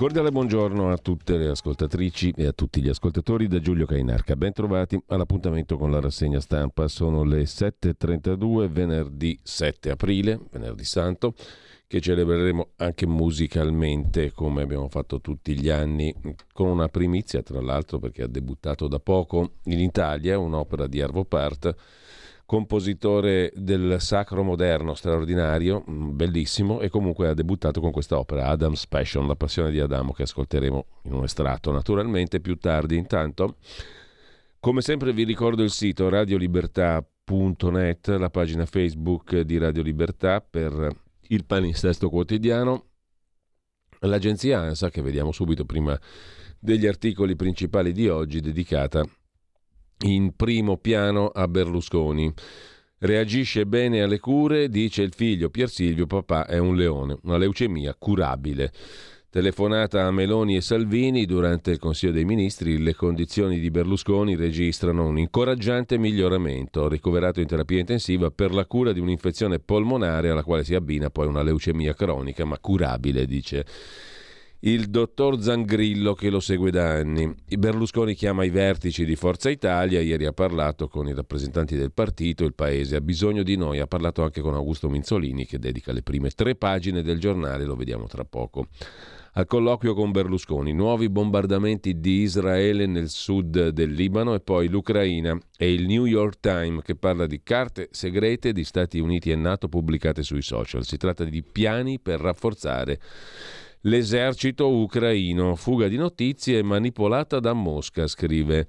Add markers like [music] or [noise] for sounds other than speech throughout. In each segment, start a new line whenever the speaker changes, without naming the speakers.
Cordiale buongiorno a tutte le ascoltatrici e a tutti gli ascoltatori da Giulio Cainarca. Bentrovati all'appuntamento con la rassegna stampa. Sono le 7.32, venerdì 7 aprile, venerdì santo, che celebreremo anche musicalmente come abbiamo fatto tutti gli anni, con una primizia tra l'altro perché ha debuttato da poco in Italia un'opera di Arvo Part compositore del sacro moderno straordinario, mm, bellissimo, e comunque ha debuttato con questa opera, Adam's Passion, la passione di Adamo, che ascolteremo in un estratto naturalmente più tardi. Intanto, come sempre vi ricordo il sito radiolibertà.net, la pagina Facebook di Radio Libertà per il palinsesto quotidiano, l'agenzia ANSA, che vediamo subito prima degli articoli principali di oggi, dedicata in primo piano a Berlusconi. Reagisce bene alle cure, dice il figlio Pier Silvio, papà è un leone, una leucemia curabile. Telefonata a Meloni e Salvini durante il Consiglio dei Ministri, le condizioni di Berlusconi registrano un incoraggiante miglioramento, ricoverato in terapia intensiva per la cura di un'infezione polmonare alla quale si abbina poi una leucemia cronica, ma curabile, dice il dottor Zangrillo che lo segue da anni. Berlusconi chiama i vertici di Forza Italia, ieri ha parlato con i rappresentanti del partito, il paese ha bisogno di noi, ha parlato anche con Augusto Minzolini che dedica le prime tre pagine del giornale, lo vediamo tra poco. Al colloquio con Berlusconi, nuovi bombardamenti di Israele nel sud del Libano e poi l'Ucraina e il New York Times che parla di carte segrete di Stati Uniti e Nato pubblicate sui social. Si tratta di piani per rafforzare L'esercito ucraino, fuga di notizie manipolata da Mosca, scrive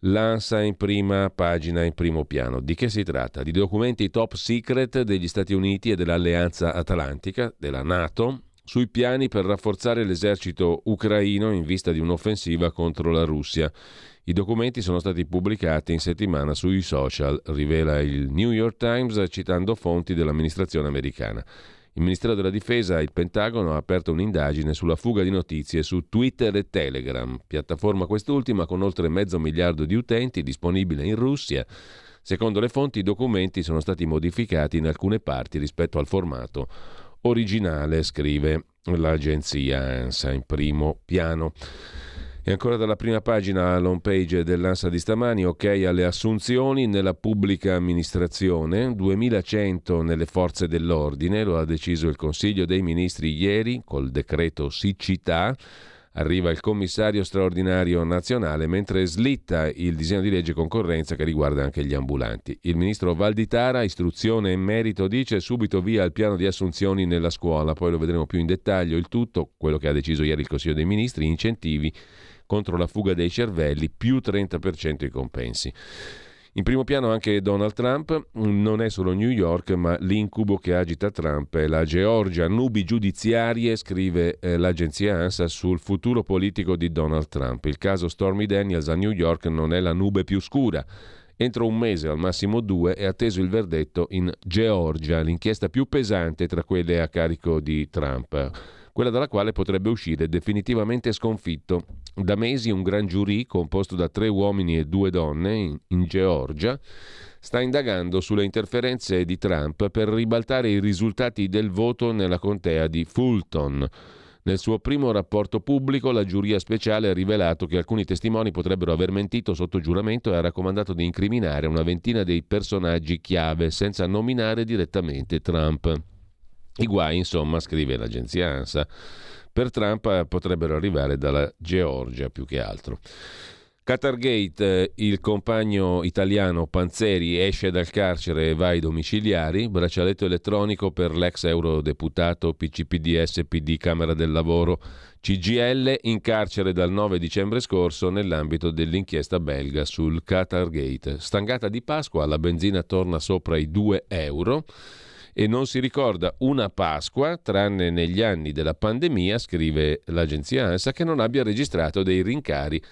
l'ANSA in prima pagina, in primo piano. Di che si tratta? Di documenti top secret degli Stati Uniti e dell'Alleanza Atlantica, della Nato, sui piani per rafforzare l'esercito ucraino in vista di un'offensiva contro la Russia. I documenti sono stati pubblicati in settimana sui social, rivela il New York Times citando fonti dell'amministrazione americana. Il Ministero della Difesa e il Pentagono ha aperto un'indagine sulla fuga di notizie su Twitter e Telegram, piattaforma quest'ultima con oltre mezzo miliardo di utenti disponibile in Russia. Secondo le fonti i documenti sono stati modificati in alcune parti rispetto al formato originale, scrive l'agenzia ANSA in primo piano. E ancora dalla prima pagina all'home page dell'ANSA di stamani, ok alle assunzioni nella pubblica amministrazione, 2100 nelle forze dell'ordine, lo ha deciso il Consiglio dei Ministri ieri col decreto siccità. Arriva il commissario straordinario nazionale mentre slitta il disegno di legge concorrenza che riguarda anche gli ambulanti. Il ministro Valditara, istruzione e merito, dice subito via il piano di assunzioni nella scuola, poi lo vedremo più in dettaglio. Il tutto, quello che ha deciso ieri il Consiglio dei Ministri, incentivi contro la fuga dei cervelli, più 30% i compensi. In primo piano anche Donald Trump, non è solo New York, ma l'incubo che agita Trump è la Georgia, nubi giudiziarie, scrive eh, l'agenzia ANSA sul futuro politico di Donald Trump. Il caso Stormy Daniels a New York non è la nube più scura. Entro un mese, al massimo due, è atteso il verdetto in Georgia, l'inchiesta più pesante tra quelle a carico di Trump. Quella dalla quale potrebbe uscire definitivamente sconfitto. Da mesi un gran giurì composto da tre uomini e due donne in, in Georgia sta indagando sulle interferenze di Trump per ribaltare i risultati del voto nella contea di Fulton. Nel suo primo rapporto pubblico la giuria speciale ha rivelato che alcuni testimoni potrebbero aver mentito sotto giuramento e ha raccomandato di incriminare una ventina dei personaggi chiave senza nominare direttamente Trump. I guai, insomma, scrive l'agenzia ANSA, per Trump potrebbero arrivare dalla Georgia più che altro. Qatargate, eh, il compagno italiano Panzeri esce dal carcere e va ai domiciliari, braccialetto elettronico per l'ex eurodeputato PCPD SPD Camera del Lavoro CGL in carcere dal 9 dicembre scorso nell'ambito dell'inchiesta belga sul Qatargate. Stangata di Pasqua, la benzina torna sopra i 2 euro e non si ricorda una Pasqua, tranne negli anni della pandemia, scrive l'agenzia ANSA, che non abbia registrato dei rincari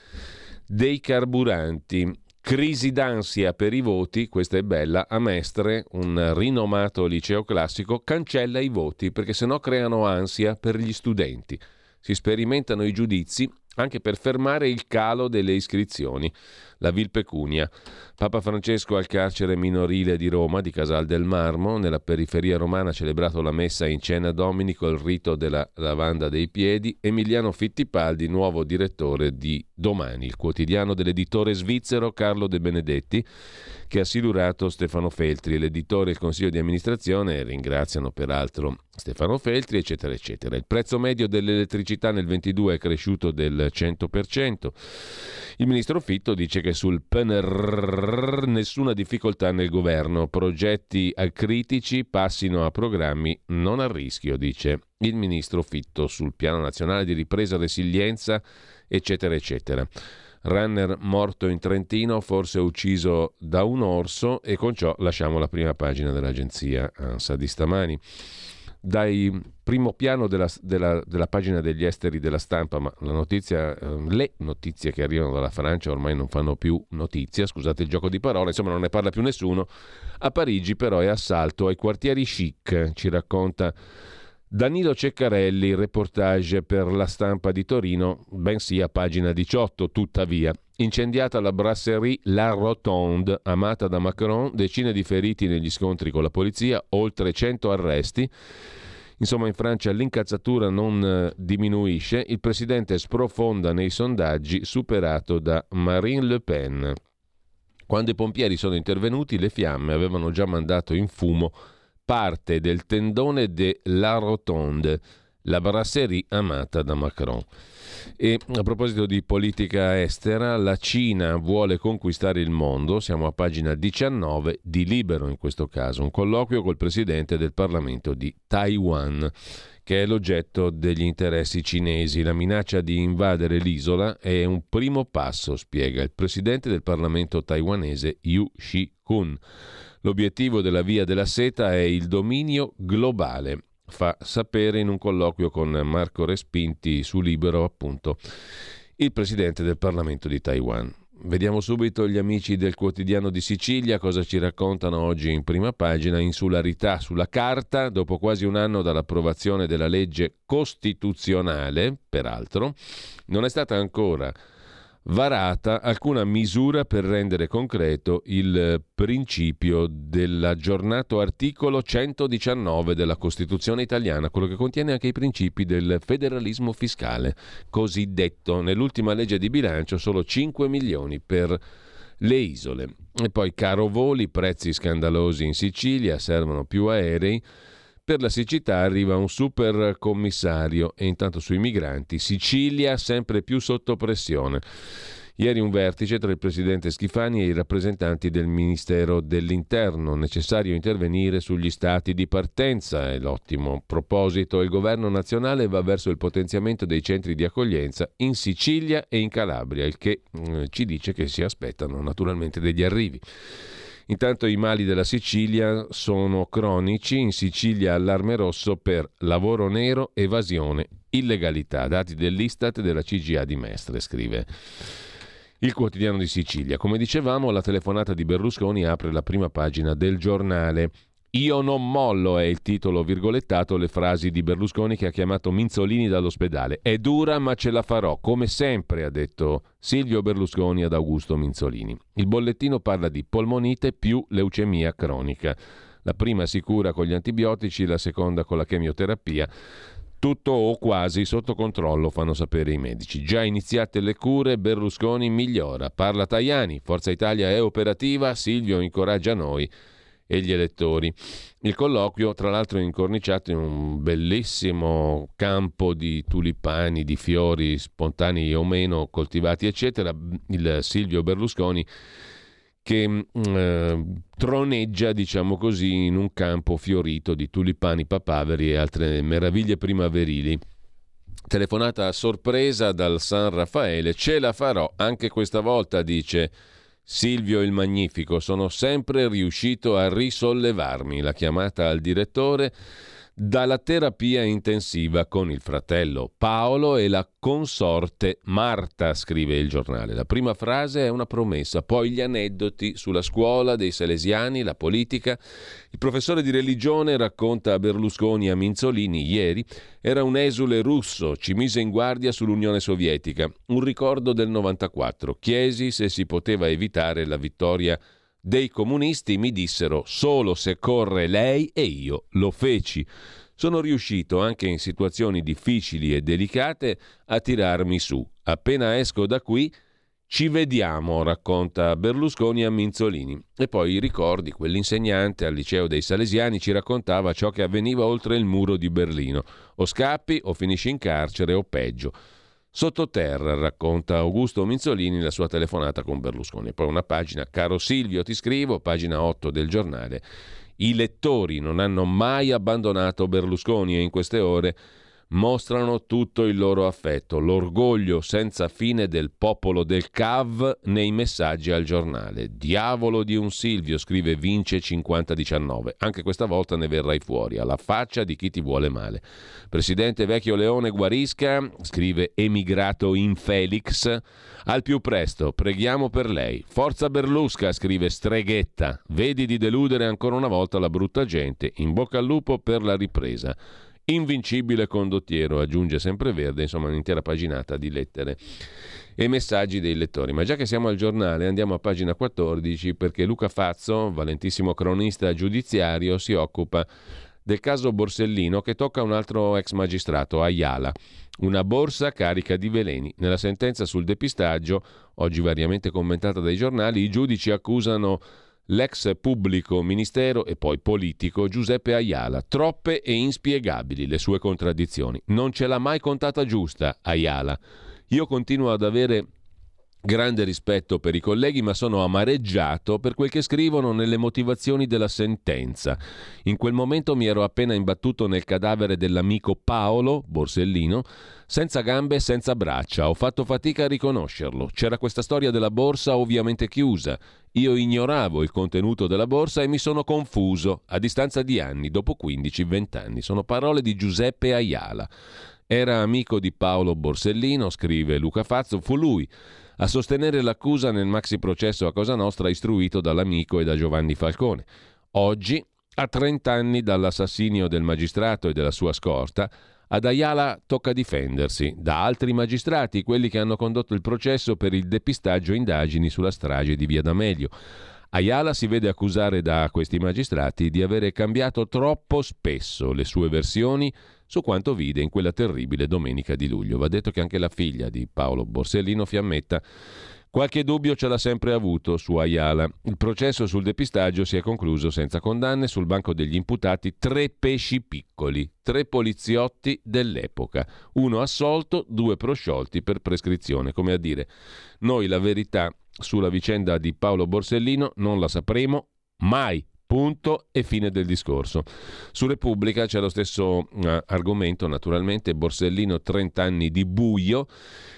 dei carburanti. Crisi d'ansia per i voti, questa è bella, a Mestre, un rinomato liceo classico, cancella i voti perché sennò creano ansia per gli studenti. Si sperimentano i giudizi anche per fermare il calo delle iscrizioni la Vil Pecunia. Papa Francesco al carcere minorile di Roma, di Casal del Marmo, nella periferia romana ha celebrato la messa in cena dominico, il rito della lavanda dei piedi. Emiliano Fittipaldi, nuovo direttore di Domani, il quotidiano dell'editore svizzero Carlo De Benedetti, che ha silurato Stefano Feltri. L'editore e il consiglio di amministrazione ringraziano peraltro Stefano Feltri, eccetera, eccetera. Il prezzo medio dell'elettricità nel 22 è cresciuto del 100%. Il ministro Fitto dice che sul PNRR nessuna difficoltà nel governo, progetti critici passino a programmi non a rischio, dice il ministro Fitto sul piano nazionale di ripresa e resilienza, eccetera, eccetera. Runner morto in Trentino, forse ucciso da un orso e con ciò lasciamo la prima pagina dell'agenzia ANSA di stamani dai primo piano della, della, della, pagina degli esteri della stampa, ma notizia, eh, le notizie che arrivano dalla Francia ormai non fanno più notizia, scusate il gioco di parole, insomma non ne parla più nessuno. A Parigi però è assalto ai quartieri chic, ci racconta Danilo Ceccarelli, reportage per la stampa di Torino, bensì a pagina 18, tuttavia. Incendiata la brasserie La Rotonde, amata da Macron, decine di feriti negli scontri con la polizia, oltre 100 arresti. Insomma, in Francia l'incazzatura non eh, diminuisce, il presidente sprofonda nei sondaggi, superato da Marine Le Pen. Quando i pompieri sono intervenuti, le fiamme avevano già mandato in fumo parte del tendone de La Rotonde, la brasserie amata da Macron. E a proposito di politica estera, la Cina vuole conquistare il mondo, siamo a pagina 19 di Libero in questo caso, un colloquio col presidente del Parlamento di Taiwan che è l'oggetto degli interessi cinesi. La minaccia di invadere l'isola è un primo passo, spiega il presidente del Parlamento taiwanese Yu Shi-kun. L'obiettivo della Via della Seta è il dominio globale fa sapere in un colloquio con Marco Respinti su Libero, appunto, il presidente del Parlamento di Taiwan. Vediamo subito gli amici del quotidiano di Sicilia cosa ci raccontano oggi in prima pagina. Insularità sulla carta, dopo quasi un anno dall'approvazione della legge costituzionale, peraltro, non è stata ancora varata alcuna misura per rendere concreto il principio dell'aggiornato articolo 119 della Costituzione italiana, quello che contiene anche i principi del federalismo fiscale, cosiddetto nell'ultima legge di bilancio solo 5 milioni per le isole. E poi caro voli, prezzi scandalosi in Sicilia, servono più aerei. Per la siccità arriva un super commissario e intanto sui migranti Sicilia sempre più sotto pressione. Ieri un vertice tra il presidente Schifani e i rappresentanti del Ministero dell'Interno. Necessario intervenire sugli stati di partenza. È l'ottimo proposito. Il governo nazionale va verso il potenziamento dei centri di accoglienza in Sicilia e in Calabria, il che eh, ci dice che si aspettano naturalmente degli arrivi. Intanto i mali della Sicilia sono cronici, in Sicilia allarme rosso per lavoro nero, evasione, illegalità, dati dell'Istat e della CGA di Mestre, scrive. Il quotidiano di Sicilia. Come dicevamo, la telefonata di Berlusconi apre la prima pagina del giornale. Io non mollo è il titolo virgolettato le frasi di Berlusconi che ha chiamato Minzolini dall'ospedale. È dura ma ce la farò, come sempre ha detto Silvio Berlusconi ad Augusto Minzolini. Il bollettino parla di polmonite più leucemia cronica. La prima si cura con gli antibiotici, la seconda con la chemioterapia. Tutto o quasi sotto controllo, fanno sapere i medici. Già iniziate le cure, Berlusconi migliora. Parla Tajani, Forza Italia è operativa, Silvio incoraggia noi e gli elettori. Il colloquio, tra l'altro, è incorniciato in un bellissimo campo di tulipani, di fiori spontanei o meno coltivati, eccetera. Il Silvio Berlusconi che mm, eh, troneggia, diciamo così, in un campo fiorito di tulipani, papaveri e altre meraviglie primaverili. Telefonata a sorpresa dal San Raffaele, ce la farò anche questa volta, dice Silvio il Magnifico, sono sempre riuscito a risollevarmi. La chiamata al direttore dalla terapia intensiva con il fratello Paolo e la consorte Marta, scrive il giornale. La prima frase è una promessa, poi gli aneddoti sulla scuola dei Salesiani, la politica. Il professore di religione racconta a Berlusconi e a Minzolini ieri era un esule russo, ci mise in guardia sull'Unione Sovietica. Un ricordo del 94. Chiesi se si poteva evitare la vittoria dei comunisti mi dissero solo se corre lei e io lo feci. Sono riuscito anche in situazioni difficili e delicate a tirarmi su. Appena esco da qui ci vediamo, racconta Berlusconi a Minzolini. E poi ricordi, quell'insegnante al liceo dei Salesiani ci raccontava ciò che avveniva oltre il muro di Berlino. O scappi o finisci in carcere o peggio. Sottoterra, racconta Augusto Minzolini la sua telefonata con Berlusconi. Poi una pagina, caro Silvio, ti scrivo, pagina 8 del giornale. I lettori non hanno mai abbandonato Berlusconi e in queste ore mostrano tutto il loro affetto, l'orgoglio senza fine del popolo del CAV nei messaggi al giornale. Diavolo di un Silvio, scrive Vince 5019. Anche questa volta ne verrai fuori, alla faccia di chi ti vuole male. Presidente Vecchio Leone guarisca, scrive emigrato in Felix. Al più presto, preghiamo per lei. Forza Berlusca, scrive Streghetta. Vedi di deludere ancora una volta la brutta gente. In bocca al lupo per la ripresa. Invincibile condottiero, aggiunge sempre Verde, insomma un'intera paginata di lettere e messaggi dei lettori. Ma già che siamo al giornale, andiamo a pagina 14 perché Luca Fazzo, valentissimo cronista giudiziario, si occupa del caso Borsellino che tocca un altro ex magistrato, Ayala. Una borsa carica di veleni. Nella sentenza sul depistaggio, oggi variamente commentata dai giornali, i giudici accusano l'ex pubblico ministero e poi politico Giuseppe Ayala. Troppe e inspiegabili le sue contraddizioni. Non ce l'ha mai contata giusta Ayala. Io continuo ad avere grande rispetto per i colleghi, ma sono amareggiato per quel che scrivono nelle motivazioni della sentenza. In quel momento mi ero appena imbattuto nel cadavere dell'amico Paolo Borsellino, senza gambe e senza braccia. Ho fatto fatica a riconoscerlo. C'era questa storia della borsa ovviamente chiusa. Io ignoravo il contenuto della borsa e mi sono confuso a distanza di anni, dopo 15-20 anni. Sono parole di Giuseppe Ayala. Era amico di Paolo Borsellino, scrive Luca Fazzo, fu lui a sostenere l'accusa nel maxi processo a Cosa Nostra istruito dall'amico e da Giovanni Falcone. Oggi, a 30 anni dall'assassinio del magistrato e della sua scorta, ad Ayala tocca difendersi da altri magistrati, quelli che hanno condotto il processo per il depistaggio e indagini sulla strage di Via D'Amelio. Ayala si vede accusare da questi magistrati di avere cambiato troppo spesso le sue versioni su quanto vide in quella terribile domenica di luglio. Va detto che anche la figlia di Paolo Borsellino Fiammetta Qualche dubbio ce l'ha sempre avuto su Ayala. Il processo sul depistaggio si è concluso senza condanne. Sul banco degli imputati tre pesci piccoli, tre poliziotti dell'epoca. Uno assolto, due prosciolti per prescrizione. Come a dire, noi la verità sulla vicenda di Paolo Borsellino non la sapremo mai. Punto e fine del discorso. Su Repubblica c'è lo stesso uh, argomento, naturalmente, Borsellino 30 anni di buio.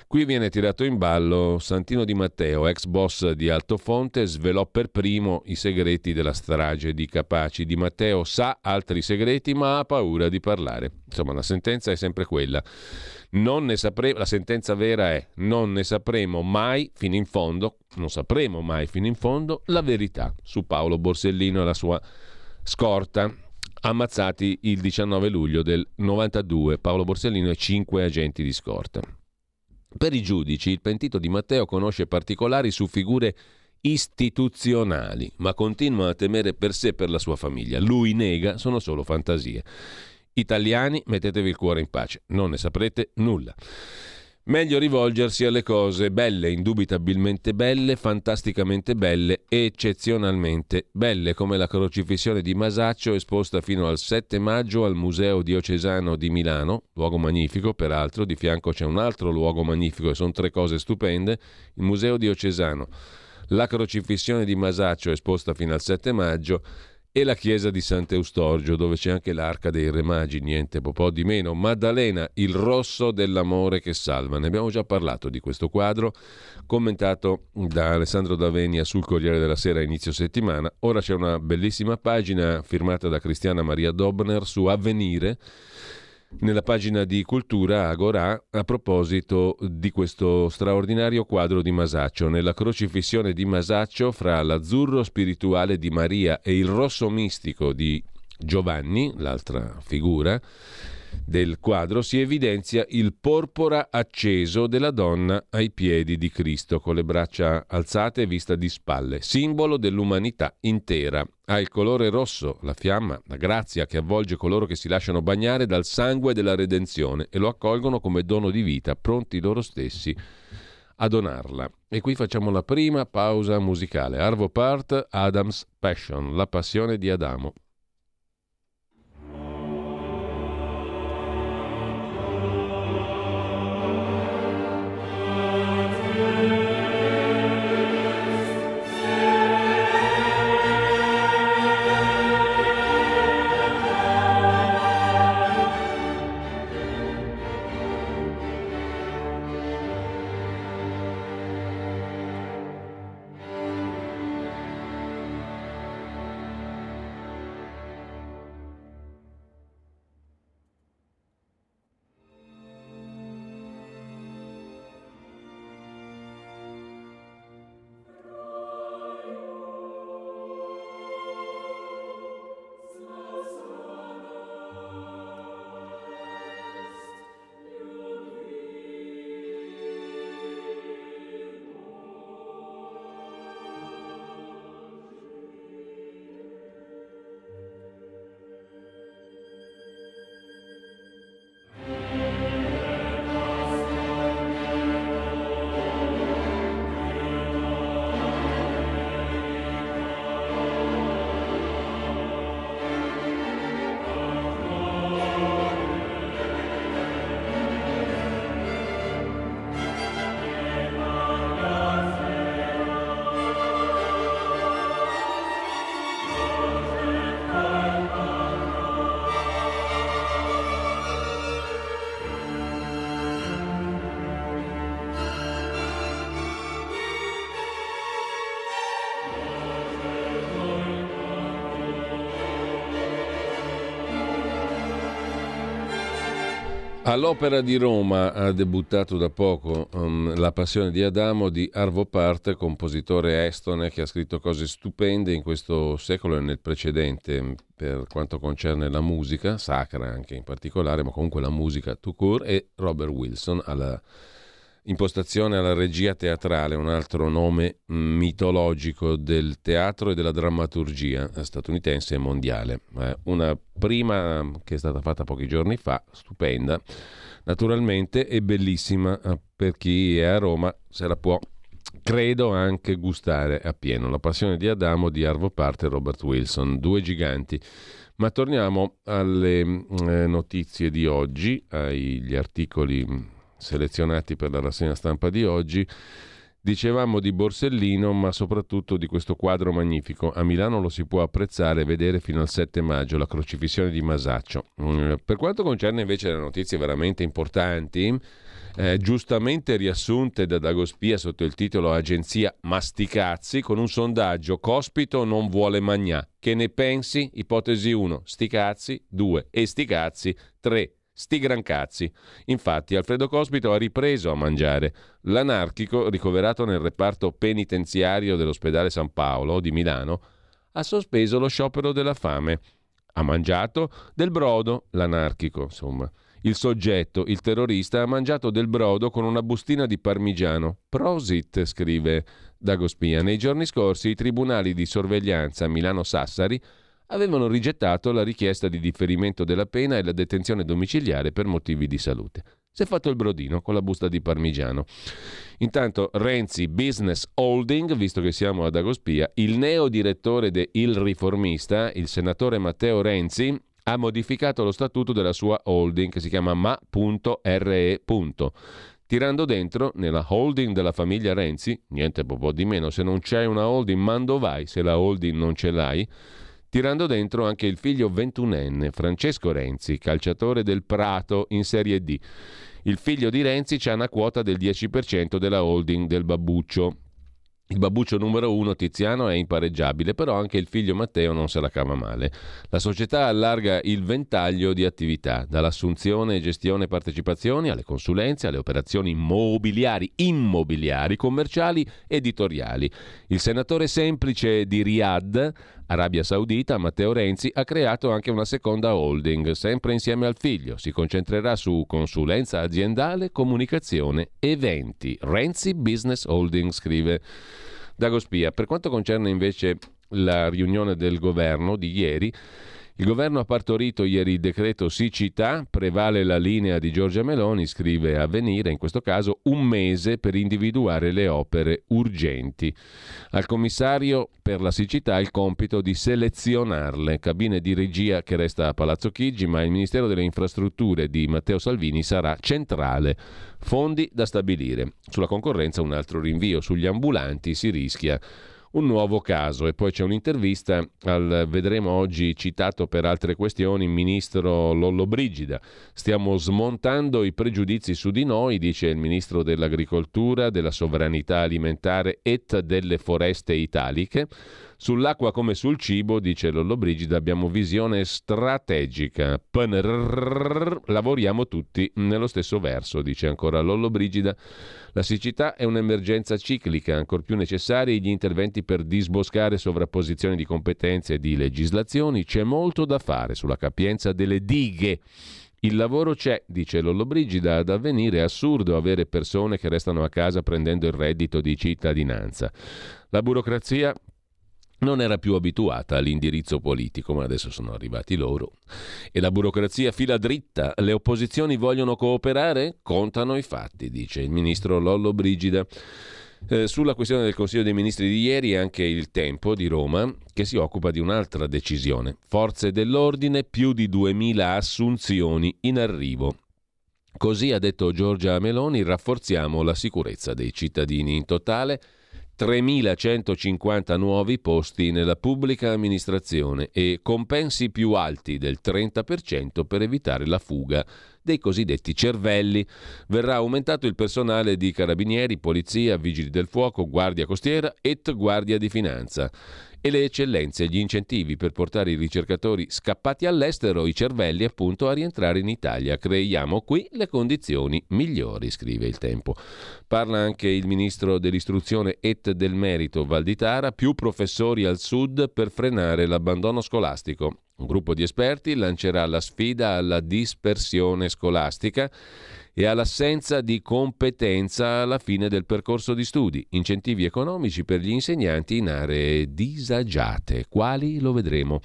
Qui viene tirato in ballo Santino Di Matteo, ex boss di Altofonte, svelò per primo i segreti della strage di Capaci. Di Matteo sa altri segreti ma ha paura di parlare. Insomma, la sentenza è sempre quella. Non ne sapremo, la sentenza vera è non ne sapremo mai fino in fondo, non sapremo mai fino in fondo la verità su Paolo Borsellino e la sua scorta, ammazzati il 19 luglio del 92, Paolo Borsellino e cinque agenti di scorta. Per i giudici il pentito di Matteo conosce particolari su figure istituzionali, ma continua a temere per sé e per la sua famiglia. Lui nega, sono solo fantasie. Italiani, mettetevi il cuore in pace, non ne saprete nulla. Meglio rivolgersi alle cose belle, indubitabilmente belle, fantasticamente belle, eccezionalmente belle, come la crocifissione di Masaccio esposta fino al 7 maggio al Museo Diocesano di Milano, luogo magnifico, peraltro, di fianco c'è un altro luogo magnifico e sono tre cose stupende, il Museo Diocesano. La crocifissione di Masaccio esposta fino al 7 maggio e la chiesa di Sant'Eustorgio, dove c'è anche l'arca dei Re Magi, niente po' di meno. Maddalena, il rosso dell'amore che salva. Ne abbiamo già parlato di questo quadro, commentato da Alessandro Davenia sul Corriere della Sera inizio settimana. Ora c'è una bellissima pagina firmata da Cristiana Maria Dobner su Avvenire nella pagina di Cultura Agora a proposito di questo straordinario quadro di Masaccio. Nella crocifissione di Masaccio, fra l'azzurro spirituale di Maria e il rosso mistico di Giovanni, l'altra figura, del quadro si evidenzia il porpora acceso della donna ai piedi di Cristo, con le braccia alzate e vista di spalle, simbolo dell'umanità intera. Ha il colore rosso, la fiamma, la grazia che avvolge coloro che si lasciano bagnare dal sangue della redenzione e lo accolgono come dono di vita, pronti loro stessi a donarla. E qui facciamo la prima pausa musicale. Arvo Part, Adam's Passion, la passione di Adamo. All'Opera di Roma ha debuttato da poco um, La passione di Adamo di Arvo Part, compositore estone che ha scritto cose stupende in questo secolo e nel precedente per quanto concerne la musica, sacra anche in particolare, ma comunque la musica tout court, e Robert Wilson alla impostazione alla regia teatrale, un altro nome mitologico del teatro e della drammaturgia statunitense e mondiale. Una prima che è stata fatta pochi giorni fa, stupenda, naturalmente e bellissima eh, per chi è a Roma, se la può credo anche gustare appieno. La passione di Adamo di Arvo Parte e Robert Wilson, due giganti. Ma torniamo alle eh, notizie di oggi, agli articoli selezionati per la rassegna stampa di oggi. Dicevamo di Borsellino, ma soprattutto di questo quadro magnifico. A Milano lo si può apprezzare e vedere fino al 7 maggio, la crocifissione di Masaccio. Mm, per quanto concerne invece le notizie veramente importanti, eh, giustamente riassunte da Dagospia sotto il titolo Agenzia Masticazzi, con un sondaggio Cospito non vuole magnà. Che ne pensi? Ipotesi 1, sticazzi, 2 e sticazzi, 3 Sti gran cazzi. Infatti Alfredo Cospito ha ripreso a mangiare. L'anarchico, ricoverato nel reparto penitenziario dell'ospedale San Paolo di Milano, ha sospeso lo sciopero della fame. Ha mangiato del brodo, l'anarchico, insomma. Il soggetto, il terrorista, ha mangiato del brodo con una bustina di parmigiano. Prosit, scrive Dagospia. Nei giorni scorsi i tribunali di sorveglianza Milano-Sassari avevano rigettato la richiesta di differimento della pena e la detenzione domiciliare per motivi di salute. Si è fatto il brodino con la busta di parmigiano. Intanto Renzi Business Holding, visto che siamo ad Agospia, il neo direttore de Il Riformista, il senatore Matteo Renzi, ha modificato lo statuto della sua holding che si chiama ma.re. Tirando dentro, nella holding della famiglia Renzi, niente po' di meno, se non c'è una holding, mando vai, se la holding non ce l'hai, tirando dentro anche il figlio ventunenne, Francesco Renzi, calciatore del Prato in Serie D. Il figlio di Renzi ha una quota del 10% della holding del Babbuccio, il babbuccio numero uno, Tiziano, è impareggiabile, però anche il figlio Matteo non se la cava male. La società allarga il ventaglio di attività, dall'assunzione, gestione e partecipazioni alle consulenze, alle operazioni mobiliari, immobiliari, commerciali, editoriali. Il senatore semplice di Riyadh Arabia Saudita, Matteo Renzi ha creato anche una seconda holding, sempre insieme al figlio. Si concentrerà su consulenza aziendale, comunicazione, eventi. Renzi Business Holding, scrive Dagospia. Per quanto concerne invece la riunione del governo di ieri, il governo ha partorito ieri il decreto siccità, prevale la linea di Giorgia Meloni, scrive Avvenire, in questo caso un mese per individuare le opere urgenti. Al commissario per la siccità il compito di selezionarle, cabine di regia che resta a Palazzo Chigi, ma il Ministero delle Infrastrutture di Matteo Salvini sarà centrale. Fondi da stabilire. Sulla concorrenza un altro rinvio, sugli ambulanti si rischia un nuovo caso. E poi c'è un'intervista al, vedremo oggi citato per altre questioni, il ministro Lollo Brigida. Stiamo smontando i pregiudizi su di noi, dice il ministro dell'agricoltura, della sovranità alimentare e delle foreste italiche. Sull'acqua come sul cibo, dice Lollobrigida, abbiamo visione strategica. PNRR, lavoriamo tutti nello stesso verso, dice ancora Lollobrigida. La siccità è un'emergenza ciclica, ancor più necessari gli interventi per disboscare sovrapposizioni di competenze e di legislazioni. C'è molto da fare sulla capienza delle dighe. Il lavoro c'è, dice Lollobrigida, ad avvenire è assurdo avere persone che restano a casa prendendo il reddito di cittadinanza. La burocrazia non era più abituata all'indirizzo politico, ma adesso sono arrivati loro. E la burocrazia fila dritta. Le opposizioni vogliono cooperare? Contano i fatti, dice il ministro Lollo Brigida. Eh, sulla questione del Consiglio dei Ministri di ieri anche il Tempo di Roma che si occupa di un'altra decisione. Forze dell'ordine, più di 2.000 assunzioni in arrivo. Così ha detto Giorgia Meloni, rafforziamo la sicurezza dei cittadini in totale 3.150 nuovi posti nella pubblica amministrazione e compensi più alti del 30% per evitare la fuga dei cosiddetti cervelli. Verrà aumentato il personale di carabinieri, polizia, vigili del fuoco, guardia costiera e guardia di finanza e le eccellenze, gli incentivi per portare i ricercatori scappati all'estero, i cervelli appunto, a rientrare in Italia. Creiamo qui le condizioni migliori, scrive il tempo. Parla anche il ministro dell'istruzione et del merito Valditara, più professori al sud per frenare l'abbandono scolastico. Un gruppo di esperti lancerà la sfida alla dispersione scolastica e all'assenza di competenza alla fine del percorso di studi, incentivi economici per gli insegnanti in aree disagiate. Quali lo vedremo.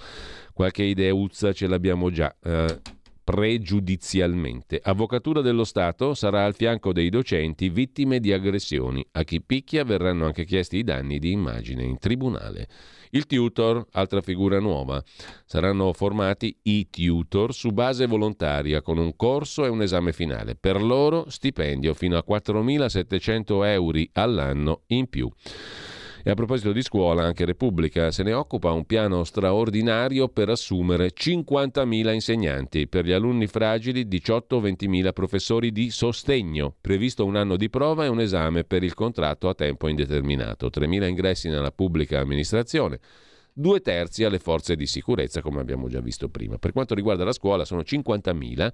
Qualche ideuzza ce l'abbiamo già. Eh, pregiudizialmente. Avvocatura dello Stato sarà al fianco dei docenti vittime di aggressioni. A chi picchia verranno anche chiesti i danni di immagine in tribunale. Il tutor, altra figura nuova. Saranno formati i tutor su base volontaria con un corso e un esame finale. Per loro stipendio fino a 4.700 euro all'anno in più. E a proposito di scuola, anche Repubblica se ne occupa un piano straordinario per assumere 50.000 insegnanti, per gli alunni fragili 18-20.000 professori di sostegno, previsto un anno di prova e un esame per il contratto a tempo indeterminato, 3.000 ingressi nella pubblica amministrazione. Due terzi alle forze di sicurezza, come abbiamo già visto prima. Per quanto riguarda la scuola, sono 50.000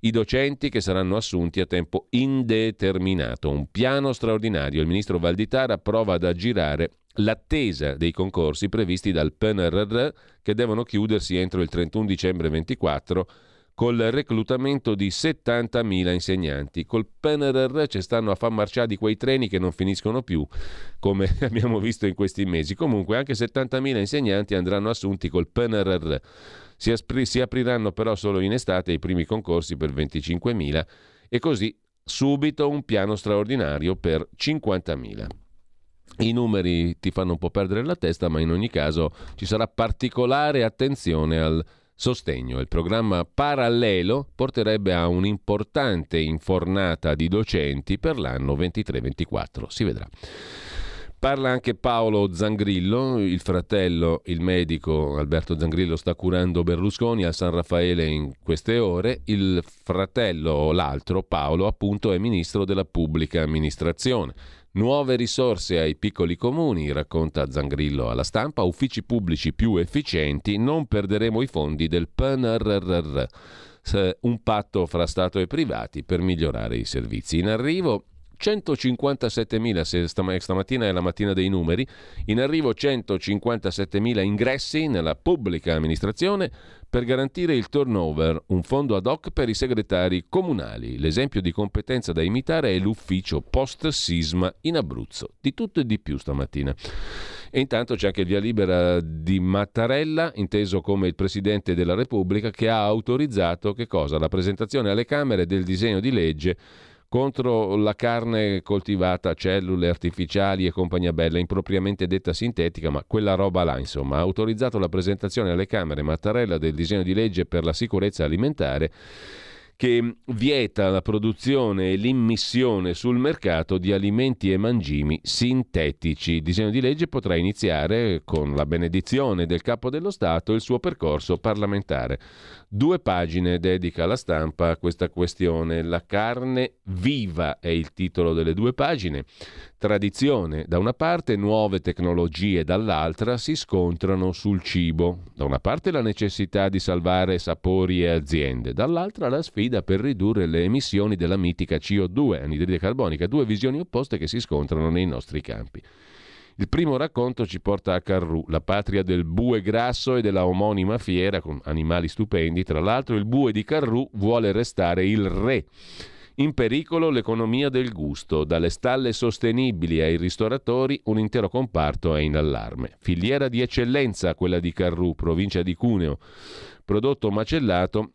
i docenti che saranno assunti a tempo indeterminato. Un piano straordinario. Il ministro Valditara prova ad aggirare l'attesa dei concorsi previsti dal PNRR che devono chiudersi entro il 31 dicembre 2024 col reclutamento di 70.000 insegnanti. Col PNRR ci stanno a far marciare quei treni che non finiscono più, come [laughs] abbiamo visto in questi mesi. Comunque anche 70.000 insegnanti andranno assunti col PNRR. Si, apri- si apriranno però solo in estate i primi concorsi per 25.000 e così subito un piano straordinario per 50.000. I numeri ti fanno un po' perdere la testa, ma in ogni caso ci sarà particolare attenzione al sostegno. Il programma parallelo porterebbe a un'importante infornata di docenti per l'anno 23-24. Si vedrà. Parla anche Paolo Zangrillo, il fratello, il medico Alberto Zangrillo sta curando Berlusconi a San Raffaele in queste ore, il fratello, l'altro Paolo appunto è ministro della pubblica amministrazione. Nuove risorse ai piccoli comuni, racconta Zangrillo alla stampa, uffici pubblici più efficienti, non perderemo i fondi del PNRR. Un patto fra Stato e privati per migliorare i servizi. In arrivo 157.000, se stamattina è la mattina dei numeri, in arrivo 157.000 ingressi nella pubblica amministrazione per garantire il turnover, un fondo ad hoc per i segretari comunali. L'esempio di competenza da imitare è l'ufficio post-sisma in Abruzzo. Di tutto e di più stamattina. E intanto c'è anche il via libera di Mattarella, inteso come il Presidente della Repubblica, che ha autorizzato che cosa? La presentazione alle Camere del disegno di legge contro la carne coltivata cellule artificiali e compagnia bella, impropriamente detta sintetica, ma quella roba là, insomma, ha autorizzato la presentazione alle Camere Mattarella del disegno di legge per la sicurezza alimentare che vieta la produzione e l'immissione sul mercato di alimenti e mangimi sintetici. Il disegno di legge potrà iniziare con la benedizione del capo dello Stato il suo percorso parlamentare. Due pagine dedica la stampa a questa questione. La carne viva è il titolo delle due pagine. Tradizione da una parte, nuove tecnologie dall'altra si scontrano sul cibo. Da una parte la necessità di salvare sapori e aziende, dall'altra la sfida per ridurre le emissioni della mitica CO2, anidride carbonica, due visioni opposte che si scontrano nei nostri campi. Il primo racconto ci porta a Carrù, la patria del bue grasso e della omonima fiera con animali stupendi. Tra l'altro il bue di Carrù vuole restare il re in pericolo l'economia del gusto, dalle stalle sostenibili ai ristoratori un intero comparto è in allarme. Filiera di eccellenza quella di Carrù, provincia di Cuneo. Prodotto macellato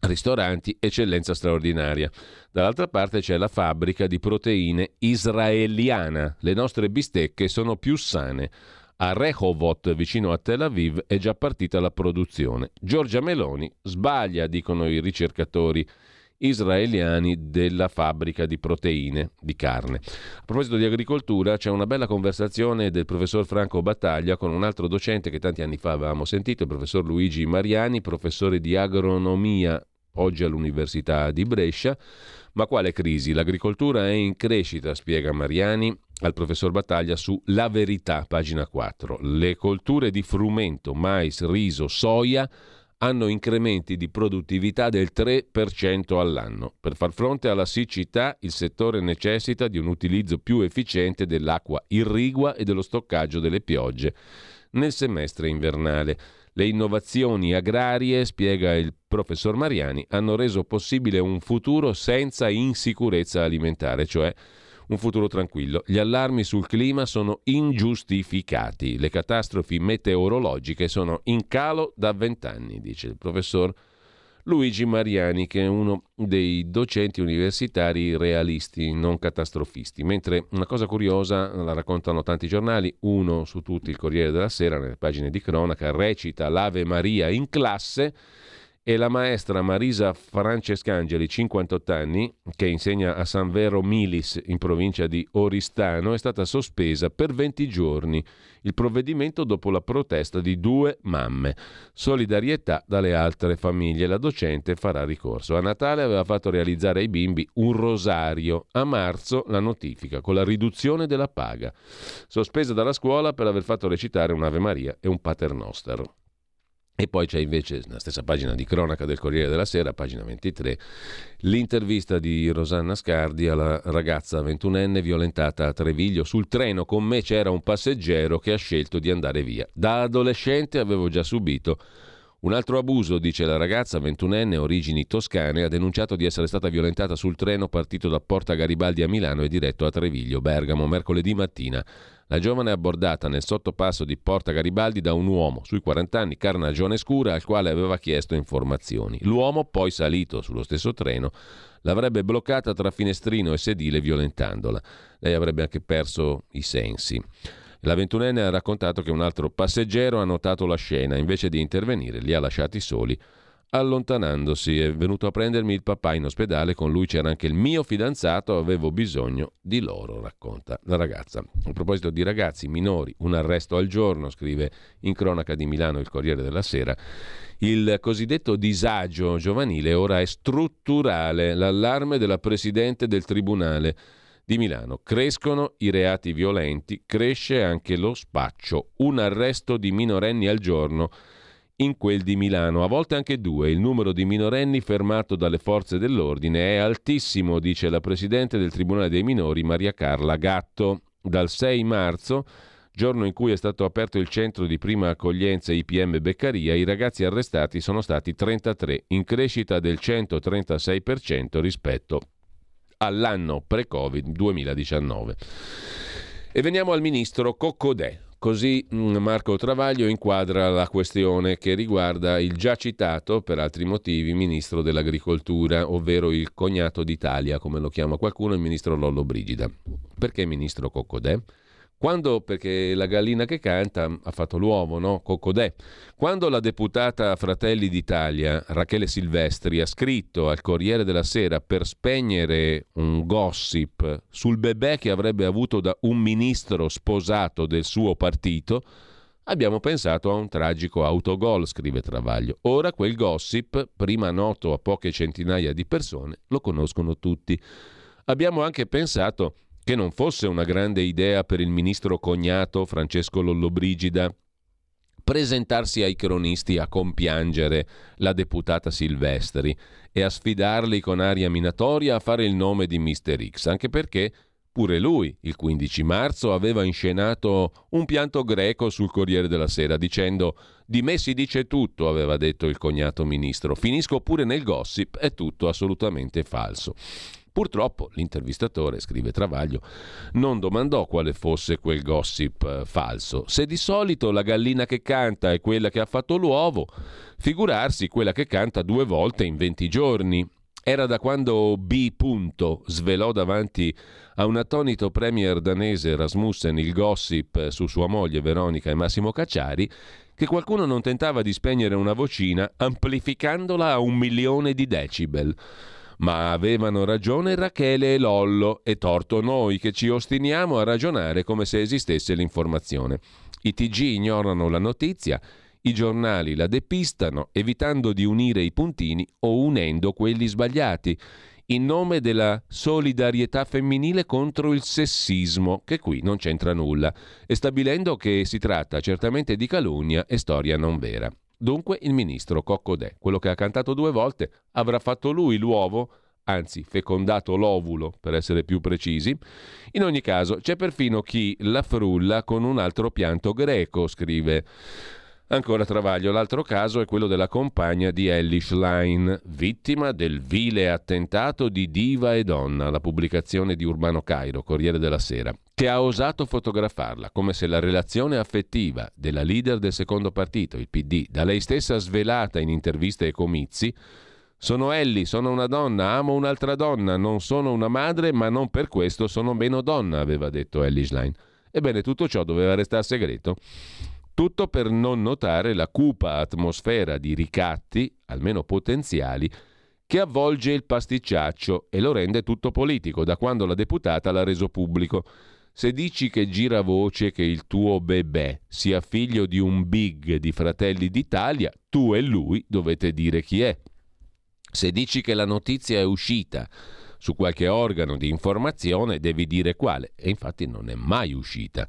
ristoranti, eccellenza straordinaria. Dall'altra parte c'è la fabbrica di proteine israeliana. Le nostre bistecche sono più sane. A Rehovot, vicino a Tel Aviv, è già partita la produzione. Giorgia Meloni sbaglia, dicono i ricercatori israeliani della fabbrica di proteine di carne. A proposito di agricoltura, c'è una bella conversazione del professor Franco Battaglia con un altro docente che tanti anni fa avevamo sentito, il professor Luigi Mariani, professore di agronomia oggi all'Università di Brescia. Ma quale crisi? L'agricoltura è in crescita, spiega Mariani al professor Battaglia su La Verità, pagina 4. Le colture di frumento, mais, riso, soia hanno incrementi di produttività del 3% all'anno. Per far fronte alla siccità il settore necessita di un utilizzo più efficiente dell'acqua irrigua e dello stoccaggio delle piogge nel semestre invernale. Le innovazioni agrarie, spiega il professor Mariani, hanno reso possibile un futuro senza insicurezza alimentare, cioè un futuro tranquillo. Gli allarmi sul clima sono ingiustificati, le catastrofi meteorologiche sono in calo da vent'anni, dice il professor Luigi Mariani, che è uno dei docenti universitari realisti, non catastrofisti. Mentre una cosa curiosa, la raccontano tanti giornali, uno su tutti, il Corriere della Sera, nelle pagine di cronaca, recita l'Ave Maria in classe e la maestra Marisa Francescangeli, 58 anni, che insegna a San Vero Milis in provincia di Oristano, è stata sospesa per 20 giorni. Il provvedimento dopo la protesta di due mamme. Solidarietà dalle altre famiglie. La docente farà ricorso. A Natale aveva fatto realizzare ai bimbi un rosario. A marzo la notifica con la riduzione della paga. Sospesa dalla scuola per aver fatto recitare un'Ave Maria e un Paternoster. E poi c'è invece, nella stessa pagina di cronaca del Corriere della Sera, pagina 23, l'intervista di Rosanna Scardi alla ragazza ventunenne violentata a Treviglio. Sul treno con me c'era un passeggero che ha scelto di andare via. Da adolescente avevo già subito un altro abuso, dice la ragazza, ventunenne, origini toscane, ha denunciato di essere stata violentata sul treno partito da Porta Garibaldi a Milano e diretto a Treviglio, Bergamo, mercoledì mattina. La giovane è abbordata nel sottopasso di Porta Garibaldi da un uomo sui 40 anni, carnagione scura, al quale aveva chiesto informazioni. L'uomo, poi salito sullo stesso treno, l'avrebbe bloccata tra finestrino e sedile violentandola. Lei avrebbe anche perso i sensi. La ventunenne ha raccontato che un altro passeggero ha notato la scena, invece di intervenire li ha lasciati soli allontanandosi. È venuto a prendermi il papà in ospedale, con lui c'era anche il mio fidanzato, avevo bisogno di loro, racconta la ragazza. A proposito di ragazzi minori, un arresto al giorno, scrive in cronaca di Milano il Corriere della Sera. Il cosiddetto disagio giovanile ora è strutturale, l'allarme della Presidente del Tribunale di Milano. Crescono i reati violenti, cresce anche lo spaccio. Un arresto di minorenni al giorno in quel di Milano, a volte anche due. Il numero di minorenni fermato dalle forze dell'ordine è altissimo, dice la Presidente del Tribunale dei Minori Maria Carla Gatto. Dal 6 marzo, giorno in cui è stato aperto il centro di prima accoglienza IPM Beccaria, i ragazzi arrestati sono stati 33, in crescita del 136% rispetto all'anno pre-Covid 2019. E veniamo al ministro Coccodè. Così mm, Marco Travaglio inquadra la questione che riguarda il già citato, per altri motivi, ministro dell'agricoltura, ovvero il cognato d'Italia, come lo chiama qualcuno, il ministro Lollo Brigida. Perché ministro Coccodè? Quando, perché la gallina che canta ha fatto l'uovo, no? Coccodè. Quando la deputata Fratelli d'Italia, Rachele Silvestri, ha scritto al Corriere della Sera per spegnere un gossip sul bebè che avrebbe avuto da un ministro sposato del suo partito, abbiamo pensato a un tragico autogol, scrive Travaglio. Ora quel gossip, prima noto a poche centinaia di persone, lo conoscono tutti. Abbiamo anche pensato che non fosse una grande idea per il ministro cognato Francesco Lollobrigida presentarsi ai cronisti a compiangere la deputata Silvestri e a sfidarli con aria minatoria a fare il nome di Mr. X, anche perché pure lui il 15 marzo aveva inscenato un pianto greco sul Corriere della Sera dicendo di me si dice tutto, aveva detto il cognato ministro, finisco pure nel gossip, è tutto assolutamente falso. Purtroppo l'intervistatore, scrive Travaglio, non domandò quale fosse quel gossip eh, falso. Se di solito la gallina che canta è quella che ha fatto l'uovo, figurarsi quella che canta due volte in 20 giorni. Era da quando B. svelò davanti a un attonito premier danese Rasmussen il gossip su sua moglie Veronica e Massimo Cacciari che qualcuno non tentava di spegnere una vocina amplificandola a un milione di decibel. Ma avevano ragione Rachele e Lollo e torto noi che ci ostiniamo a ragionare come se esistesse l'informazione. I TG ignorano la notizia, i giornali la depistano, evitando di unire i puntini o unendo quelli sbagliati, in nome della solidarietà femminile contro il sessismo, che qui non c'entra nulla, e stabilendo che si tratta certamente di calunnia e storia non vera. Dunque il ministro Coccodè, quello che ha cantato due volte, avrà fatto lui l'uovo, anzi fecondato l'ovulo per essere più precisi. In ogni caso c'è perfino chi la frulla con un altro pianto greco, scrive. Ancora Travaglio, l'altro caso è quello della compagna di Ellie Schlein, vittima del vile attentato di Diva e Donna, la pubblicazione di Urbano Cairo, Corriere della Sera, che ha osato fotografarla come se la relazione affettiva della leader del secondo partito, il PD, da lei stessa svelata in interviste e comizi, sono Ellie, sono una donna, amo un'altra donna, non sono una madre, ma non per questo sono meno donna, aveva detto Ellie Schlein. Ebbene, tutto ciò doveva restare segreto. Tutto per non notare la cupa atmosfera di ricatti, almeno potenziali, che avvolge il pasticciaccio e lo rende tutto politico, da quando la deputata l'ha reso pubblico. Se dici che gira voce che il tuo bebè sia figlio di un big di Fratelli d'Italia, tu e lui dovete dire chi è. Se dici che la notizia è uscita su qualche organo di informazione, devi dire quale, e infatti non è mai uscita.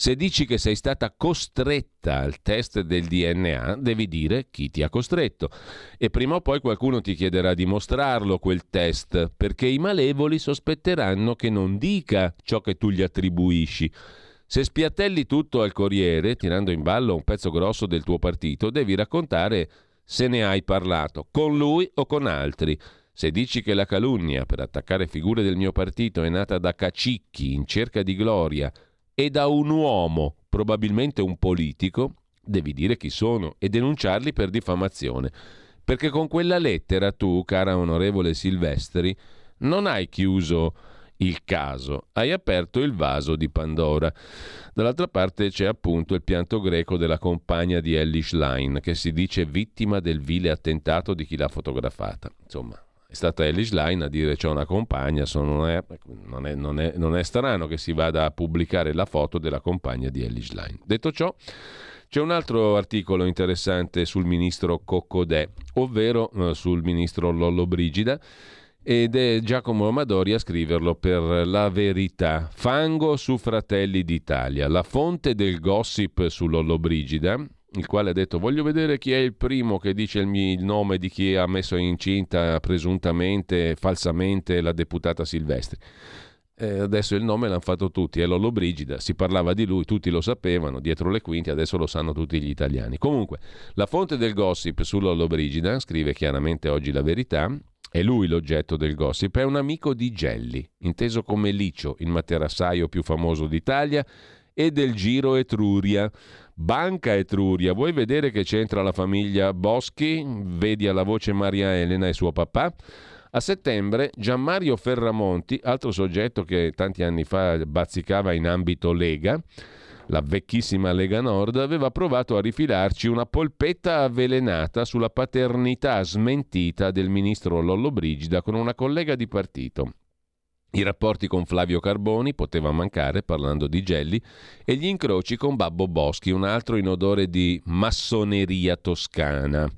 Se dici che sei stata costretta al test del DNA, devi dire chi ti ha costretto. E prima o poi qualcuno ti chiederà di mostrarlo quel test, perché i malevoli sospetteranno che non dica ciò che tu gli attribuisci. Se spiattelli tutto al Corriere, tirando in ballo un pezzo grosso del tuo partito, devi raccontare se ne hai parlato, con lui o con altri. Se dici che la calunnia per attaccare figure del mio partito è nata da cacicchi in cerca di gloria e da un uomo, probabilmente un politico, devi dire chi sono e denunciarli per diffamazione. Perché con quella lettera tu, cara onorevole Silvestri, non hai chiuso il caso, hai aperto il vaso di Pandora. Dall'altra parte c'è appunto il pianto greco della compagna di Ellie Schlein, che si dice vittima del vile attentato di chi l'ha fotografata. Insomma, è stata Elish Line a dire c'è una compagna, non è, non, è, non, non, è, strano che si vada a pubblicare la foto della compagna di Elish Line. Detto ciò, c'è un altro articolo interessante sul ministro Coccodè, ovvero eh, sul ministro Lollo Brigida, ed è Giacomo Amadori a scriverlo per La Verità. Fango su Fratelli d'Italia, la fonte del gossip su Lollo Brigida, il quale ha detto voglio vedere chi è il primo che dice il, mio, il nome di chi ha messo incinta presuntamente, falsamente la deputata Silvestri. Eh, adesso il nome l'hanno fatto tutti, è Lollo Brigida, si parlava di lui, tutti lo sapevano, dietro le quinte, adesso lo sanno tutti gli italiani. Comunque, la fonte del gossip su Lollo Brigida, scrive chiaramente oggi la verità, è lui l'oggetto del gossip, è un amico di Gelli, inteso come Licio, il materassaio più famoso d'Italia e del Giro Etruria. Banca Etruria, vuoi vedere che c'entra la famiglia Boschi? Vedi alla voce Maria Elena e suo papà? A settembre Gianmario Ferramonti, altro soggetto che tanti anni fa bazzicava in ambito Lega, la vecchissima Lega Nord, aveva provato a rifilarci una polpetta avvelenata sulla paternità smentita del ministro Lollo Brigida con una collega di partito. I rapporti con Flavio Carboni poteva mancare parlando di Gelli e gli incroci con Babbo Boschi, un altro in odore di massoneria toscana.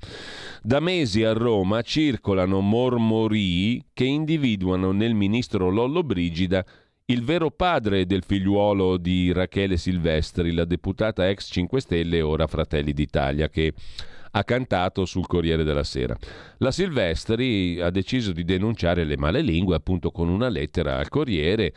Da mesi a Roma circolano mormorii che individuano nel ministro Lollo Brigida il vero padre del figliuolo di Rachele Silvestri, la deputata ex 5 Stelle e ora Fratelli d'Italia, che ha cantato sul Corriere della Sera. La Silvestri ha deciso di denunciare le male lingue appunto con una lettera al Corriere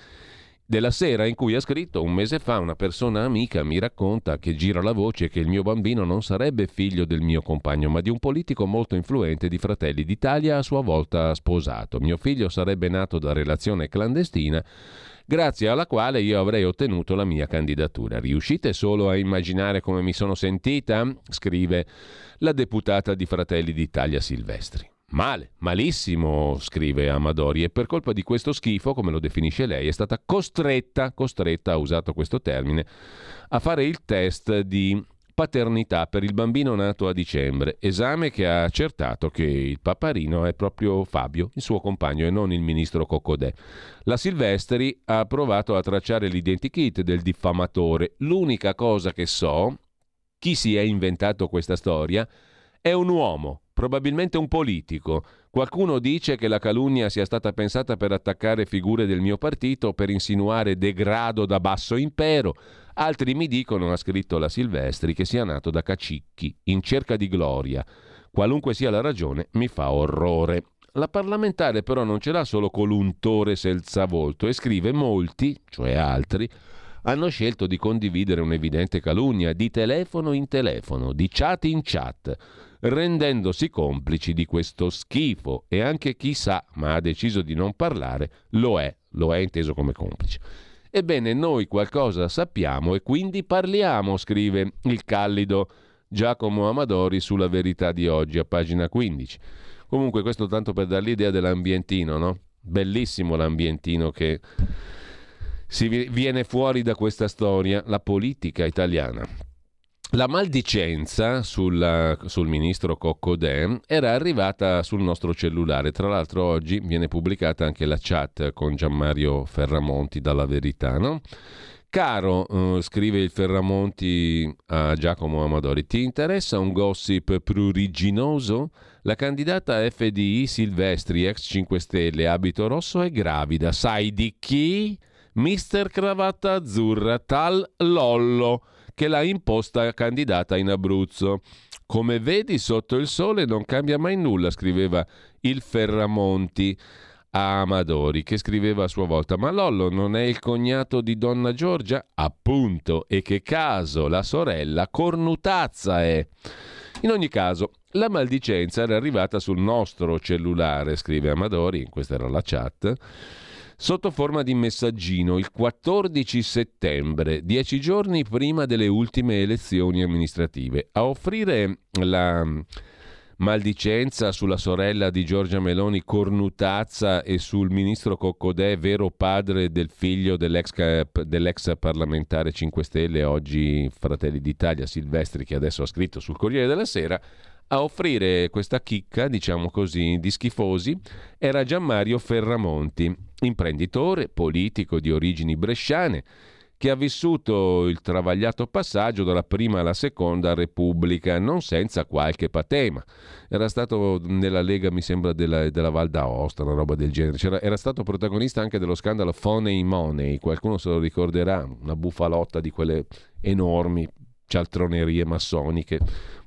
della sera in cui ha scritto un mese fa una persona amica mi racconta che gira la voce che il mio bambino non sarebbe figlio del mio compagno ma di un politico molto influente di Fratelli d'Italia a sua volta sposato. Mio figlio sarebbe nato da relazione clandestina grazie alla quale io avrei ottenuto la mia candidatura. Riuscite solo a immaginare come mi sono sentita? scrive la deputata di Fratelli d'Italia Silvestri. Male, malissimo, scrive Amadori, e per colpa di questo schifo, come lo definisce lei, è stata costretta, costretta, ha usato questo termine, a fare il test di paternità per il bambino nato a dicembre, esame che ha accertato che il paparino è proprio Fabio, il suo compagno, e non il ministro Coccodè. La Silvestri ha provato a tracciare l'identikit del diffamatore. L'unica cosa che so, chi si è inventato questa storia, è un uomo, probabilmente un politico. Qualcuno dice che la calunnia sia stata pensata per attaccare figure del mio partito, per insinuare degrado da basso impero. Altri mi dicono, ha scritto la Silvestri, che sia nato da cacicchi, in cerca di gloria. Qualunque sia la ragione, mi fa orrore. La parlamentare però non ce l'ha solo coluntore senza volto e scrive molti, cioè altri, hanno scelto di condividere un'evidente calunnia di telefono in telefono, di chat in chat, rendendosi complici di questo schifo e anche chi sa, ma ha deciso di non parlare, lo è, lo è inteso come complice. Ebbene, noi qualcosa sappiamo e quindi parliamo, scrive il callido Giacomo Amadori sulla verità di oggi, a pagina 15. Comunque, questo tanto per dare l'idea dell'ambientino, no? Bellissimo l'ambientino che si viene fuori da questa storia, la politica italiana. La maldicenza sulla, sul ministro Coccodè era arrivata sul nostro cellulare. Tra l'altro oggi viene pubblicata anche la chat con Gianmario Ferramonti dalla Verità, no? Caro, uh, scrive il Ferramonti a Giacomo Amadori, ti interessa un gossip pruriginoso? La candidata FDI Silvestri, ex 5 Stelle, abito rosso, è gravida. Sai di chi? Mister Cravatta Azzurra, tal Lollo che l'ha imposta candidata in Abruzzo. Come vedi, sotto il sole non cambia mai nulla, scriveva il Ferramonti a Amadori, che scriveva a sua volta: Ma Lollo non è il cognato di Donna Giorgia? Appunto, e che caso, la sorella cornutazza è. In ogni caso, la maldicenza era arrivata sul nostro cellulare, scrive Amadori, questa era la chat sotto forma di messaggino il 14 settembre, dieci giorni prima delle ultime elezioni amministrative. A offrire la maldicenza sulla sorella di Giorgia Meloni Cornutazza e sul ministro Coccodè, vero padre del figlio dell'ex, dell'ex, parlamentare 5 Stelle, oggi Fratelli d'Italia Silvestri, che adesso ha scritto sul Corriere della Sera, a offrire questa chicca, diciamo così, di schifosi, era Gianmario Ferramonti, imprenditore, politico di origini bresciane, che ha vissuto il travagliato passaggio dalla prima alla seconda Repubblica, non senza qualche patema. Era stato nella Lega, mi sembra, della, della Val d'Aosta, una roba del genere. C'era, era stato protagonista anche dello scandalo Foney Money, qualcuno se lo ricorderà, una bufalotta di quelle enormi cialtronerie massoniche.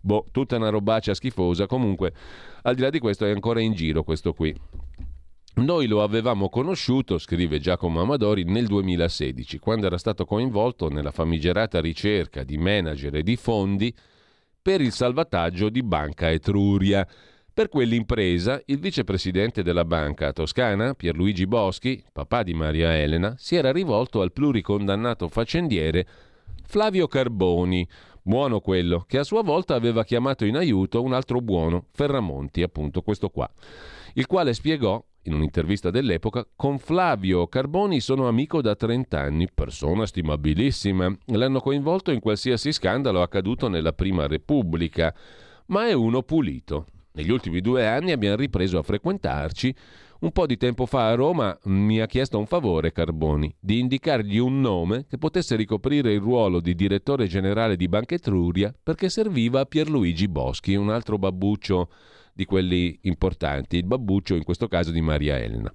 Boh, tutta una robaccia schifosa. Comunque, al di là di questo, è ancora in giro questo qui. Noi lo avevamo conosciuto, scrive Giacomo Amadori, nel 2016, quando era stato coinvolto nella famigerata ricerca di manager e di fondi per il salvataggio di Banca Etruria. Per quell'impresa, il vicepresidente della banca toscana, Pierluigi Boschi, papà di Maria Elena, si era rivolto al pluricondannato faccendiere Flavio Carboni, buono quello, che a sua volta aveva chiamato in aiuto un altro buono, Ferramonti, appunto questo qua, il quale spiegò in un'intervista dell'epoca, con Flavio Carboni sono amico da 30 anni, persona stimabilissima. L'hanno coinvolto in qualsiasi scandalo accaduto nella Prima Repubblica, ma è uno pulito. Negli ultimi due anni abbiamo ripreso a frequentarci un po' di tempo fa a Roma mi ha chiesto un favore Carboni, di indicargli un nome che potesse ricoprire il ruolo di direttore generale di Banca Etruria perché serviva a Pierluigi Boschi, un altro babbuccio di quelli importanti, il babbuccio in questo caso di Maria Elena.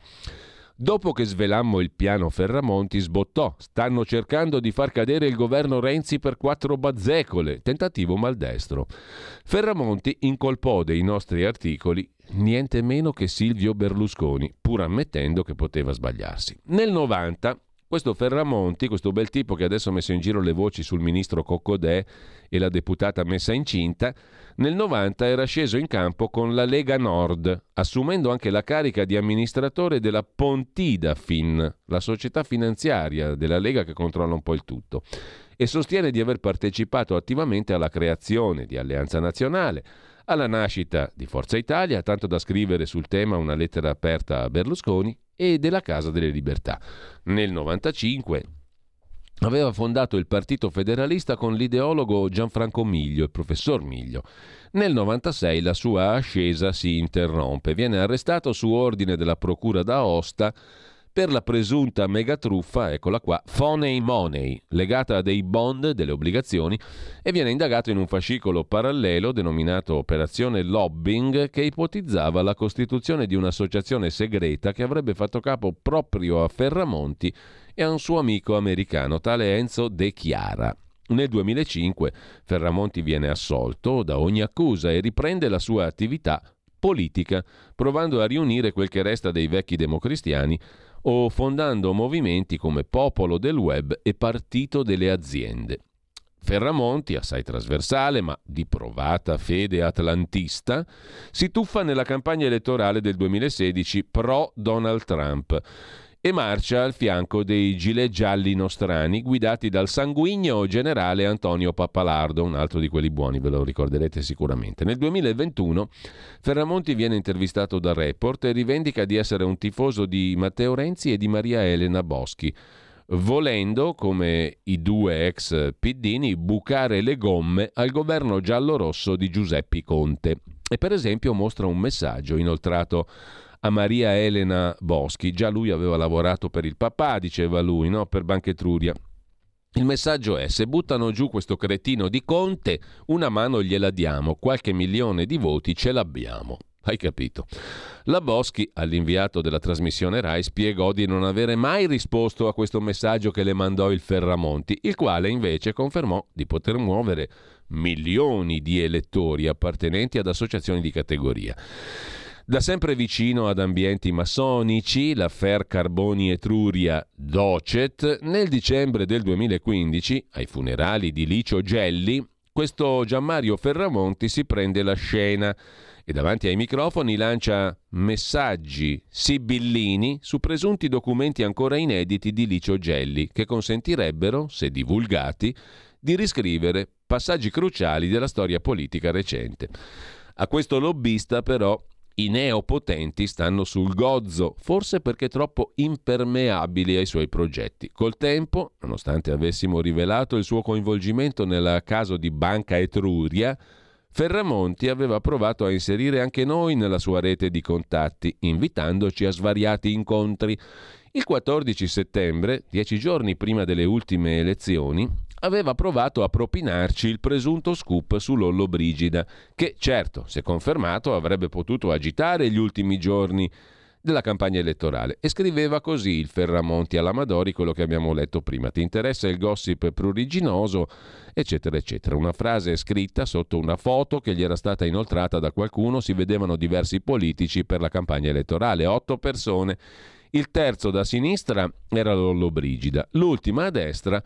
Dopo che svelammo il piano Ferramonti, sbottò. Stanno cercando di far cadere il governo Renzi per quattro bazzecole. Tentativo maldestro. Ferramonti incolpò dei nostri articoli niente meno che Silvio Berlusconi, pur ammettendo che poteva sbagliarsi. Nel 90 questo Ferramonti, questo bel tipo che adesso ha messo in giro le voci sul ministro Coccodè e la deputata messa incinta, nel 90 era sceso in campo con la Lega Nord, assumendo anche la carica di amministratore della Pontida Fin, la società finanziaria della Lega che controlla un po' il tutto, e sostiene di aver partecipato attivamente alla creazione di Alleanza Nazionale, alla nascita di Forza Italia, tanto da scrivere sul tema una lettera aperta a Berlusconi, e della Casa delle Libertà. Nel 1995 aveva fondato il Partito Federalista con l'ideologo Gianfranco Miglio, il professor Miglio. Nel 96 la sua ascesa si interrompe, viene arrestato su ordine della Procura d'Aosta per la presunta megatruffa, eccola qua, Phoney Money, legata a dei bond, delle obbligazioni, e viene indagato in un fascicolo parallelo denominato Operazione Lobbying che ipotizzava la costituzione di un'associazione segreta che avrebbe fatto capo proprio a Ferramonti e a un suo amico americano, tale Enzo De Chiara. Nel 2005 Ferramonti viene assolto da ogni accusa e riprende la sua attività politica, provando a riunire quel che resta dei vecchi democristiani o fondando movimenti come Popolo del Web e Partito delle Aziende. Ferramonti, assai trasversale ma di provata fede atlantista, si tuffa nella campagna elettorale del 2016 pro Donald Trump e marcia al fianco dei gilet gialli nostrani guidati dal sanguigno generale Antonio Pappalardo, un altro di quelli buoni, ve lo ricorderete sicuramente. Nel 2021 Ferramonti viene intervistato da Report e rivendica di essere un tifoso di Matteo Renzi e di Maria Elena Boschi. volendo, come i due ex piddini, bucare le gomme al governo giallo-rosso di Giuseppe Conte. E per esempio mostra un messaggio inoltrato a Maria Elena Boschi. Già lui aveva lavorato per il papà, diceva lui, no? per Banca Etruria. Il messaggio è: se buttano giù questo cretino di Conte, una mano gliela diamo, qualche milione di voti ce l'abbiamo. Hai capito? La Boschi, all'inviato della trasmissione RAI, spiegò di non avere mai risposto a questo messaggio che le mandò il Ferramonti, il quale invece confermò di poter muovere milioni di elettori appartenenti ad associazioni di categoria. Da sempre vicino ad ambienti massonici, l'affair Carboni Etruria Docet, nel dicembre del 2015, ai funerali di Licio Gelli, questo Gianmario Ferramonti si prende la scena e davanti ai microfoni lancia messaggi sibillini su presunti documenti ancora inediti di Licio Gelli che consentirebbero, se divulgati, di riscrivere passaggi cruciali della storia politica recente. A questo lobbista però i neopotenti stanno sul gozzo, forse perché troppo impermeabili ai suoi progetti. Col tempo, nonostante avessimo rivelato il suo coinvolgimento nel caso di Banca Etruria, Ferramonti aveva provato a inserire anche noi nella sua rete di contatti, invitandoci a svariati incontri. Il 14 settembre, dieci giorni prima delle ultime elezioni, aveva provato a propinarci il presunto scoop su Lollo Brigida, che certo, se confermato, avrebbe potuto agitare gli ultimi giorni della campagna elettorale. E scriveva così il Ferramonti all'Amadori, quello che abbiamo letto prima. Ti interessa il gossip pruriginoso, eccetera, eccetera. Una frase scritta sotto una foto che gli era stata inoltrata da qualcuno, si vedevano diversi politici per la campagna elettorale, otto persone. Il terzo da sinistra era Lollo Brigida, l'ultima a destra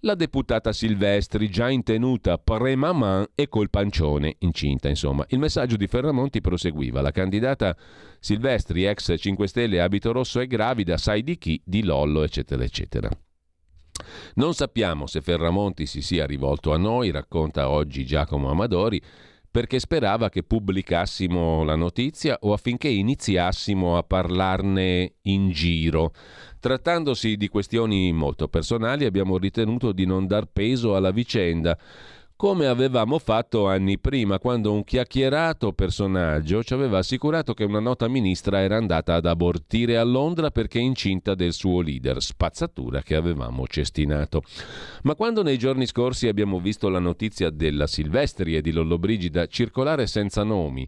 la deputata Silvestri, già in tenuta pre-maman e col pancione incinta, insomma. Il messaggio di Ferramonti proseguiva. La candidata Silvestri, ex 5 Stelle, abito rosso, è gravida, sai di chi? Di Lollo, eccetera, eccetera. Non sappiamo se Ferramonti si sia rivolto a noi, racconta oggi Giacomo Amadori, perché sperava che pubblicassimo la notizia o affinché iniziassimo a parlarne in giro. Trattandosi di questioni molto personali abbiamo ritenuto di non dar peso alla vicenda, come avevamo fatto anni prima, quando un chiacchierato personaggio ci aveva assicurato che una nota ministra era andata ad abortire a Londra perché incinta del suo leader, spazzatura che avevamo cestinato. Ma quando nei giorni scorsi abbiamo visto la notizia della Silvestri e di Lollobrigida circolare senza nomi,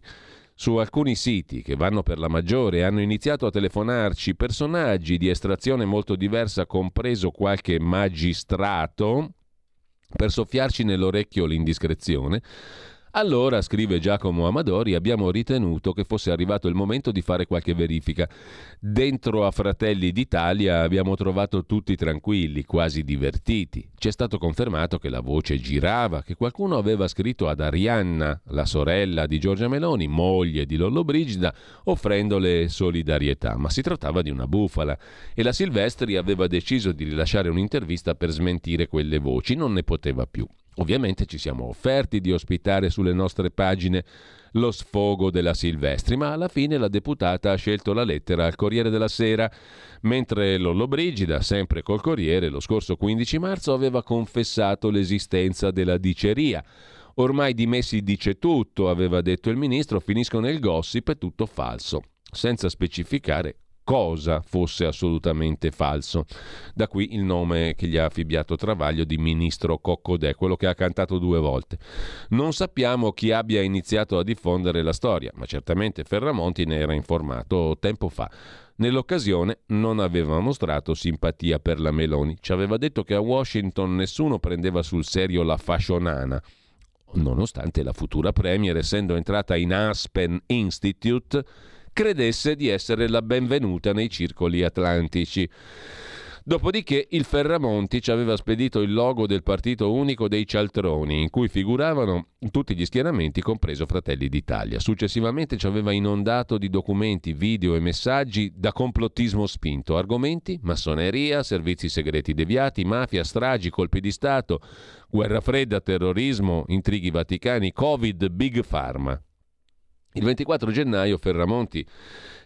su alcuni siti che vanno per la maggiore hanno iniziato a telefonarci personaggi di estrazione molto diversa, compreso qualche magistrato, per soffiarci nell'orecchio l'indiscrezione, allora, scrive Giacomo Amadori, abbiamo ritenuto che fosse arrivato il momento di fare qualche verifica. Dentro a Fratelli d'Italia abbiamo trovato tutti tranquilli, quasi divertiti. Ci è stato confermato che la voce girava, che qualcuno aveva scritto ad Arianna, la sorella di Giorgia Meloni, moglie di Lollo Brigida, offrendole solidarietà, ma si trattava di una bufala e la Silvestri aveva deciso di rilasciare un'intervista per smentire quelle voci, non ne poteva più. Ovviamente ci siamo offerti di ospitare sulle nostre pagine lo sfogo della Silvestri, ma alla fine la deputata ha scelto la lettera al Corriere della Sera, mentre Lollo Brigida, sempre col Corriere, lo scorso 15 marzo aveva confessato l'esistenza della diceria. Ormai dimessi dice tutto, aveva detto il ministro, finisco nel gossip, è tutto falso, senza specificare cosa fosse assolutamente falso. Da qui il nome che gli ha affibbiato Travaglio di ministro Coccodè, quello che ha cantato due volte. Non sappiamo chi abbia iniziato a diffondere la storia, ma certamente Ferramonti ne era informato tempo fa. Nell'occasione non aveva mostrato simpatia per la Meloni, ci aveva detto che a Washington nessuno prendeva sul serio la fascionana nonostante la futura Premier, essendo entrata in Aspen Institute, credesse di essere la benvenuta nei circoli atlantici. Dopodiché il Ferramonti ci aveva spedito il logo del partito unico dei cialtroni, in cui figuravano tutti gli schieramenti, compreso Fratelli d'Italia. Successivamente ci aveva inondato di documenti, video e messaggi da complottismo spinto, argomenti massoneria, servizi segreti deviati, mafia, stragi, colpi di Stato, guerra fredda, terrorismo, intrighi vaticani, Covid, Big Pharma. Il 24 gennaio Ferramonti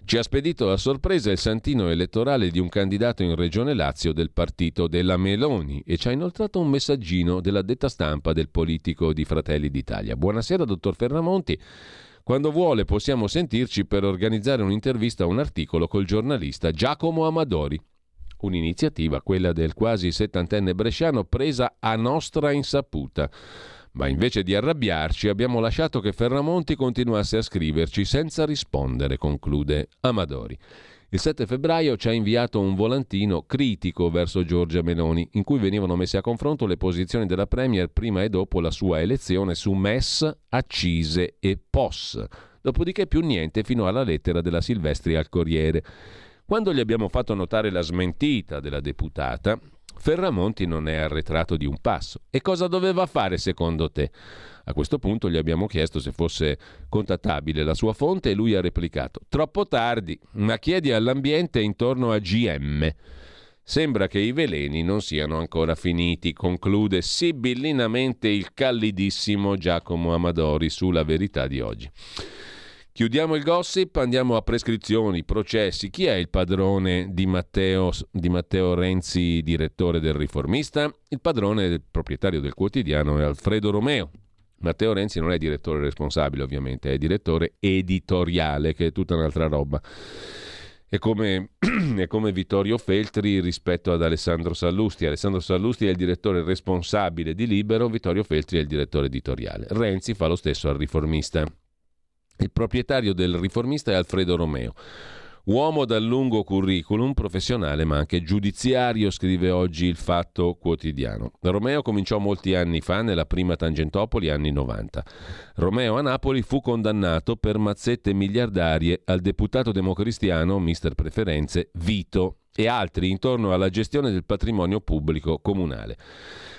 ci ha spedito a sorpresa il santino elettorale di un candidato in Regione Lazio del partito della Meloni e ci ha inoltrato un messaggino della detta stampa del politico di Fratelli d'Italia. Buonasera, dottor Ferramonti. Quando vuole possiamo sentirci per organizzare un'intervista a un articolo col giornalista Giacomo Amadori. Un'iniziativa, quella del quasi settantenne bresciano, presa a nostra insaputa. Ma invece di arrabbiarci abbiamo lasciato che Ferramonti continuasse a scriverci senza rispondere, conclude Amadori. Il 7 febbraio ci ha inviato un volantino critico verso Giorgia Meloni, in cui venivano messe a confronto le posizioni della Premier prima e dopo la sua elezione su MES, accise e POS. Dopodiché più niente fino alla lettera della Silvestri al Corriere. Quando gli abbiamo fatto notare la smentita della deputata, Ferramonti non è arretrato di un passo. E cosa doveva fare secondo te? A questo punto gli abbiamo chiesto se fosse contattabile la sua fonte e lui ha replicato: Troppo tardi, ma chiedi all'ambiente intorno a GM. Sembra che i veleni non siano ancora finiti, conclude sibillinamente il callidissimo Giacomo Amadori sulla verità di oggi. Chiudiamo il gossip, andiamo a prescrizioni, processi. Chi è il padrone di Matteo, di Matteo Renzi, direttore del Riformista? Il padrone il proprietario del quotidiano è Alfredo Romeo. Matteo Renzi non è direttore responsabile, ovviamente, è direttore editoriale, che è tutta un'altra roba. È come, [clears throat] è come, Vittorio Feltri rispetto ad Alessandro Sallusti. Alessandro Sallusti è il direttore responsabile di Libero, Vittorio Feltri è il direttore editoriale. Renzi fa lo stesso al riformista. Il proprietario del riformista è Alfredo Romeo. Uomo dal lungo curriculum professionale ma anche giudiziario, scrive oggi il Fatto Quotidiano. Romeo cominciò molti anni fa nella prima Tangentopoli, anni 90. Romeo a Napoli fu condannato per mazzette miliardarie al deputato democristiano, mister preferenze, Vito e altri intorno alla gestione del patrimonio pubblico comunale.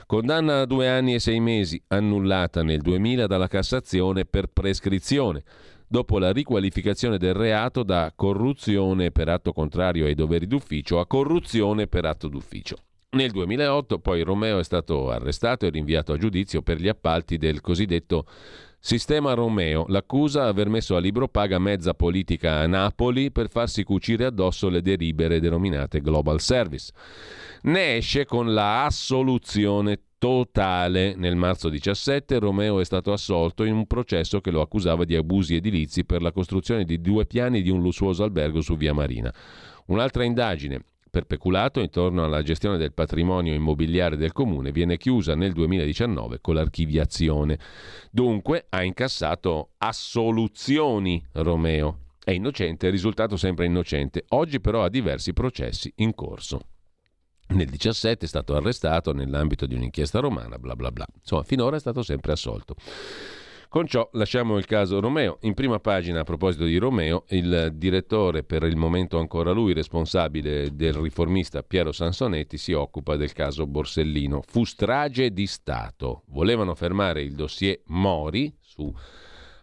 Condanna a due anni e sei mesi, annullata nel 2000 dalla Cassazione per prescrizione, dopo la riqualificazione del reato da corruzione per atto contrario ai doveri d'ufficio a corruzione per atto d'ufficio. Nel 2008 poi Romeo è stato arrestato e rinviato a giudizio per gli appalti del cosiddetto Sistema Romeo, l'accusa aver messo a libro paga mezza politica a Napoli per farsi cucire addosso le delibere denominate Global Service ne esce con la assoluzione totale. Nel marzo 17 Romeo è stato assolto in un processo che lo accusava di abusi edilizi per la costruzione di due piani di un lussuoso albergo su Via Marina. Un'altra indagine per peculato intorno alla gestione del patrimonio immobiliare del comune viene chiusa nel 2019 con l'archiviazione. Dunque ha incassato assoluzioni Romeo. È innocente, è risultato sempre innocente. Oggi però ha diversi processi in corso. Nel 17 è stato arrestato nell'ambito di un'inchiesta romana, bla bla bla. Insomma, finora è stato sempre assolto. Con ciò lasciamo il caso Romeo. In prima pagina, a proposito di Romeo, il direttore, per il momento ancora lui, responsabile del riformista Piero Sansonetti, si occupa del caso Borsellino. Fu strage di Stato. Volevano fermare il dossier Mori su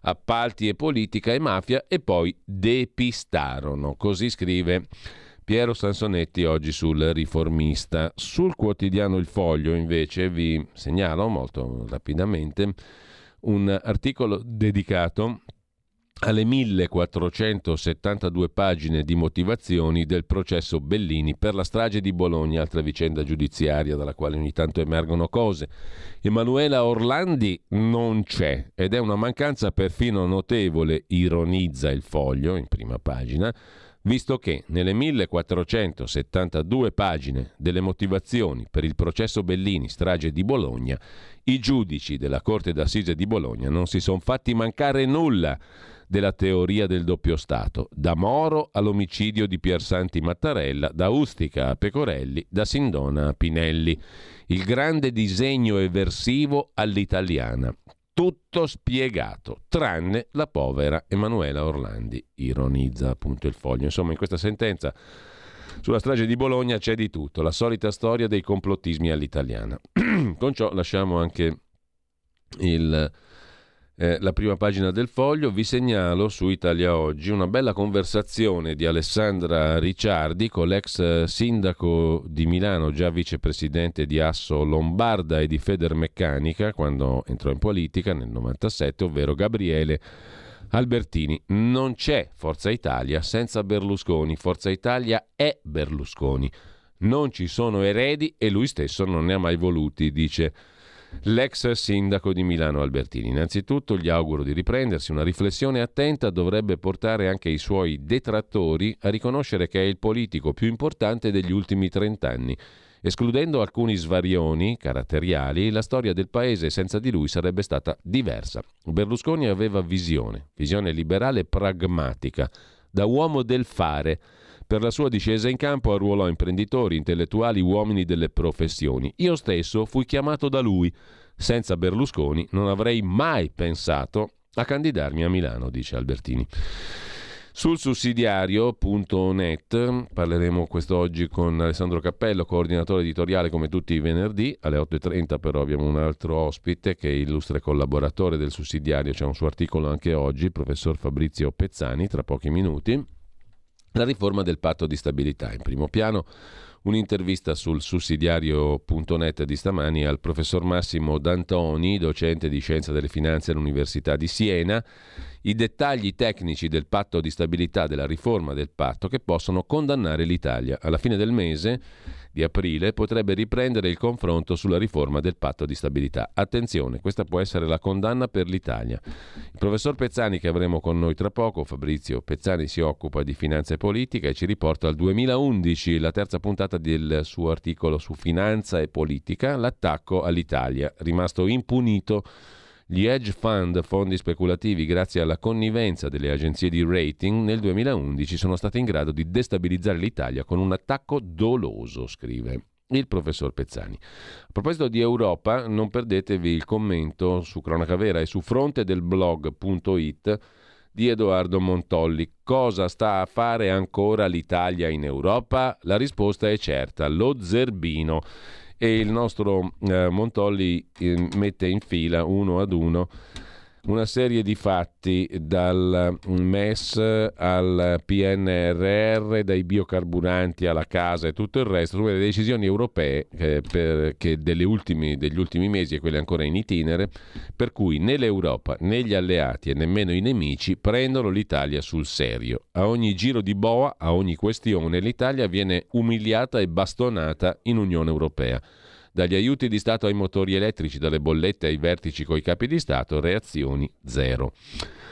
appalti e politica e mafia e poi depistarono. Così scrive Piero Sansonetti oggi sul riformista. Sul quotidiano Il Foglio invece vi segnalo molto rapidamente un articolo dedicato alle 1472 pagine di motivazioni del processo Bellini per la strage di Bologna, altra vicenda giudiziaria dalla quale ogni tanto emergono cose. Emanuela Orlandi non c'è ed è una mancanza perfino notevole, ironizza il foglio in prima pagina, visto che nelle 1472 pagine delle motivazioni per il processo Bellini, strage di Bologna, i giudici della Corte d'Assise di Bologna non si sono fatti mancare nulla della teoria del doppio Stato, da Moro all'omicidio di Piersanti Mattarella, da Ustica a Pecorelli, da Sindona a Pinelli. Il grande disegno eversivo all'italiana, tutto spiegato, tranne la povera Emanuela Orlandi, ironizza appunto il foglio. Insomma, in questa sentenza sulla strage di Bologna c'è di tutto, la solita storia dei complottismi all'italiana. [clears throat] Con ciò lasciamo anche il eh, la prima pagina del foglio, vi segnalo su Italia Oggi una bella conversazione di Alessandra Ricciardi con l'ex sindaco di Milano, già vicepresidente di Asso Lombarda e di Federmeccanica quando entrò in politica nel 97, ovvero Gabriele Albertini, non c'è Forza Italia senza Berlusconi, Forza Italia è Berlusconi. Non ci sono eredi e lui stesso non ne ha mai voluti, dice l'ex sindaco di Milano Albertini. Innanzitutto gli auguro di riprendersi, una riflessione attenta dovrebbe portare anche i suoi detrattori a riconoscere che è il politico più importante degli ultimi trent'anni. Escludendo alcuni svarioni caratteriali, la storia del paese senza di lui sarebbe stata diversa. Berlusconi aveva visione, visione liberale pragmatica, da uomo del fare. Per la sua discesa in campo arruolò imprenditori, intellettuali, uomini delle professioni. Io stesso fui chiamato da lui. Senza Berlusconi non avrei mai pensato a candidarmi a Milano, dice Albertini. Sul sussidiario.net parleremo quest'oggi con Alessandro Cappello, coordinatore editoriale come tutti i venerdì. Alle 8.30 però abbiamo un altro ospite che è illustre collaboratore del sussidiario, c'è un suo articolo anche oggi, il professor Fabrizio Pezzani, tra pochi minuti. La riforma del patto di stabilità. In primo piano un'intervista sul sussidiario.net di stamani al professor Massimo D'Antoni, docente di scienza delle finanze all'Università di Siena, i dettagli tecnici del patto di stabilità, della riforma del patto che possono condannare l'Italia. Alla fine del mese di aprile potrebbe riprendere il confronto sulla riforma del patto di stabilità. Attenzione, questa può essere la condanna per l'Italia. Il professor Pezzani che avremo con noi tra poco, Fabrizio Pezzani si occupa di finanza e politica e ci riporta al 2011, la terza puntata del suo articolo su finanza e politica, l'attacco all'Italia, rimasto impunito gli hedge fund, fondi speculativi, grazie alla connivenza delle agenzie di rating, nel 2011 sono stati in grado di destabilizzare l'Italia con un attacco doloso, scrive il professor Pezzani. A proposito di Europa, non perdetevi il commento su Cronaca Vera e su fronte del blog.it di Edoardo Montolli. Cosa sta a fare ancora l'Italia in Europa? La risposta è certa, lo zerbino e il nostro eh, Montolli eh, mette in fila uno ad uno una serie di fatti dal MES al PNRR, dai biocarburanti alla casa e tutto il resto, le decisioni europee eh, per, ultimi, degli ultimi mesi e quelle ancora in itinere, per cui né l'Europa né gli alleati e nemmeno i nemici prendono l'Italia sul serio. A ogni giro di boa, a ogni questione, l'Italia viene umiliata e bastonata in Unione Europea. Dagli aiuti di Stato ai motori elettrici, dalle bollette ai vertici coi capi di Stato, reazioni zero.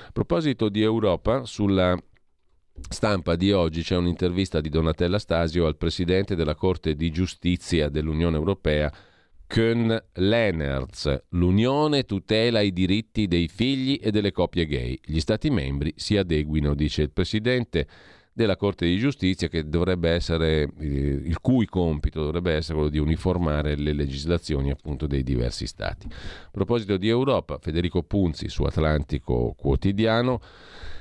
A proposito di Europa, sulla stampa di oggi c'è un'intervista di Donatella Stasio al presidente della Corte di Giustizia dell'Unione Europea, Kön Lenertz. L'Unione tutela i diritti dei figli e delle coppie gay. Gli Stati membri si adeguino, dice il presidente della Corte di Giustizia che dovrebbe essere, eh, il cui compito dovrebbe essere quello di uniformare le legislazioni appunto dei diversi stati. A proposito di Europa, Federico Punzi su Atlantico Quotidiano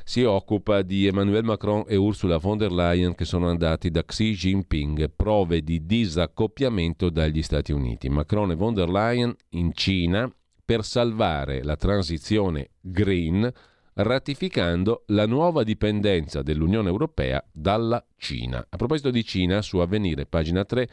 si occupa di Emmanuel Macron e Ursula von der Leyen che sono andati da Xi Jinping, prove di disaccoppiamento dagli Stati Uniti. Macron e von der Leyen in Cina per salvare la transizione green ratificando la nuova dipendenza dell'Unione Europea dalla Cina. A proposito di Cina, su Avvenire, pagina 3,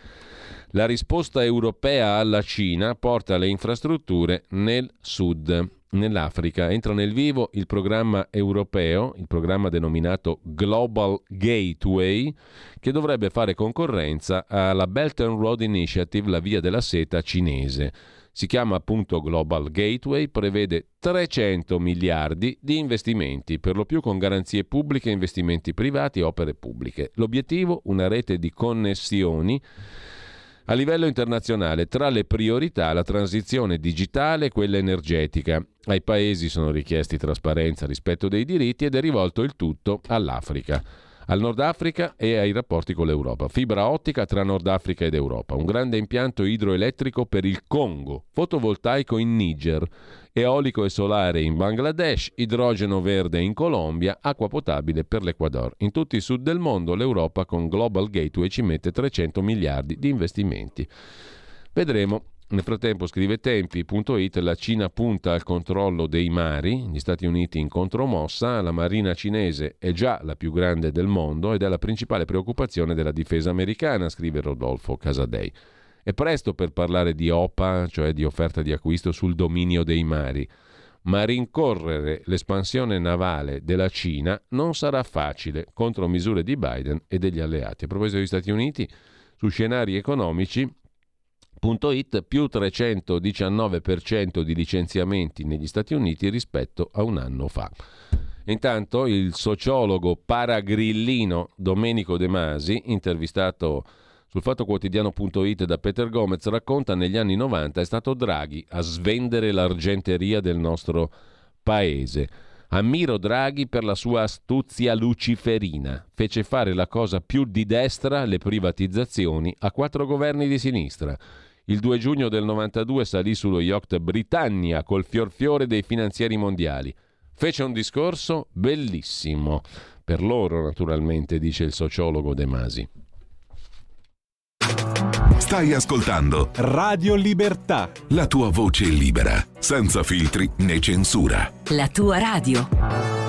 la risposta europea alla Cina porta le infrastrutture nel sud. Nell'Africa entra nel vivo il programma europeo, il programma denominato Global Gateway, che dovrebbe fare concorrenza alla Belt and Road Initiative, la via della seta cinese si chiama appunto Global Gateway, prevede 300 miliardi di investimenti, per lo più con garanzie pubbliche, investimenti privati e opere pubbliche. L'obiettivo? Una rete di connessioni a livello internazionale, tra le priorità la transizione digitale e quella energetica. Ai paesi sono richiesti trasparenza, rispetto dei diritti ed è rivolto il tutto all'Africa al Nord Africa e ai rapporti con l'Europa. Fibra ottica tra Nord Africa ed Europa, un grande impianto idroelettrico per il Congo, fotovoltaico in Niger, eolico e solare in Bangladesh, idrogeno verde in Colombia, acqua potabile per l'Ecuador. In tutto il sud del mondo l'Europa con Global Gateway ci mette 300 miliardi di investimenti. Vedremo nel frattempo, scrive Tempi.it, la Cina punta al controllo dei mari, gli Stati Uniti in contromossa, la marina cinese è già la più grande del mondo ed è la principale preoccupazione della difesa americana, scrive Rodolfo Casadei. È presto per parlare di OPA, cioè di offerta di acquisto sul dominio dei mari, ma rincorrere l'espansione navale della Cina non sarà facile contro misure di Biden e degli alleati. A proposito degli Stati Uniti, su scenari economici, It, più 319% di licenziamenti negli Stati Uniti rispetto a un anno fa. Intanto il sociologo paragrillino Domenico De Masi, intervistato sul fatto quotidiano.it da Peter Gomez, racconta negli anni 90 è stato Draghi a svendere l'argenteria del nostro paese. Ammiro Draghi per la sua astuzia luciferina. Fece fare la cosa più di destra, le privatizzazioni, a quattro governi di sinistra. Il 2 giugno del 92 salì sullo yacht Britannia col fiorfiore dei finanzieri mondiali. Fece un discorso bellissimo. Per loro, naturalmente, dice il sociologo De Masi.
Stai ascoltando
Radio Libertà.
La tua voce libera, senza filtri né censura.
La tua radio.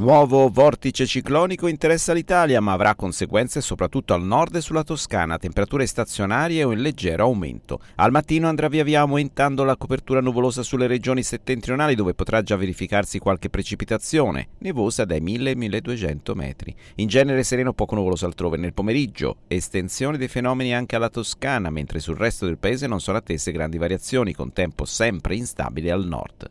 Nuovo vortice ciclonico interessa l'Italia, ma avrà conseguenze soprattutto al nord e sulla Toscana, temperature stazionarie o in leggero aumento. Al mattino andrà via via aumentando la copertura nuvolosa sulle regioni settentrionali, dove potrà già verificarsi qualche precipitazione, nevosa dai 1000 ai 1200 metri. In genere sereno poco nuvoloso altrove nel pomeriggio, estensione dei fenomeni anche alla Toscana, mentre sul resto del paese non sono attese grandi variazioni, con tempo sempre instabile al nord.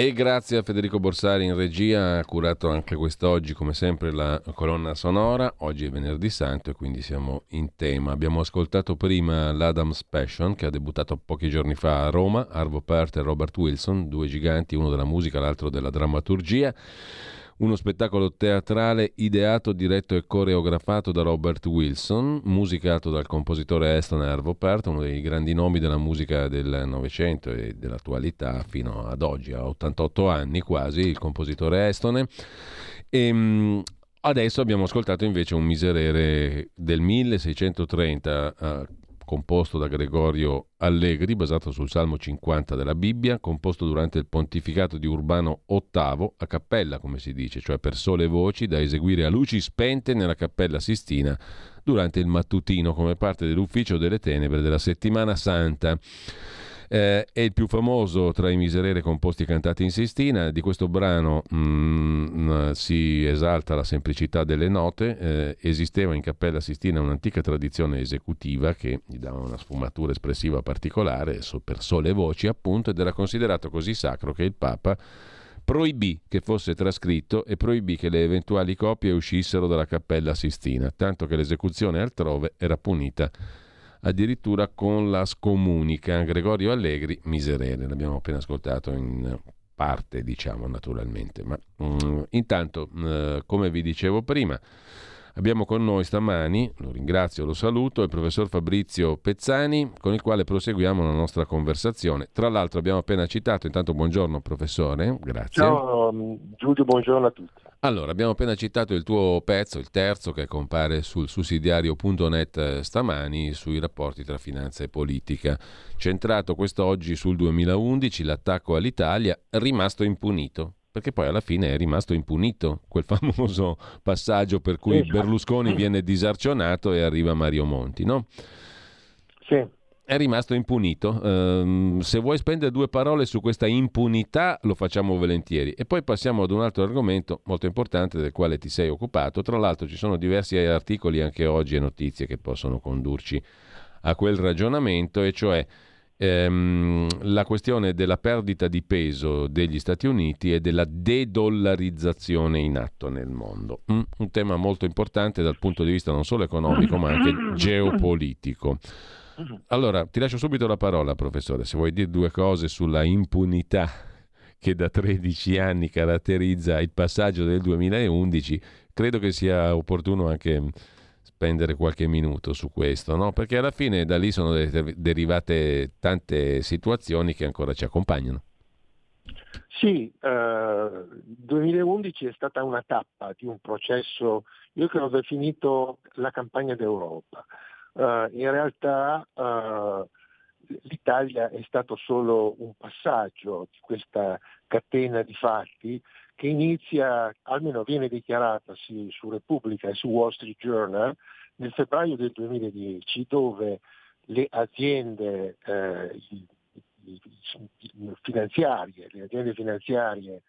E grazie a Federico Borsari in regia, ha curato anche quest'oggi come sempre la colonna sonora, oggi è venerdì santo e quindi siamo in tema. Abbiamo ascoltato prima l'Adams Passion che ha debuttato pochi giorni fa a Roma, Arvo Pärt e Robert Wilson, due giganti, uno della musica, l'altro della drammaturgia uno spettacolo teatrale ideato, diretto e coreografato da Robert Wilson, musicato dal compositore Aston Arvo Pärt, uno dei grandi nomi della musica del Novecento e dell'attualità fino ad oggi, a 88 anni quasi, il compositore Aston. E, ehm, Adesso abbiamo ascoltato invece un miserere del 1630 uh, composto da Gregorio Allegri, basato sul Salmo 50 della Bibbia, composto durante il pontificato di Urbano VIII, a cappella come si dice, cioè per sole voci da eseguire a luci spente nella cappella Sistina durante il mattutino come parte dell'ufficio delle tenebre della settimana santa. Eh, è il più famoso tra i miserere composti e cantati in Sistina. Di questo brano mh, mm, si esalta la semplicità delle note. Eh, esisteva in Cappella Sistina un'antica tradizione esecutiva che gli dava una sfumatura espressiva particolare, per sole voci appunto, ed era considerato così sacro che il Papa proibì che fosse trascritto e proibì che le eventuali copie uscissero dalla Cappella Sistina, tanto che l'esecuzione altrove era punita addirittura con la scomunica. Gregorio Allegri, miserere, l'abbiamo appena ascoltato in parte, diciamo naturalmente. Ma um, intanto, uh, come vi dicevo prima, Abbiamo con noi stamani, lo ringrazio, lo saluto, il professor Fabrizio Pezzani, con il quale proseguiamo la nostra conversazione. Tra l'altro abbiamo appena citato, intanto buongiorno professore, grazie.
Ciao Giulio, buongiorno a tutti.
Allora, abbiamo appena citato il tuo pezzo, il terzo, che compare sul sussidiario.net eh, stamani sui rapporti tra finanza e politica. Centrato quest'oggi sul 2011, l'attacco all'Italia, rimasto impunito perché poi alla fine è rimasto impunito quel [laughs] famoso passaggio per cui Berlusconi viene disarcionato e arriva Mario Monti, no?
Sì.
È rimasto impunito. Um, se vuoi spendere due parole su questa impunità, lo facciamo volentieri. E poi passiamo ad un altro argomento molto importante del quale ti sei occupato. Tra l'altro ci sono diversi articoli anche oggi e notizie che possono condurci a quel ragionamento, e cioè ehm, la questione della perdita di peso degli Stati Uniti e della dedollarizzazione in atto nel mondo. Mm, un tema molto importante dal punto di vista non solo economico ma anche [clears throat] geopolitico. Allora, ti lascio subito la parola, professore, se vuoi dire due cose sulla impunità che da 13 anni caratterizza il passaggio del 2011, credo che sia opportuno anche spendere qualche minuto su questo, no? perché alla fine da lì sono derivate tante situazioni che ancora ci accompagnano.
Sì, eh, 2011 è stata una tappa di un processo, io che l'ho definito la campagna d'Europa. Eh, in realtà eh, l'Italia è stato solo un passaggio di questa catena di fatti che inizia, almeno viene dichiarata sì, su Repubblica e su Wall Street Journal nel febbraio del 2010, dove le aziende eh, i, i, i, finanziarie, le aziende finanziarie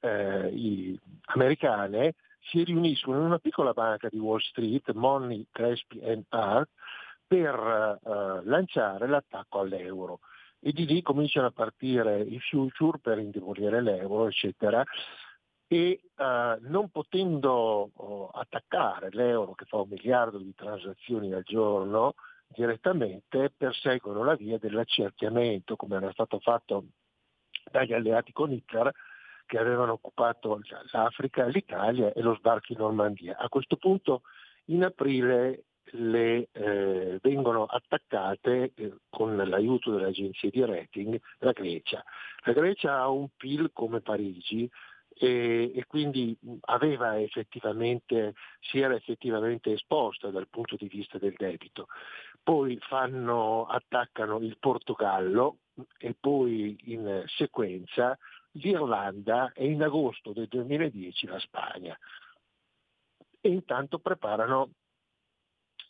eh, americane si riuniscono in una piccola banca di Wall Street, Money, Crespi Hart, per eh, lanciare l'attacco all'euro. E di lì cominciano a partire i future per indebolire l'euro, eccetera e eh, non potendo oh, attaccare l'euro che fa un miliardo di transazioni al giorno direttamente perseguono la via dell'accerchiamento come era stato fatto dagli alleati con Hitler che avevano occupato l'Africa, l'Italia e lo sbarco in Normandia. A questo punto in aprile le, eh, vengono attaccate eh, con l'aiuto delle agenzie di rating la Grecia. La Grecia ha un PIL come Parigi e, e, quindi aveva effettivamente, si era effettivamente esposta dal punto di vista del debito. Poi fanno, attaccano il Portogallo e poi in sequenza l'Irlanda e in agosto del 2010 la Spagna. E intanto preparano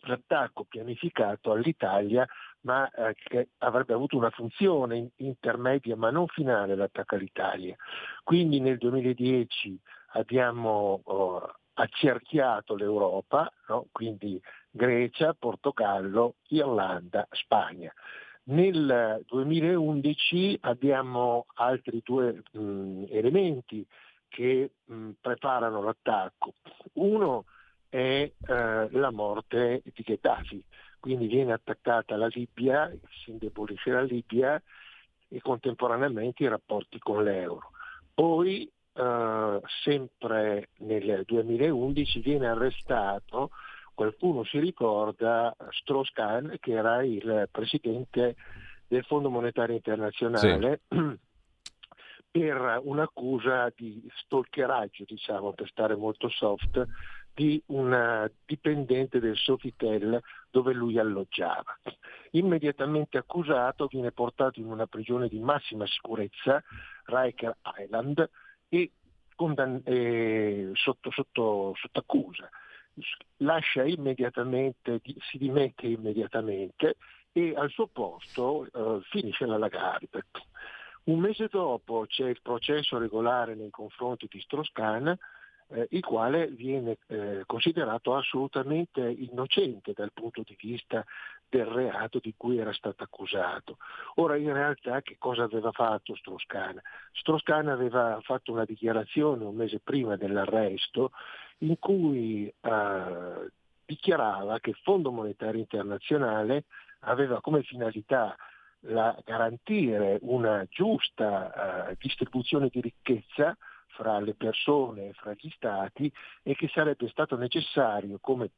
l'attacco pianificato all'Italia ma eh, che avrebbe avuto una funzione intermedia ma non finale l'attacco all'Italia. Quindi nel 2010 abbiamo oh, accerchiato l'Europa, no? quindi Grecia, Portogallo, Irlanda, Spagna. Nel 2011 abbiamo altri due mh, elementi che mh, preparano l'attacco. Uno è eh, la morte di Gheddafi, quindi viene attaccata la Libia, si indebolisce la Libia e contemporaneamente i rapporti con l'euro. Poi, eh, sempre nel 2011, viene arrestato, qualcuno si ricorda, Strauss-Kahn, che era il presidente del Fondo Monetario Internazionale, sì. [clears throat] per un'accusa di stalkeraggio, diciamo, per stare molto soft, di una dipendente del Sofitel dove lui alloggiava. Immediatamente accusato viene portato in una prigione di massima sicurezza, Riker Island, e condann- eh, sotto, sotto, sotto accusa. Lascia immediatamente, si dimette immediatamente e al suo posto eh, finisce la Lagarde. Un mese dopo c'è il processo regolare nei confronti di Strauss-Kahn eh, il quale viene eh, considerato assolutamente innocente dal punto di vista del reato di cui era stato accusato. Ora in realtà che cosa aveva fatto Strauss-Kahn? Strauss-Kahn aveva fatto una dichiarazione un mese prima dell'arresto in cui eh, dichiarava che il Fondo Monetario Internazionale aveva come finalità la garantire una giusta uh, distribuzione di ricchezza fra le persone e fra gli stati e che sarebbe stato necessario come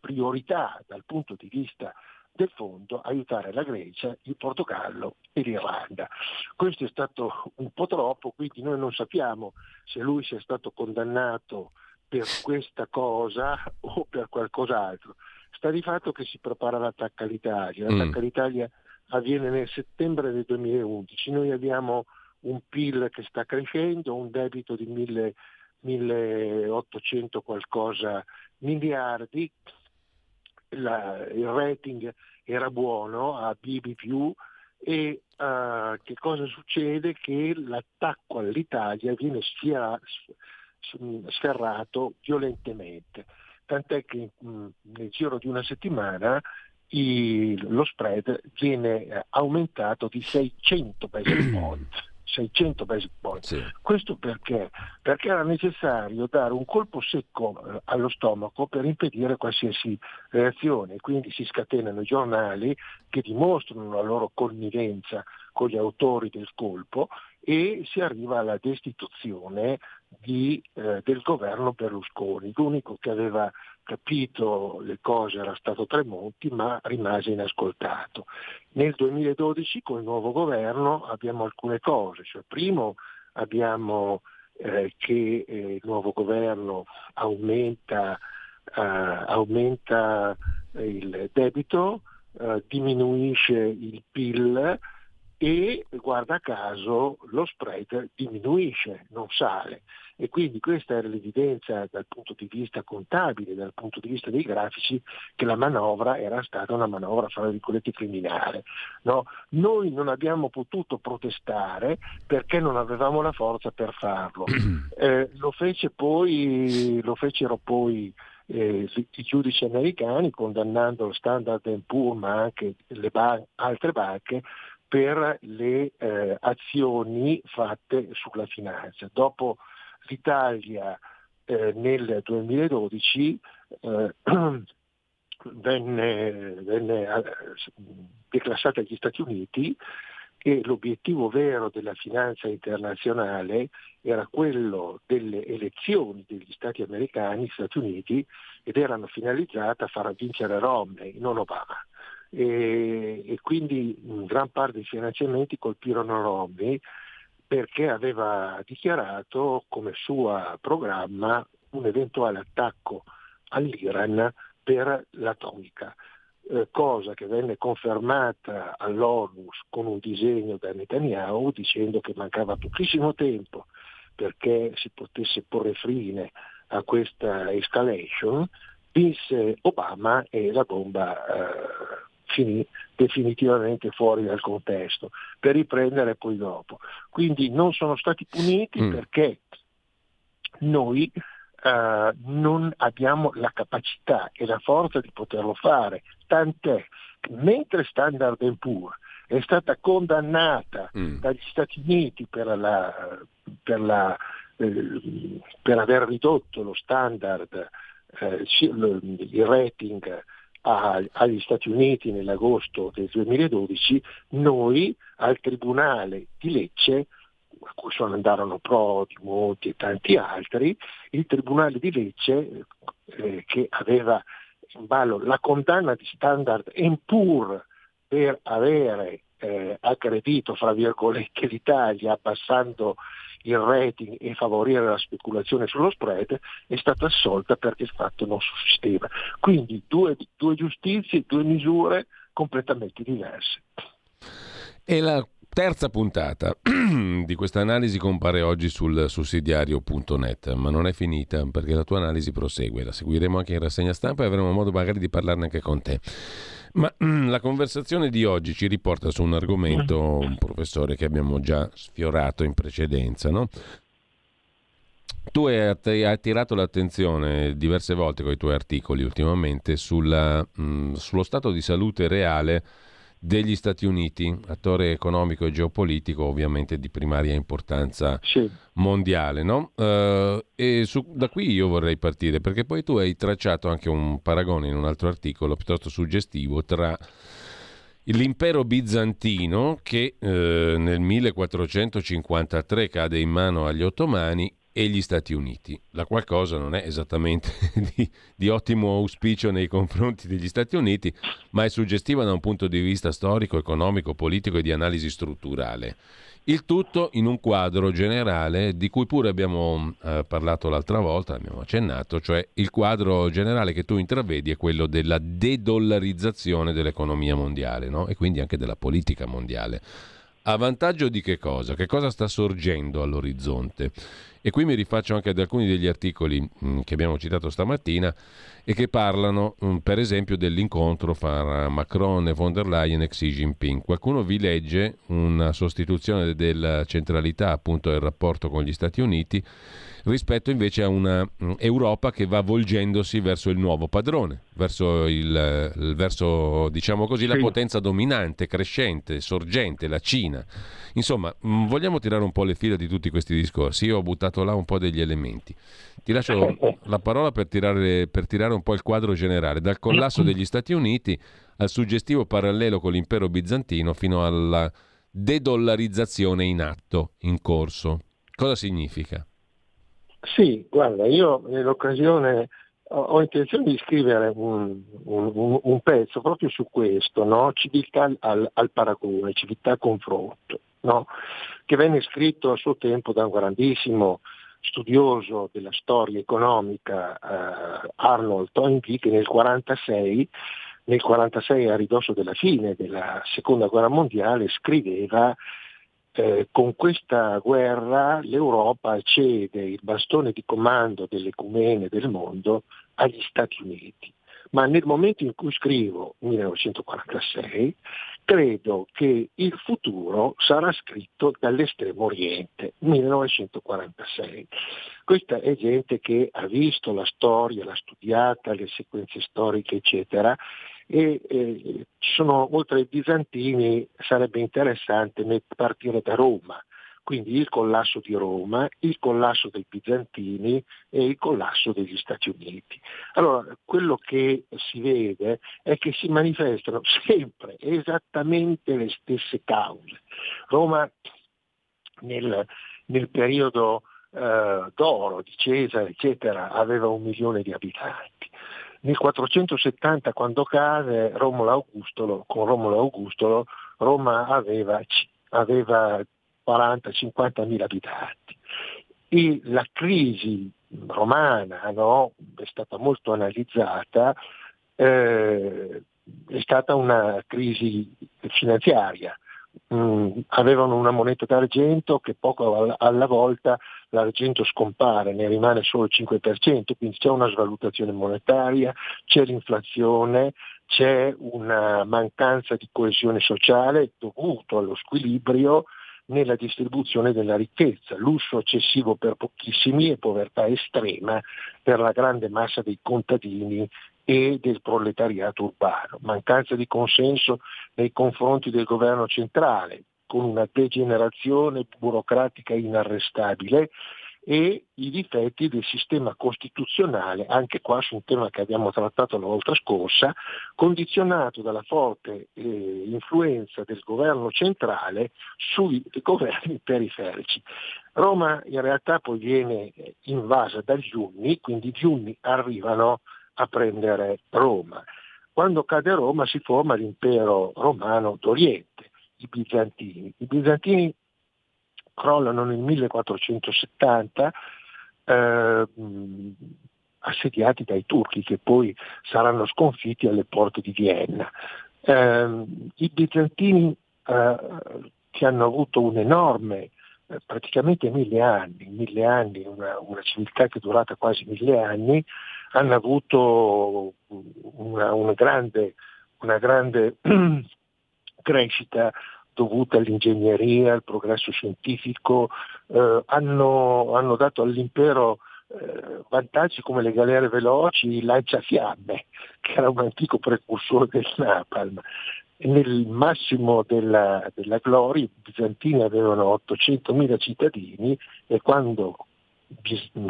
priorità dal punto di vista del fondo aiutare la Grecia, il Portogallo e l'Irlanda. Questo è stato un po' troppo, quindi noi non sappiamo se lui sia stato condannato per questa cosa o per qualcos'altro. Sta di fatto che si prepara l'attacco all'Italia. L'attacco mm. all'Italia avviene nel settembre del 2011. Noi abbiamo un PIL che sta crescendo, un debito di 1000, 1800 qualcosa miliardi, La, il rating era buono a BB e uh, che cosa succede? Che l'attacco all'Italia viene sfia, sferrato violentemente, tant'è che mh, nel giro di una settimana i, lo spread viene eh, aumentato di 600 basis points 600 basic points. Sì. Questo perché? Perché era necessario dare un colpo secco eh, allo stomaco per impedire qualsiasi reazione, quindi si scatenano i giornali che dimostrano la loro connivenza con gli autori del colpo e si arriva alla destituzione di, eh, del governo Berlusconi. L'unico che aveva capito le cose era stato Tremonti, ma rimase inascoltato. Nel 2012 con il nuovo governo abbiamo alcune cose, cioè primo abbiamo eh, che eh, il nuovo governo aumenta, eh, aumenta il debito, eh, diminuisce il PIL, e guarda caso lo spread diminuisce, non sale. E quindi questa era l'evidenza dal punto di vista contabile, dal punto di vista dei grafici, che la manovra era stata una manovra, fra virgolette, criminale. No? Noi non abbiamo potuto protestare perché non avevamo la forza per farlo. [clears throat] Eh, lo, fece poi, lo fecero poi eh, i giudici americani condannando lo Standard Poor's ma anche le ban- altre banche per le eh, azioni fatte sulla finanza. Dopo l'Italia eh, nel 2012 eh, [clears throat] venne, venne eh, declassata agli Stati Uniti e l'obiettivo vero della finanza internazionale era quello delle elezioni degli Stati americani, Stati Uniti, ed erano finalizzate a far vincere Romney, non Obama. E, e quindi gran parte dei finanziamenti colpirono Romney perché aveva dichiarato come suo programma un eventuale attacco all'Iran per l'atomica, eh, cosa che venne confermata all'ONU con un disegno da Netanyahu dicendo che mancava pochissimo tempo perché si potesse porre fine a questa escalation, vinse Obama e la bomba eh, finì definitivamente fuori dal contesto, per riprendere poi dopo. Quindi non sono stati puniti mm. perché noi uh, non abbiamo la capacità e la forza di poterlo fare, tant'è che mentre Standard Poor's è stata condannata mm. dagli Stati Uniti per, la, per, la, eh, per aver ridotto lo standard, eh, il rating agli Stati Uniti nell'agosto del 2012, noi al Tribunale di Lecce, a cui sono andarono Prodi, Monti e tanti altri, il Tribunale di Lecce eh, che aveva in ballo la condanna di Standard Poor per avere eh, aggredito, fra virgolette, l'Italia abbassando il rating e favorire la speculazione sullo spread, è stata assolta perché il fatto non sussisteva. Quindi due, due giustizie, due misure completamente diverse.
E la terza puntata [clears throat] di questa analisi compare oggi sul sussidiario.net, ma non è finita perché la tua analisi prosegue, la seguiremo anche in rassegna stampa e avremo modo magari di parlarne anche con te. Ma la conversazione di oggi ci riporta su un argomento, un professore che abbiamo già sfiorato in precedenza, no? Tu hai attirato l'attenzione diverse volte con i tuoi articoli ultimamente sulla, mh, sullo stato di salute reale degli Stati Uniti, attore economico e geopolitico ovviamente di primaria importanza sì. mondiale. No? Uh, e su, da qui io vorrei partire perché poi tu hai tracciato anche un paragone in un altro articolo piuttosto suggestivo tra l'impero bizantino che eh, nel 1453 cade in mano agli ottomani e gli Stati Uniti, la qual cosa non è esattamente [laughs] di, di, ottimo auspicio nei confronti degli Stati Uniti, ma è suggestiva da un punto di vista storico, economico, politico e di analisi strutturale. Il tutto in un quadro generale di cui pure abbiamo eh, parlato l'altra volta, abbiamo accennato, cioè il quadro generale che tu intravedi è quello della dedollarizzazione dell'economia mondiale no? e quindi anche della politica mondiale. A vantaggio di che cosa? Che cosa sta sorgendo all'orizzonte? E qui mi rifaccio anche ad alcuni degli articoli mm, che abbiamo citato stamattina e che parlano, mm, per esempio, dell'incontro fra Macron e von der Leyen e Xi Jinping. Qualcuno vi legge una sostituzione della centralità appunto del rapporto con gli Stati Uniti rispetto invece a un'Europa mm, che va volgendosi verso il nuovo padrone, verso, il, il verso diciamo così, la potenza dominante, crescente, sorgente, la Cina. Insomma, mm, vogliamo tirare un po' le fila di tutti questi discorsi. Io ho buttato là un po' degli elementi. Ti lascio [laughs] la parola per tirare, per tirare un po' il quadro generale, dal collasso [clears throat] degli Stati Uniti al suggestivo parallelo con l'impero bizantino fino alla dedollarizzazione in atto, in corso. Cosa significa?
Sì, guarda, io nell'occasione ho, intenzione di scrivere un, un, un, pezzo proprio su questo, no? civiltà al, al, paragone, civiltà al confronto, no? che venne scritto a suo tempo da un grandissimo studioso della storia economica eh, Arnold Toynbee che nel 1946 nel 1946 a ridosso della fine della seconda guerra mondiale scriveva eh, con questa guerra l'Europa cede il bastone di comando dell'ecumene del mondo agli Stati Uniti. Ma nel momento in cui scrivo, 1946, credo che il futuro sarà scritto dall'estremo oriente, 1946. Questa è gente che ha visto la storia, l'ha studiata, le sequenze storiche, eccetera, e eh, sono, oltre ai bizantini sarebbe interessante partire da Roma, quindi il collasso di Roma, il collasso dei bizantini e il collasso degli Stati Uniti. Allora, quello che si vede è che si manifestano [laughs] sempre esattamente le stesse cause. Roma nel, nel periodo eh, d'oro di Cesare, eccetera, aveva un milione di abitanti. Nel 470 quando cade Romolo Augustolo, con Romolo Augustolo Roma aveva, aveva 40-50 mila abitanti. E la crisi romana no, è stata molto analizzata, eh, è stata una crisi finanziaria. Mm, avevano una moneta d'argento che poco alla volta l'argento scompare, ne rimane solo il 5%, quindi c'è una svalutazione monetaria, c'è l'inflazione, c'è una mancanza di coesione sociale dovuto allo squilibrio nella distribuzione della ricchezza, lusso eccessivo per pochissimi e povertà estrema per la grande massa dei contadini e del proletariato urbano, mancanza di consenso nei confronti del governo centrale, con una degenerazione burocratica inarrestabile e i difetti del sistema costituzionale, anche qua su un tema che abbiamo trattato la volta scorsa, condizionato dalla forte eh, influenza del governo centrale sui governi periferici. Roma in realtà poi viene invasa dagli Unni, quindi gli Unni arrivano a prendere Roma. Quando cade Roma si forma l'impero romano d'Oriente i bizantini. I bizantini crollano nel 1470 eh, assediati dai turchi che poi saranno sconfitti alle porte di Vienna. Eh, I bizantini eh, che hanno avuto un enorme eh, praticamente mille anni, mille anni una, una, civiltà che è durata quasi mille anni, hanno avuto una, una grande, una grande [clears throat] crescita dovuta all'ingegneria, al progresso scientifico, eh, hanno, hanno, dato all'impero eh, vantaggi come le galere veloci, il lanciafiamme, che era un antico precursore del napalm. Nel massimo della, della gloria i bizantini avevano 800.000 cittadini e quando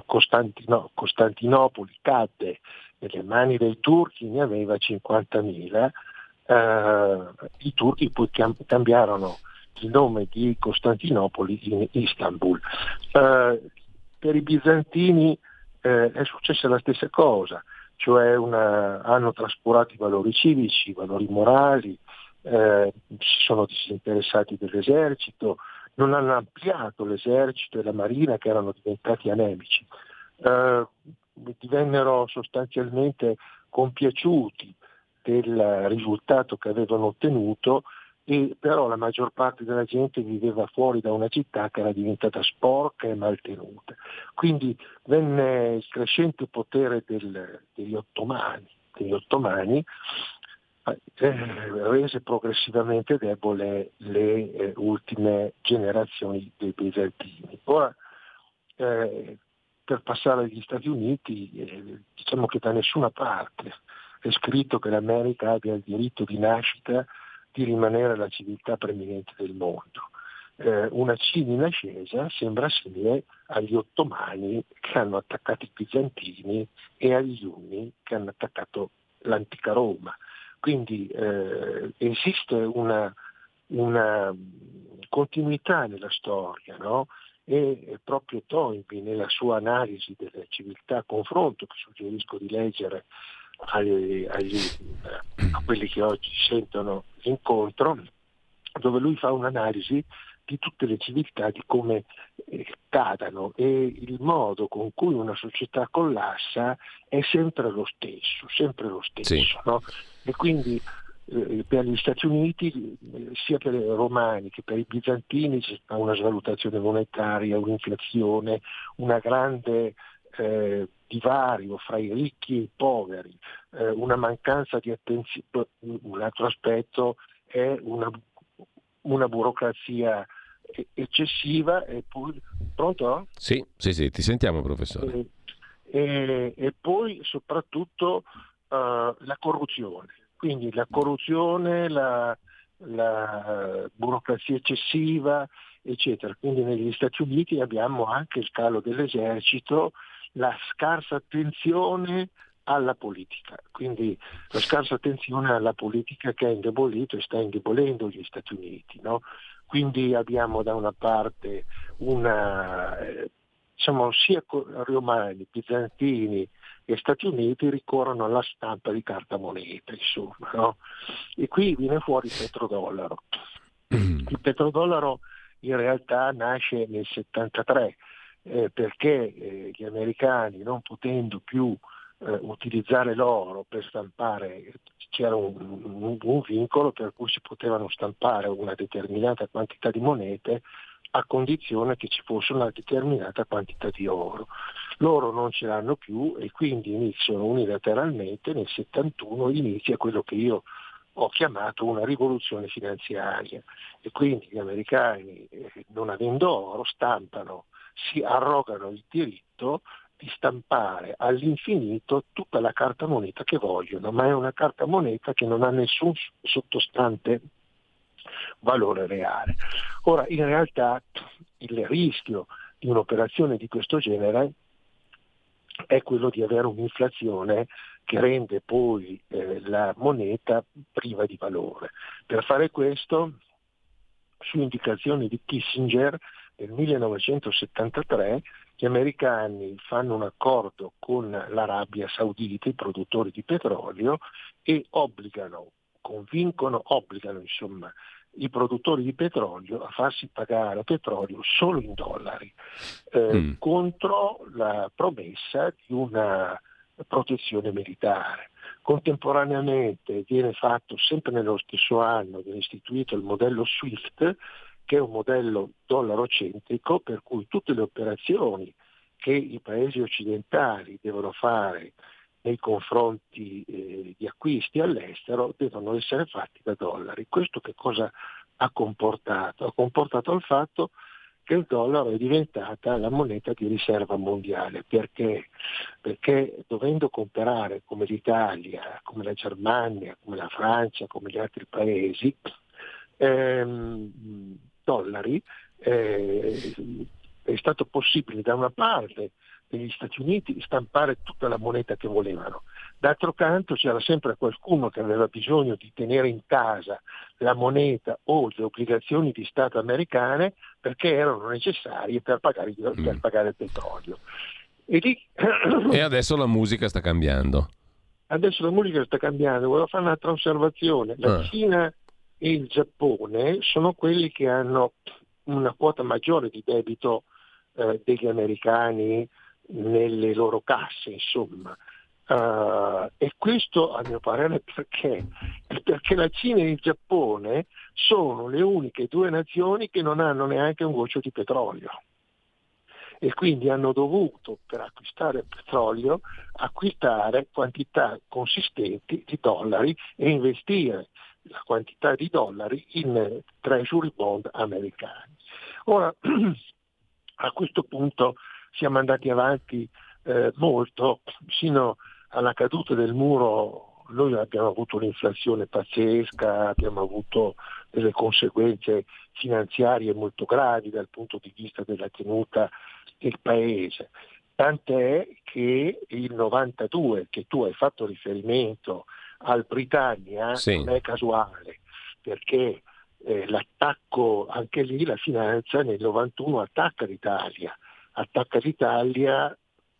Costantino, Costantinopoli cadde nelle mani dei turchi ne aveva 50.000, eh, i turchi poi cambiarono il nome di Costantinopoli in Istanbul. Eh, per i bizantini eh, è successa la stessa cosa, cioè una, hanno trascurato i valori civici, i valori morali, eh, si sono disinteressati dell'esercito, non hanno ampliato l'esercito e la marina che erano diventati anemici, eh, divennero sostanzialmente compiaciuti del risultato che avevano ottenuto e però la maggior parte della gente viveva fuori da una città che era diventata sporca e maltenuta. Quindi venne il crescente potere del, degli ottomani, degli ottomani eh, rese progressivamente debole le eh, ultime generazioni dei bizantini. Ora, eh, per passare agli Stati Uniti, eh, diciamo che da nessuna parte è scritto che l'America abbia il diritto di nascita di rimanere la civiltà preminente del mondo. Eh, una Cina in ascesa sembra simile agli ottomani che hanno attaccato i bizantini e agli Unni che hanno attaccato l'antica Roma. Quindi eh, esiste una, una, continuità nella storia no? e proprio Toynbee nella sua analisi delle civiltà confronto, che suggerisco di leggere agli, agli, a quelli che oggi sentono l'incontro, dove lui fa un'analisi di tutte le civiltà, di come eh, cadano e il modo con cui una società collassa è sempre lo stesso, sempre lo stesso. Sì. No? E quindi eh, per gli Stati Uniti, eh, sia per i romani che per i bizantini, c'è una svalutazione monetaria, un'inflazione, una grande eh, divario fra i ricchi e i poveri, eh, una mancanza di attenzione, un altro aspetto è una, una burocrazia eccessiva e poi... Pronto?
Sì, sì, sì, ti sentiamo professore.
E, e, poi soprattutto uh, la corruzione, quindi la corruzione, la, la burocrazia eccessiva, eccetera. Quindi negli Stati Uniti abbiamo anche il calo dell'esercito la scarsa attenzione alla politica, quindi la scarsa attenzione alla politica che ha indebolito e sta indebolendo gli Stati Uniti. No? Quindi abbiamo da una parte una, eh, diciamo, sia romani, bizantini e Stati Uniti ricorrono alla stampa di carta moneta, insomma, no? E qui viene fuori il petrodollaro. Il petrodollaro in realtà nasce nel 73 eh, perché eh, gli americani non potendo più eh, utilizzare l'oro per stampare, c'era un, un, un, vincolo per cui si potevano stampare una determinata quantità di monete a condizione che ci fosse una determinata quantità di oro. Loro non ce l'hanno più e quindi iniziano unilateralmente nel 71 inizia quello che io ho chiamato una rivoluzione finanziaria e quindi gli americani eh, non avendo oro stampano si arrogano il diritto di stampare all'infinito tutta la carta moneta che vogliono, ma è una carta moneta che non ha nessun sottostante valore reale. Ora, in realtà il rischio di un'operazione di questo genere è quello di avere un'inflazione che rende poi eh, la moneta priva di valore. Per fare questo, su indicazione di Kissinger, nel 1973 gli americani fanno un accordo con l'Arabia Saudita, i produttori di petrolio, e obbligano, convincono, obbligano insomma, i produttori di petrolio a farsi pagare petrolio solo in dollari, eh, mm. contro la promessa di una protezione militare. Contemporaneamente viene fatto sempre nello stesso anno, viene istituito il modello SWIFT, che è un modello dollarocentrico per cui tutte le operazioni che i paesi occidentali devono fare nei confronti eh, di acquisti all'estero devono essere fatti da dollari. Questo che cosa ha comportato? Ha comportato il fatto che il dollaro è diventata la moneta di riserva mondiale. Perché? Perché dovendo comprare come l'Italia, come la Germania, come la Francia, come gli altri paesi, ehm, dollari, eh, è stato possibile da una parte negli Stati Uniti stampare tutta la moneta che volevano. D'altro canto c'era sempre qualcuno che aveva bisogno di tenere in casa la moneta o le obbligazioni di Stato americane perché erano necessarie per pagare, per mm. pagare il petrolio.
E, lì... e [coughs] adesso la musica sta cambiando.
Adesso la musica sta cambiando, volevo fare un'altra osservazione. La ah. Cina e il Giappone sono quelli che hanno una quota maggiore di debito eh, degli americani nelle loro casse, insomma. Uh, e questo a mio parere perché? Perché la Cina e il Giappone sono le uniche due nazioni che non hanno neanche un goccio di petrolio e quindi hanno dovuto per acquistare petrolio acquistare quantità consistenti di dollari e investire la quantità di dollari in treasury bond americani. Ora, [clears throat] a questo punto siamo andati avanti eh, molto, sino alla caduta del muro noi abbiamo avuto un'inflazione pazzesca, abbiamo avuto delle conseguenze finanziarie molto gravi dal punto di vista della tenuta del paese. Tant'è che il 92, che tu hai fatto riferimento al Britannia, sì. non è casuale, perché eh, l'attacco, anche lì la finanza nel 91 attacca l'Italia, attacca l'Italia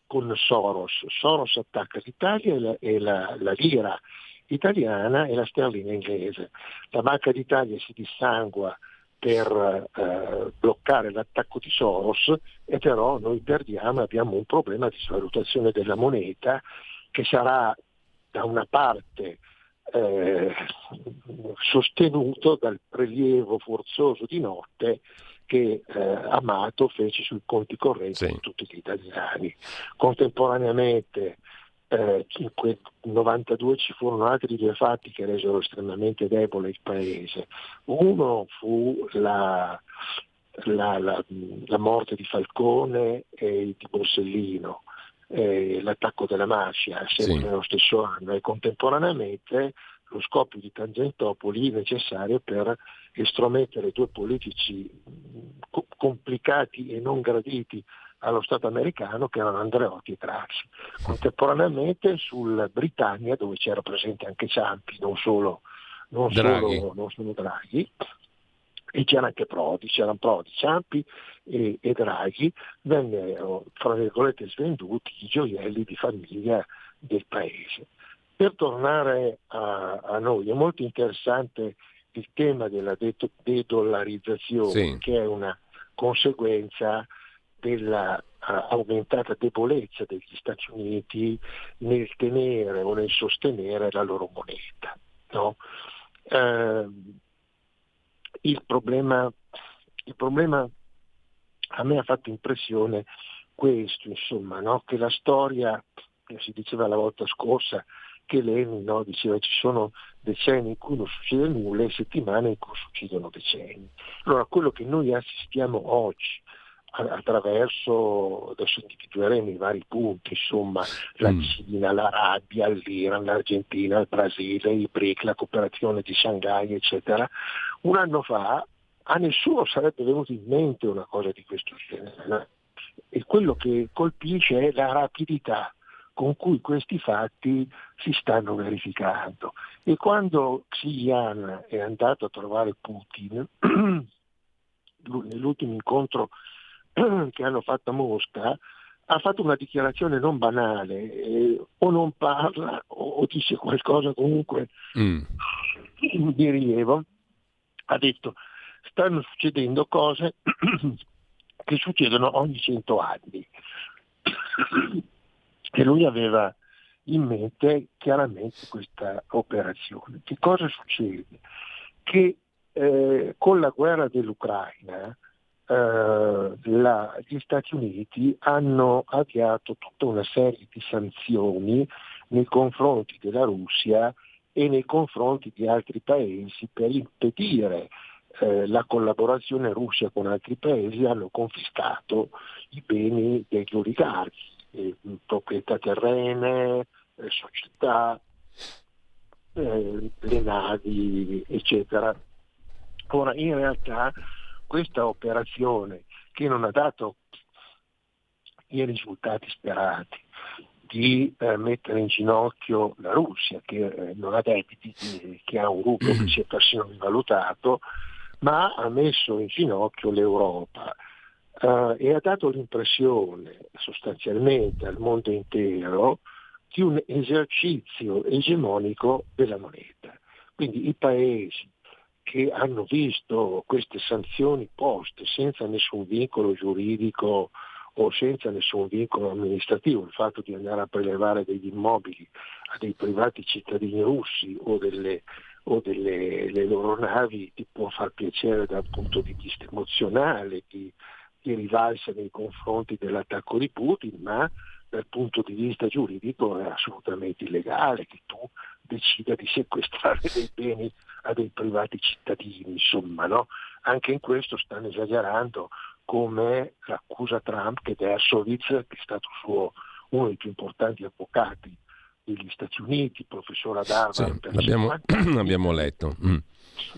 con Soros, Soros attacca l'Italia e la, e la, la lira italiana e la sterlina inglese. La Banca d'Italia si dissangua per eh, bloccare l'attacco di Soros e però noi perdiamo, abbiamo un problema di svalutazione della moneta che sarà da una parte eh, sostenuto dal prelievo forzoso di notte che eh, Amato fece sui conti correnti sì. di tutti gli italiani. Contemporaneamente eh, in quel 92 ci furono altri due fatti che resero estremamente debole il paese. Uno fu la, la, la, la morte di Falcone e di Borsellino, eh, l'attacco della mafia, sempre sì. nello stesso anno, e contemporaneamente lo scoppio di Tangentopoli necessario per estromettere due politici co- complicati e non graditi allo Stato americano che erano Andreotti e Craxi. Contemporaneamente sul Britannia, dove c'era presente anche Ciampi, non solo, non Draghi. Solo, non solo Draghi, e c'era anche Prodi, c'erano Prodi, Ciampi e, e Draghi, vennero, fra virgolette, svenduti i gioielli di famiglia del paese. Per tornare a, a noi, è molto interessante il tema della de-dollarizzazione, sì. che è una conseguenza della uh, aumentata debolezza degli Stati Uniti nel tenere o nel sostenere la loro moneta. No? Uh, il, problema, il, problema, a me ha fatto impressione questo, insomma, no? che la storia, si diceva la volta scorsa, che Lenin no, diceva ci sono decenni in cui non succede nulla e settimane in cui succedono decenni. Allora quello che noi assistiamo oggi attraverso, adesso individueremo i vari punti, insomma, la mm. Cina, l'Arabia, l'Iran, l'Argentina, il Brasile, il BRIC, la cooperazione di Shanghai, eccetera, un anno fa a nessuno sarebbe venuto in mente una cosa di questo genere. E quello che colpisce è la rapidità con cui questi fatti si stanno verificando. E quando Xi Yan è andato a trovare Putin, [clears throat] nell'ultimo incontro [clears throat] che hanno fatto a Mosca, ha fatto una dichiarazione non banale, eh, o non parla o, o, dice qualcosa comunque mm. di rilievo, ha detto stanno succedendo cose [clears throat] che succedono ogni cento anni. e lui aveva in mente chiaramente questa operazione. Che cosa succede? Che eh, con la guerra dell'Ucraina eh, la, gli Stati Uniti hanno avviato tutta una serie di sanzioni nei confronti della Russia e nei confronti di altri paesi per impedire eh, la collaborazione Russia con altri paesi, hanno confiscato i beni degli oligarchi, eh, proprietà terrene, eh, società, eh, le navi, eccetera. Ora, in realtà questa operazione che non ha dato i risultati sperati di eh, mettere in ginocchio la Russia che eh, non ha debiti, che ha un rublo che si è persino rivalutato, ma ha messo in ginocchio l'Europa eh, e ha dato l'impressione sostanzialmente al mondo intero di un esercizio egemonico della moneta. Quindi i paesi che hanno visto queste sanzioni poste senza nessun vincolo giuridico o senza nessun vincolo amministrativo, il fatto di andare a prelevare degli immobili a dei privati cittadini russi o delle, o delle loro navi ti può far piacere dal punto di vista emozionale, di, di rivalsa nei confronti dell'attacco di Putin, ma dal punto di vista giuridico è assolutamente illegale che tu decida di sequestrare dei beni a dei privati cittadini, insomma, no? Anche in questo stanno esagerando come l'accusa Trump che Dershowitz, che è stato suo, uno dei più importanti avvocati degli Stati Uniti, professore ad Harvard.
Sì, l'abbiamo, [clears throat] abbiamo letto. Mm.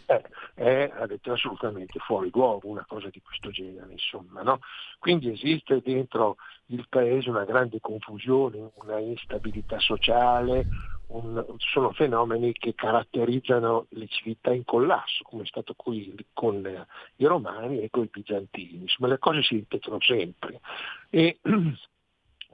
Eh, è, ha detto assolutamente fuori luogo una cosa di questo genere, insomma. No? Quindi esiste dentro il paese una grande confusione, una instabilità sociale, un, sono fenomeni che caratterizzano le civiltà in collasso, come è stato qui con i romani e con i bizantini. Insomma, le cose si ripetono sempre. E [clears throat]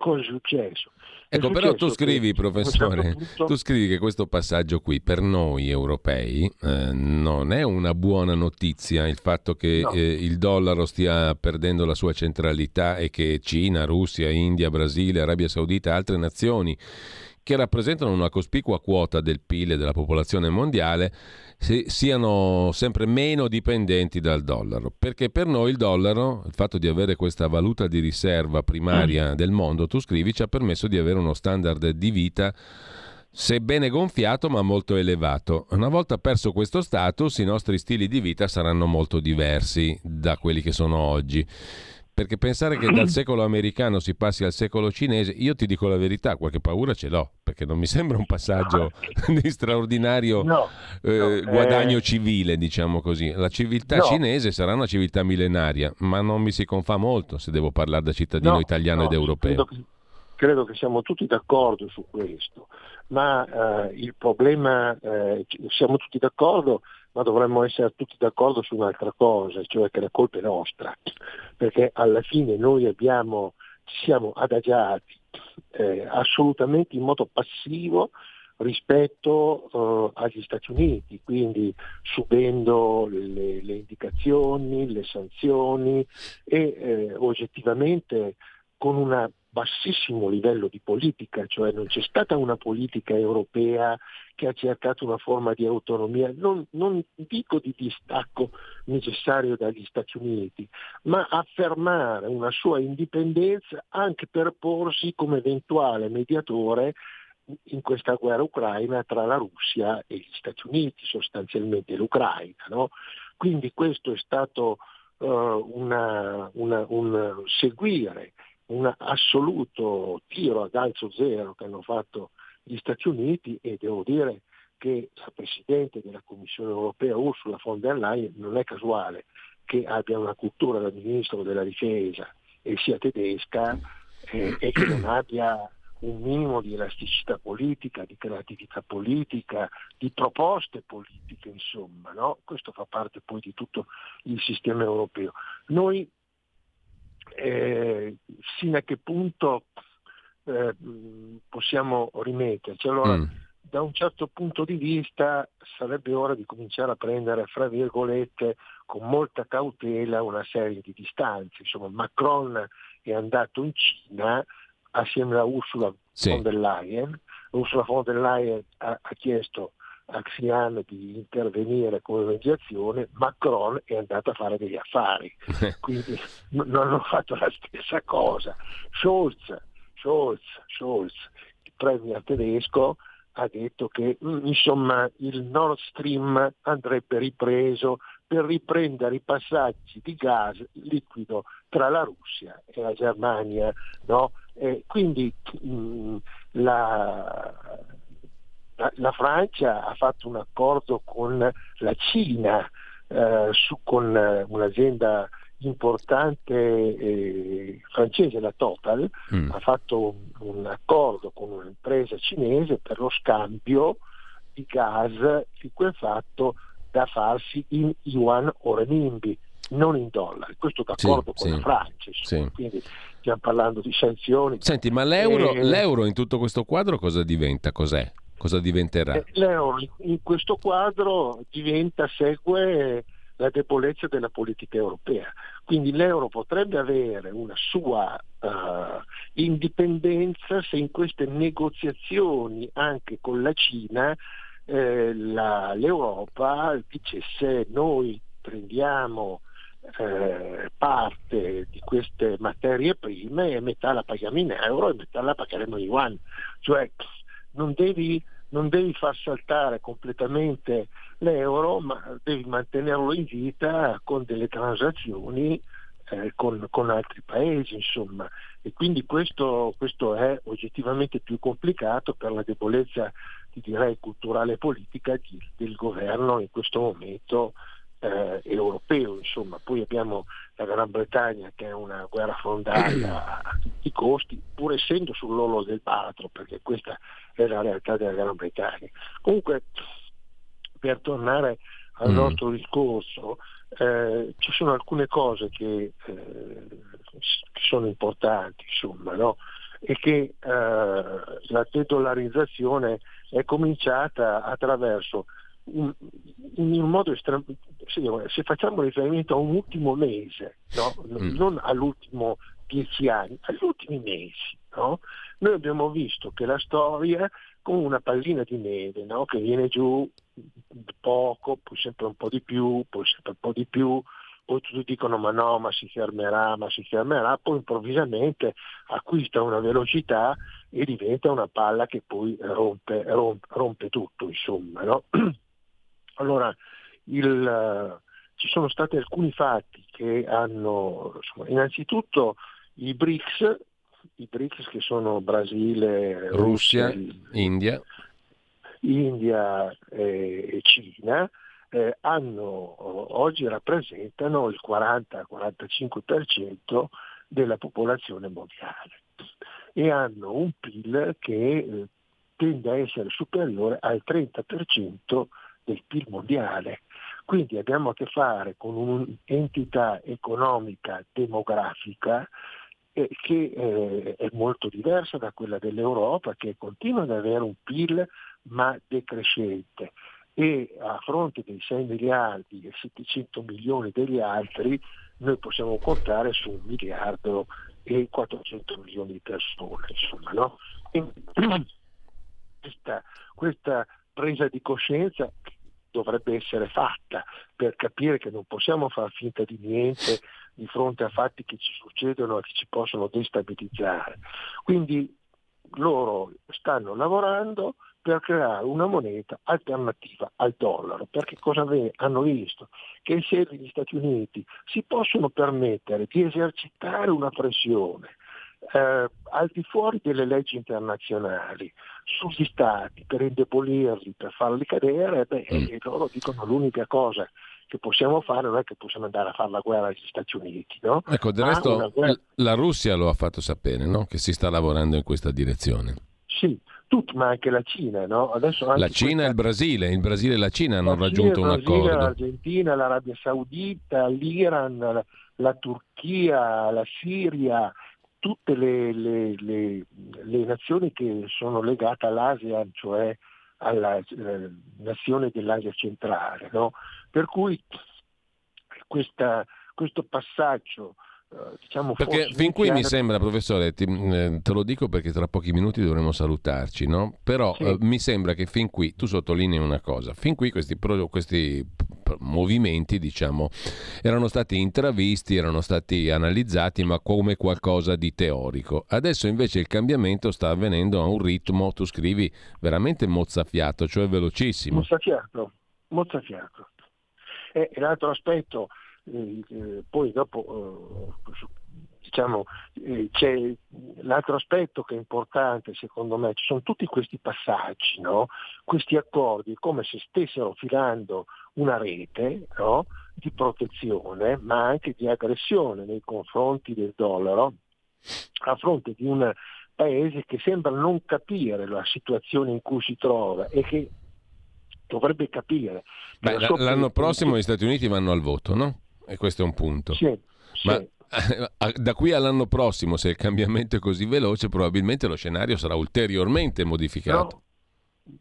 cosa è successo?
Ecco, però tu scrivi, professore, certo punto... tu scrivi che questo passaggio qui per noi europei eh, non è una buona notizia il fatto che no. eh, il dollaro stia perdendo la sua centralità e che Cina, Russia, India, Brasile, Arabia Saudita e altre nazioni che rappresentano una cospicua quota del PIL e della popolazione mondiale, siano sempre meno dipendenti dal dollaro. Perché per noi il dollaro, il fatto di avere questa valuta di riserva primaria mm. del mondo, tu scrivi, ci ha permesso di avere uno standard di vita sebbene gonfiato ma molto elevato. Una volta perso questo status, i nostri stili di vita saranno molto diversi da quelli che sono oggi. Perché pensare che dal secolo americano si passi al secolo cinese, io ti dico la verità, qualche paura ce l'ho, perché non mi [laughs] sembra un passaggio [laughs] di straordinario no, eh, no, guadagno eh... civile, diciamo così. La civiltà no. cinese sarà una civiltà millenaria, ma non mi si confà molto se devo parlare da cittadino italiano ed europeo.
Credo che, credo che, siamo tutti d'accordo su questo, ma eh, il problema, eh, siamo tutti d'accordo ma dovremmo essere tutti d'accordo su un'altra cosa, cioè che la colpa è nostra, perché alla fine noi abbiamo, ci siamo adagiati eh, assolutamente in modo passivo rispetto uh, agli Stati Uniti, quindi subendo le, le indicazioni, le sanzioni e eh, oggettivamente con un bassissimo livello di politica, cioè non c'è stata una politica europea che ha cercato una forma di autonomia, non, non dico di distacco necessario dagli Stati Uniti, ma affermare una sua indipendenza anche per porsi come eventuale mediatore in questa guerra ucraina tra la Russia e gli Stati Uniti, sostanzialmente l'Ucraina. No? Quindi questo è stato uh, una, una, un seguire un assoluto tiro ad alzo zero che hanno fatto gli Stati Uniti e devo dire che la Presidente della Commissione europea Ursula von der Leyen non è casuale che abbia una cultura da Ministro della Difesa e sia tedesca eh, e che non abbia un minimo di elasticità politica, di creatività politica, di proposte politiche, insomma, no? questo fa parte poi di tutto il sistema europeo. Noi eh, sino a che punto eh, possiamo rimetterci. Allora, mm. da un certo punto di vista sarebbe ora di cominciare a prendere, fra virgolette, con molta cautela una serie di distanze. Insomma, Macron è andato in Cina assieme a Ursula sì. von der Leyen. Ursula von der Leyen ha, ha chiesto a Xi'an di intervenire come mediazione, Macron è andato a fare degli affari, [laughs] quindi non hanno fatto la stessa cosa. Scholz, Scholz, Scholz il premier tedesco, ha detto che mm, insomma, il Nord Stream andrebbe ripreso per riprendere i passaggi di gas liquido tra la Russia e la Germania. No? E quindi mh, mm, la, la, la, Francia ha fatto un accordo con la Cina, eh, su, con un'azienda importante eh, francese, la Total, mm. ha fatto un, un, accordo con un'impresa cinese per lo scambio di gas liquefatto da farsi in yuan o renminbi, non in dollari. Questo d'accordo sì, con sì. la Francia, sì. quindi stiamo parlando di sanzioni.
Senti, ma l'euro, e... l'euro in tutto questo quadro cosa diventa? Cos'è? Cosa diventerà? Eh,
l'euro in questo quadro diventa, segue la debolezza della politica europea. Quindi l'euro potrebbe avere una sua uh, indipendenza se in queste negoziazioni anche con la Cina eh, la, l'Europa dicesse noi prendiamo eh, parte di queste materie prime e metà la paghiamo in euro e metà la pagheremo in yuan. Cioè non devi non devi far saltare completamente l'euro, ma devi mantenerlo in vita con delle transazioni eh, con, con, altri paesi, insomma. E quindi questo, questo, è oggettivamente più complicato per la debolezza, direi, culturale e politica di, del governo in questo momento eh, europeo. Insomma. Poi abbiamo la Gran Bretagna che è una guerra fondaria [clears throat] a tutti i costi, pur essendo sull'orlo del baratro, perché questa è la realtà della Gran Bretagna. Comunque, per tornare al mm. nostro discorso, eh, ci sono alcune cose che, eh, sono importanti, insomma, no? e che eh, la dedollarizzazione è cominciata attraverso un, in un modo estremo, se facciamo riferimento a un ultimo mese, no? mm. non all'ultimo dieci anni, agli ultimi mesi, no? noi abbiamo visto che la storia come una pallina di neve no? che viene giù poco, poi sempre un po' di più, poi sempre un po' di più, poi tutti dicono ma no, ma si fermerà, ma si fermerà, poi improvvisamente acquista una velocità e diventa una palla che poi rompe, rompe, rompe tutto, insomma. No? [clears throat] Allora, il, ci sono stati alcuni fatti che hanno, insomma, innanzitutto i BRICS, i BRICS che sono Brasile,
Russia, Russia India.
India e Cina, eh, hanno, oggi rappresentano il 40-45% della popolazione mondiale e hanno un PIL che eh, tende a essere superiore al 30% del PIL mondiale. Quindi abbiamo a che fare con un'entità economica demografica eh, che eh, è molto diversa da quella dell'Europa, che continua ad avere un PIL ma decrescente e a fronte dei 6 miliardi e 700 milioni degli altri noi possiamo contare su un miliardo e 400 milioni di persone. Insomma, no? [clears throat] questa, questa presa di coscienza dovrebbe essere fatta per capire che non possiamo far finta di niente di fronte a fatti che ci succedono e che ci possono destabilizzare. Quindi loro stanno lavorando per creare una moneta alternativa al dollaro, perché cosa hanno visto? Che se gli Stati Uniti si possono permettere di esercitare una pressione eh, al di fuori delle leggi internazionali sugli stati per indebolirli, per farli cadere, beh, mm. loro dicono l'unica cosa che possiamo fare non è che possiamo andare a fare la guerra agli Stati Uniti. No?
Ecco, del resto guerra... la Russia lo ha fatto sapere, no? che si sta lavorando in questa direzione.
Sì, tutto, ma anche la Cina. No?
Anche la Cina questa... e il Brasile, il Brasile e la Cina hanno la raggiunto Cina, un Brasile, accordo.
L'Argentina, l'Arabia Saudita, l'Iran, la, la Turchia, la Siria, tutte le, le, le, le, nazioni che sono legate all'ASEAN, cioè alla eh, nazione dell'Asia centrale. No? Per cui questa, questo passaggio diciamo
perché fin qui mi sembra, professore, ti, eh, te lo dico perché tra pochi minuti dovremo salutarci, no? però sì. eh, mi sembra che fin qui, tu sottolinei una cosa, fin qui questi, questi movimenti diciamo, erano stati intravisti, erano stati analizzati, ma come qualcosa di teorico. Adesso invece il cambiamento sta avvenendo a un ritmo, tu scrivi, veramente mozzafiato, cioè velocissimo.
Mozzafiato, mozzafiato. E l'altro aspetto eh, eh, poi dopo eh, diciamo, c'è l'altro aspetto che è importante secondo me, ci sono tutti questi passaggi, no? questi accordi come se stessero filando una rete no? di protezione ma anche di aggressione nei confronti del dollaro a fronte di un paese che sembra non capire la situazione in cui si trova e che dovrebbe capire.
Beh, l'anno prossimo gli Stati Uniti vanno al voto, no? E questo è un punto.
Sì,
Ma [laughs] da qui all'anno prossimo, se il cambiamento è così veloce, probabilmente lo scenario sarà ulteriormente modificato. No.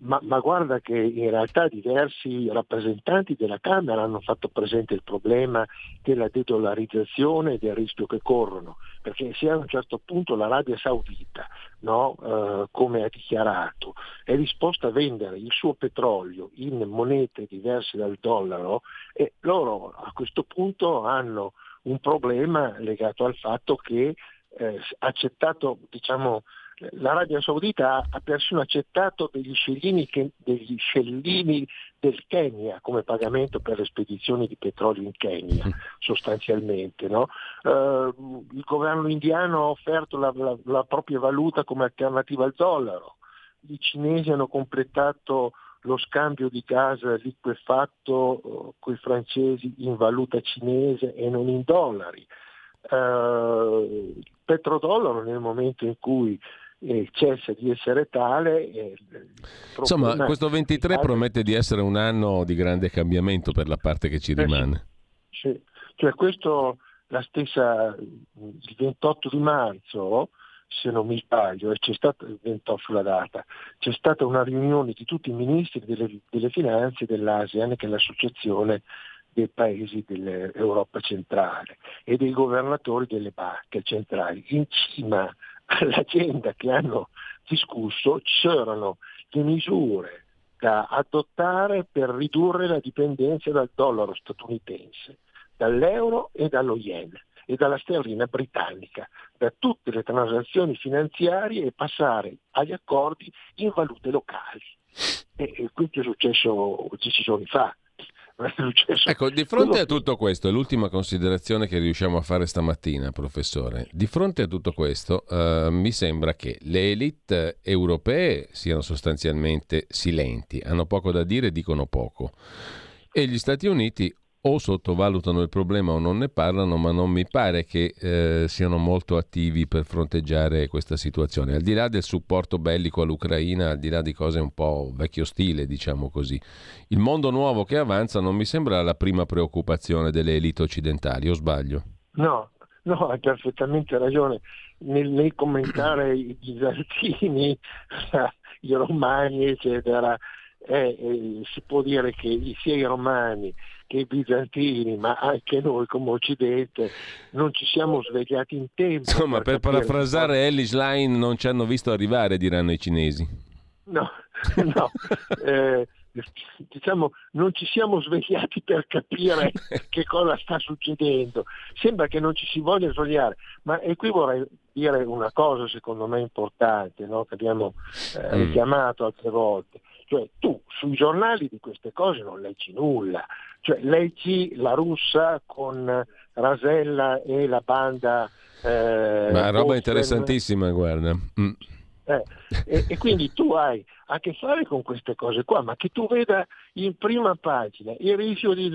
Ma, ma, guarda che in realtà diversi rappresentanti della Camera hanno fatto presente il problema della dedollarizzazione e del rischio che corrono, perché se a un certo punto l'Arabia Saudita, no, eh, come ha dichiarato, è disposta a vendere il suo petrolio in monete diverse dal dollaro, e loro a questo punto hanno un problema legato al fatto che eh, accettato diciamo, l'Arabia Saudita ha persino accettato degli scellini, che, degli scellini, del Kenya come pagamento per le spedizioni di petrolio in Kenya, mm. sostanzialmente. No? Uh, il governo indiano ha offerto la, la, la, propria valuta come alternativa al dollaro. I cinesi hanno completato lo scambio di gas liquefatto uh, con i francesi in valuta cinese e non in dollari. Uh, il petrodollaro nel momento in cui cessa di essere tale.
Insomma, questo 23 promette di essere un anno di grande cambiamento per la parte che ci eh rimane.
Sì, sì. Cioè questo la stessa, il 28 di marzo, se non mi sbaglio, e c'è stata, il 28 sulla data, c'è stata una riunione di tutti i ministri delle, delle finanze dell'ASEAN, che è l'associazione dei paesi dell'Europa centrale e dei governatori delle banche centrali. In cima all'agenda che hanno discusso c'erano le misure da adottare per ridurre la dipendenza dal dollaro statunitense, dall'euro e dallo yen e dalla sterlina britannica, da tutte le transazioni finanziarie e passare agli accordi in valute locali. E, questo è successo dieci giorni fa.
Ecco, di fronte a tutto questo, è l'ultima considerazione che riusciamo a fare stamattina, professore. Di fronte a tutto questo, uh, mi sembra che le elite europee siano sostanzialmente silenti, hanno poco da dire, dicono poco. E gli Stati Uniti o sottovalutano il problema o non ne parlano, ma non mi pare che eh, siano molto attivi per fronteggiare questa situazione. Al di là del supporto bellico all'Ucraina, al di là di cose un po' vecchio stile, diciamo così, il mondo nuovo che avanza non mi sembra la prima preoccupazione delle elite occidentali, o sbaglio?
No, no, hai perfettamente ragione. Nel, nel commentare i bizantini, [laughs] i romani, eccetera, eh, eh, si può dire che sia i romani che i bizantini, ma anche noi come Occidente, non ci siamo svegliati in tempo.
Insomma, per, per parafrasare Ellis Line, non ci hanno visto arrivare, diranno i cinesi.
No, [laughs] no. eh, diciamo, non ci siamo svegliati per capire [laughs] che cosa sta succedendo. Sembra che non ci si voglia svegliare, ma e qui vorrei dire una cosa secondo me importante, no? che abbiamo eh, mm. richiamato altre volte. Cioè tu sui giornali di queste cose non leggi nulla, cioè leggi la russa con Rasella e la banda...
Eh, Ma roba Boston. interessantissima, guarda. Mm.
Eh, e, e, quindi tu hai a che fare con queste cose qua, ma che tu veda in prima pagina il rischio di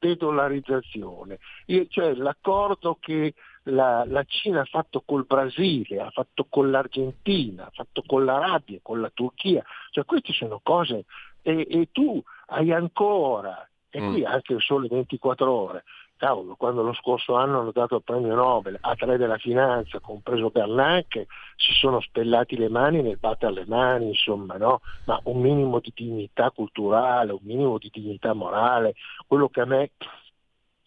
dedollarizzazione, cioè l'accordo che la, la, Cina ha fatto col Brasile, ha fatto con l'Argentina, ha fatto con l'Arabia, con la Turchia, cioè queste sono cose e, e tu hai ancora, e mm. qui anche il sole 24 ore, cavolo, quando lo scorso anno hanno dato il premio Nobel a tre della finanza, compreso Bernanke, si sono spellati le mani nel battere le mani, insomma, no? Ma un minimo di dignità culturale, un minimo di dignità morale, quello che a me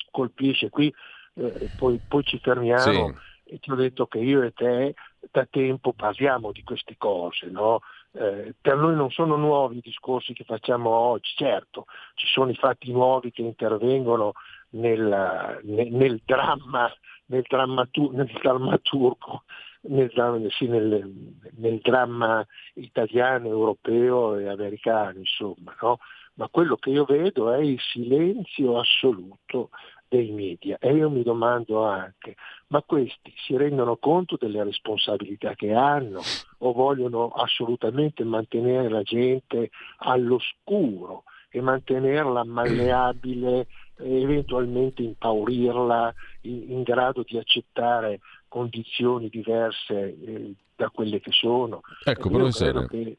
colpisce qui, eh, poi, poi, ci fermiamo. Sì. E ti ho detto che io e te da tempo parliamo di queste cose, no? Eh, per noi non sono nuovi i discorsi che facciamo oggi, certo, ci sono i fatti nuovi che intervengono nel, nel, nel dramma, nel, drammatu, nel drammaturgo, nel, sì, nel, dramma italiano, europeo e americano, insomma, no? ma quello che io vedo è il silenzio assoluto dei media e io mi domando anche, ma questi si rendono conto delle responsabilità che hanno o vogliono assolutamente mantenere la gente all'oscuro e mantenerla malleabile eventualmente impaurirla in, in grado di accettare condizioni diverse eh, da quelle che sono.
Ecco, professore, che...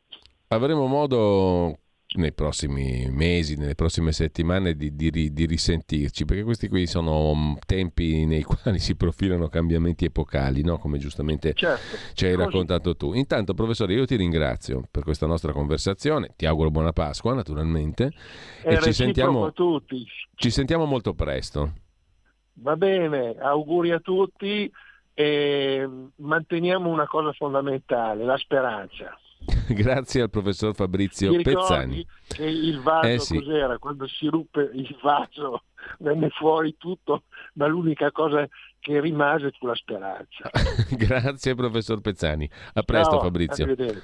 avremo modo nei prossimi mesi, nelle prossime settimane di, di, di, risentirci, perché questi qui sono mm, tempi nei [laughs] quali si profilano cambiamenti epocali, no? come giustamente certo. ci hai raccontato tu. Intanto, professore, io ti ringrazio per questa nostra conversazione, ti auguro buona Pasqua naturalmente
e, e ci, sentiamo,
ci sentiamo molto presto.
Va bene, auguri a tutti e manteniamo una cosa fondamentale, la speranza. [laughs]
Grazie al professor Fabrizio
Mi
Pezzani.
Che il vaso eh sì. cos'era? Quando si ruppe il vaso venne fuori tutto, ma l'unica cosa che rimase fu la speranza. [laughs]
Grazie professor Pezzani. A presto Ciao, Fabrizio.
Arrivederci.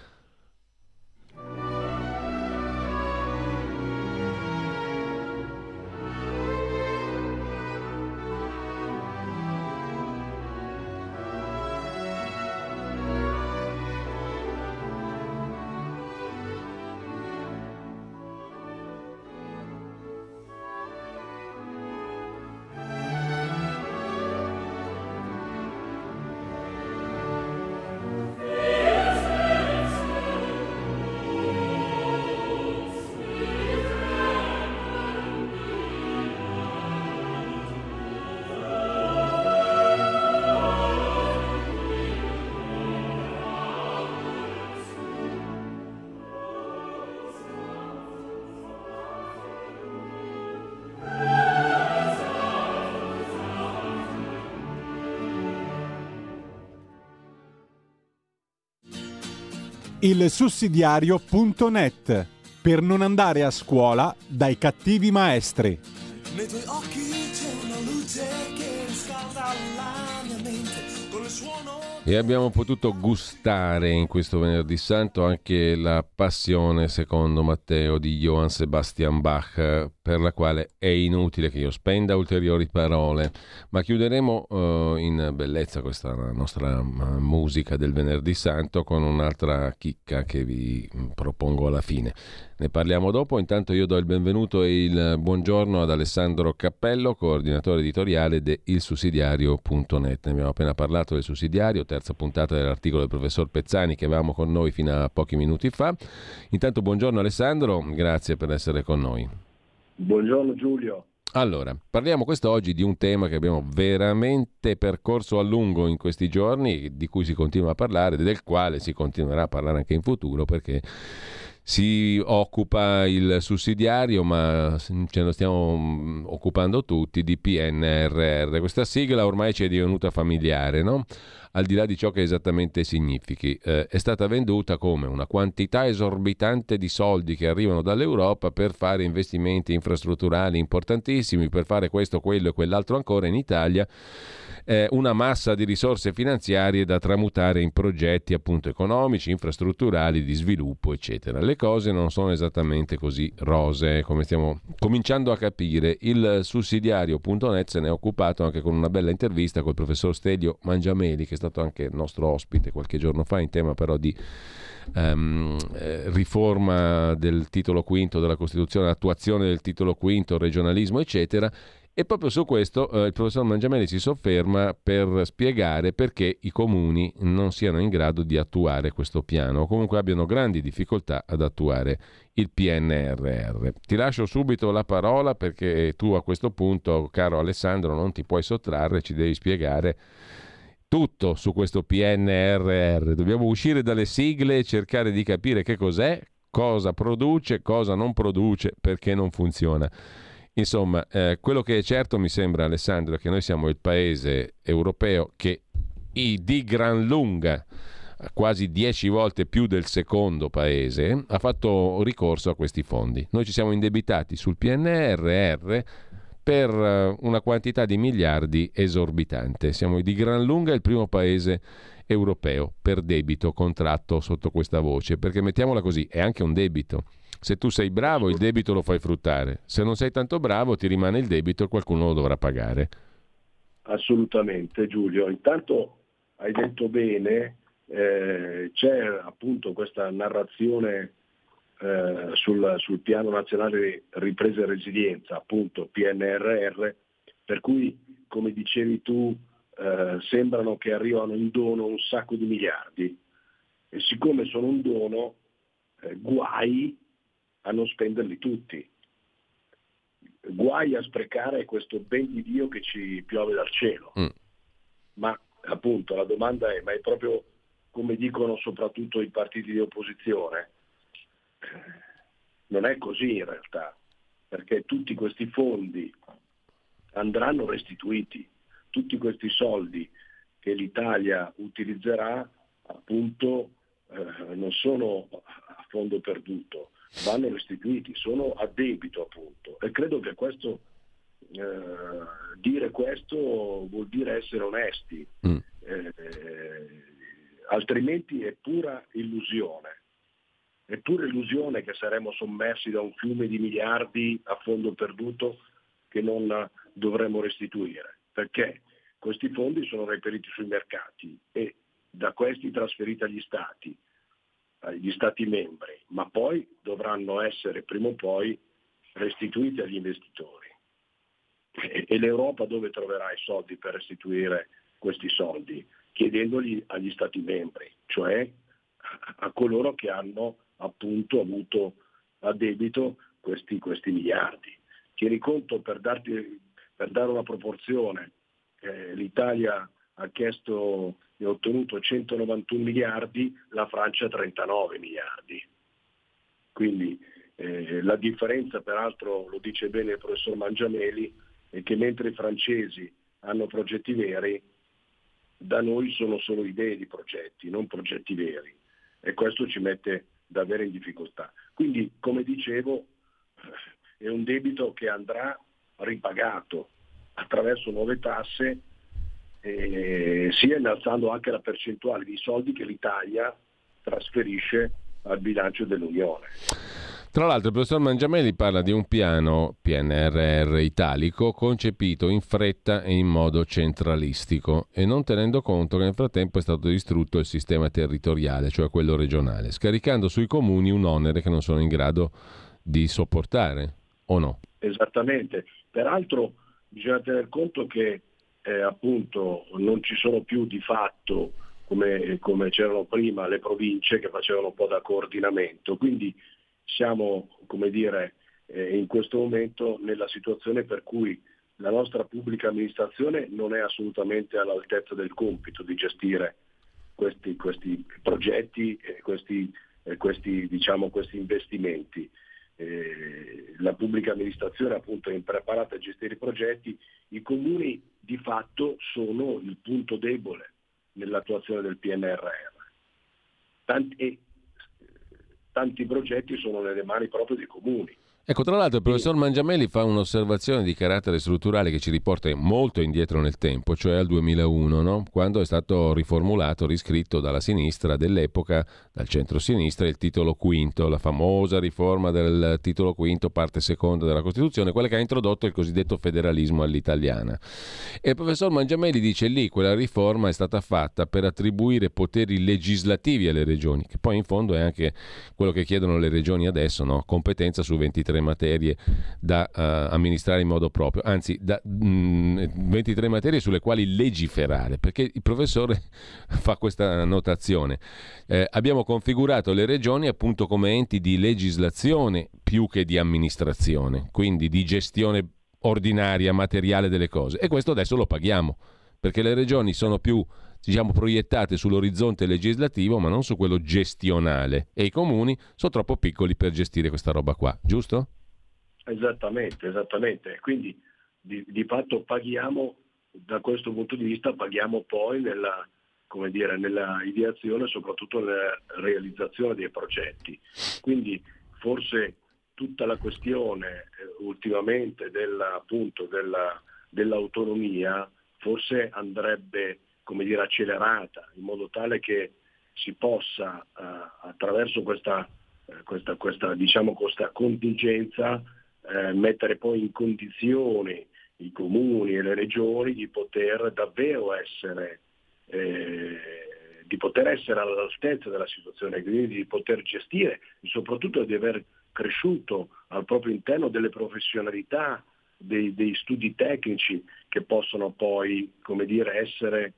Il sussidiario.net per non andare a scuola dai cattivi maestri.
E abbiamo potuto gustare in questo venerdì santo anche la passione, secondo Matteo, di Johann Sebastian Bach, per la quale è inutile che io spenda ulteriori parole, ma chiuderemo uh, in bellezza questa nostra musica del venerdì santo con un'altra chicca che vi propongo alla fine. Ne parliamo dopo, intanto io do il benvenuto e il buongiorno ad Alessandro Cappello, coordinatore editoriale di ilsussidiario.net. Ne abbiamo appena parlato del sussidiario, terza puntata dell'articolo del professor Pezzani che avevamo con noi fino a pochi minuti fa. Intanto buongiorno Alessandro, grazie per essere con noi.
Buongiorno Giulio.
Allora, parliamo quest'oggi di un tema che abbiamo veramente percorso a lungo in questi giorni, di cui si continua a parlare, del quale si continuerà a parlare anche in futuro, perché si occupa il sussidiario, ma ce ne stiamo mm, occupando tutti, di PNRR. Questa sigla ormai ci è divenuta familiare, no? al di là di ciò che esattamente significhi. Eh, è stata venduta come una quantità esorbitante di soldi che arrivano dall'Europa per fare investimenti infrastrutturali importantissimi, per fare questo, quello e quell'altro ancora in Italia eh, una massa di risorse finanziarie da tramutare in progetti appunto economici, infrastrutturali, di sviluppo, eccetera. Le cose non sono esattamente così rose come stiamo cominciando a capire. Il sussidiario.net se ne è occupato anche con una bella intervista col professor Stelio Mangiameli, che è stato anche nostro ospite qualche giorno fa in tema però di Um, eh, riforma del titolo quinto della Costituzione, attuazione del titolo quinto, regionalismo, eccetera, E proprio su questo eh, il professor Mangiamelli si sofferma per spiegare perché i comuni non siano in grado di attuare questo piano o comunque abbiano grandi difficoltà ad attuare il PNRR. Ti lascio subito la parola perché tu a questo punto, caro Alessandro, non ti puoi sottrarre, ci devi spiegare tutto su questo PNRR. Dobbiamo uscire dalle sigle e cercare di capire che cos'è, cosa produce, cosa non produce, perché non funziona. Insomma, eh, quello che è certo mi sembra, Alessandro, è che noi siamo il paese europeo che di gran lunga, quasi dieci volte più del secondo paese, ha fatto ricorso a questi fondi. Noi ci siamo indebitati sul PNRR per eh, una quantità di miliardi esorbitante. Siamo di gran lunga il primo paese europeo per debito contratto sotto questa voce, perché mettiamola così, è anche un debito. Se tu sei bravo il debito lo fai fruttare, se non sei tanto bravo ti rimane il debito e qualcuno lo dovrà pagare.
Assolutamente Giulio, intanto hai detto bene, eh, c'è appunto questa narrazione eh, sul, sul, piano nazionale di ripresa e resilienza, appunto PNRR, per cui come dicevi tu eh, sembrano che arrivano in dono un sacco di miliardi. E siccome sono un dono, eh, guai a non spenderli tutti. Guai a sprecare questo ben di Dio che ci piove dal cielo. Mm. Ma appunto la domanda è, ma è proprio come dicono soprattutto i partiti di opposizione? Non è così in realtà, perché tutti questi fondi andranno restituiti, tutti questi soldi che l'Italia utilizzerà appunto eh, non sono a fondo perduto, vanno restituiti, sono a debito appunto. E credo che questo, eh, dire questo vuol dire essere onesti, mm. eh, altrimenti è pura illusione. È pura illusione che saremo sommersi da un fiume di miliardi a fondo perduto che non dovremo restituire, perché questi fondi sono reperiti sui mercati e da questi trasferiti agli stati agli Stati membri, ma poi dovranno essere prima o poi restituiti agli investitori. E, e l'Europa dove troverà i soldi per restituire questi soldi? Chiedendoli agli Stati membri, cioè a coloro che hanno appunto avuto a debito questi, questi miliardi. Tieni conto per, darti, per dare una proporzione, eh, l'Italia ha chiesto e ottenuto 191 miliardi, la Francia 39 miliardi. Quindi eh, la differenza, peraltro lo dice bene il professor Mangiameli, è che mentre i francesi hanno progetti veri, da noi sono solo idee di progetti, non progetti veri. E questo ci mette davvero in difficoltà. Quindi, come dicevo, è un debito che andrà ripagato attraverso nuove tasse eh, sia innalzando anche la percentuale di soldi che l'Italia trasferisce al bilancio dell'Unione.
Tra l'altro il professor Mangiamelli parla di un piano PNRR italico concepito in fretta e in modo centralistico e non tenendo conto che nel frattempo è stato distrutto il sistema territoriale, cioè quello regionale, scaricando sui comuni un onere che non sono in grado di sopportare, o no?
Esattamente. Peraltro bisogna tener conto che eh, appunto non ci sono più di fatto come, come, c'erano prima le province che facevano un po' da coordinamento. Quindi siamo, come dire, eh, in questo momento nella situazione per cui la nostra pubblica amministrazione non è assolutamente all'altezza del compito di gestire questi, questi progetti questi, questi, diciamo, questi investimenti eh, la pubblica amministrazione appunto è impreparata a gestire i progetti, i comuni di fatto sono il punto debole nell'attuazione del PNRR. Tanti, tanti progetti sono nelle mani proprio dei comuni.
Ecco, tra l'altro il professor Mangiamelli fa un'osservazione di carattere strutturale che ci riporta molto indietro nel tempo, cioè al 2001, no? quando è stato riformulato, riscritto dalla sinistra dell'epoca, dal centro-sinistra, il titolo quinto, la famosa riforma del titolo quinto, parte seconda della Costituzione, quella che ha introdotto il cosiddetto federalismo all'italiana. E il professor Mangiamelli dice lì quella riforma è stata fatta per attribuire poteri legislativi alle regioni, che poi in fondo è anche quello che chiedono le regioni adesso, no? competenza su 23 23 materie da uh, amministrare in modo proprio, anzi da, mh, mm, 23 materie sulle quali legiferare, perché il professore [laughs] fa questa notazione. Eh, abbiamo configurato le regioni appunto come enti di legislazione più che di amministrazione, quindi di gestione ordinaria, materiale delle cose. E questo adesso lo paghiamo, perché le regioni sono più diciamo, proiettate sull'orizzonte legislativo, ma non su quello gestionale. E i comuni sono troppo piccoli per gestire questa roba qua, giusto?
Esattamente, esattamente. Quindi di, di fatto paghiamo, da questo punto di vista, paghiamo poi nella, come dire, nella ideazione e soprattutto nella realizzazione dei progetti. Quindi forse tutta la questione eh, ultimamente della, appunto, della, dell'autonomia forse andrebbe come dire, accelerata in modo tale che si possa eh, attraverso questa, eh, questa, questa, diciamo, questa contingenza eh, mettere poi in condizione i comuni e le regioni di poter davvero essere, eh, di poter essere all'altezza della situazione, quindi di poter gestire e soprattutto di aver cresciuto al proprio interno delle professionalità, dei, dei studi tecnici che possono poi come dire, essere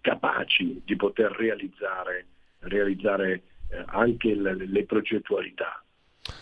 capaci di poter realizzare, realizzare eh, anche le, le, progettualità,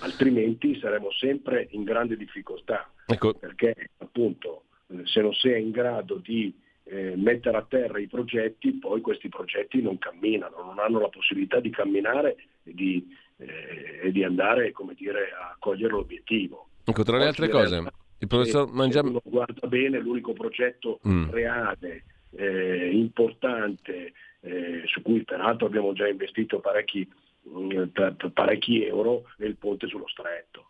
altrimenti saremo sempre in grande difficoltà, ecco. perché appunto eh, se non si è in grado di eh, mettere a terra i progetti, poi questi progetti non camminano, non hanno la possibilità di camminare e di, eh, e di andare come dire, a cogliere l'obiettivo.
Ecco, tra le altre cose, il professor Mangiam...
guarda bene, l'unico progetto mm. reale eh, importante eh, su cui peraltro abbiamo già investito parecchi, parecchi euro il ponte sullo stretto.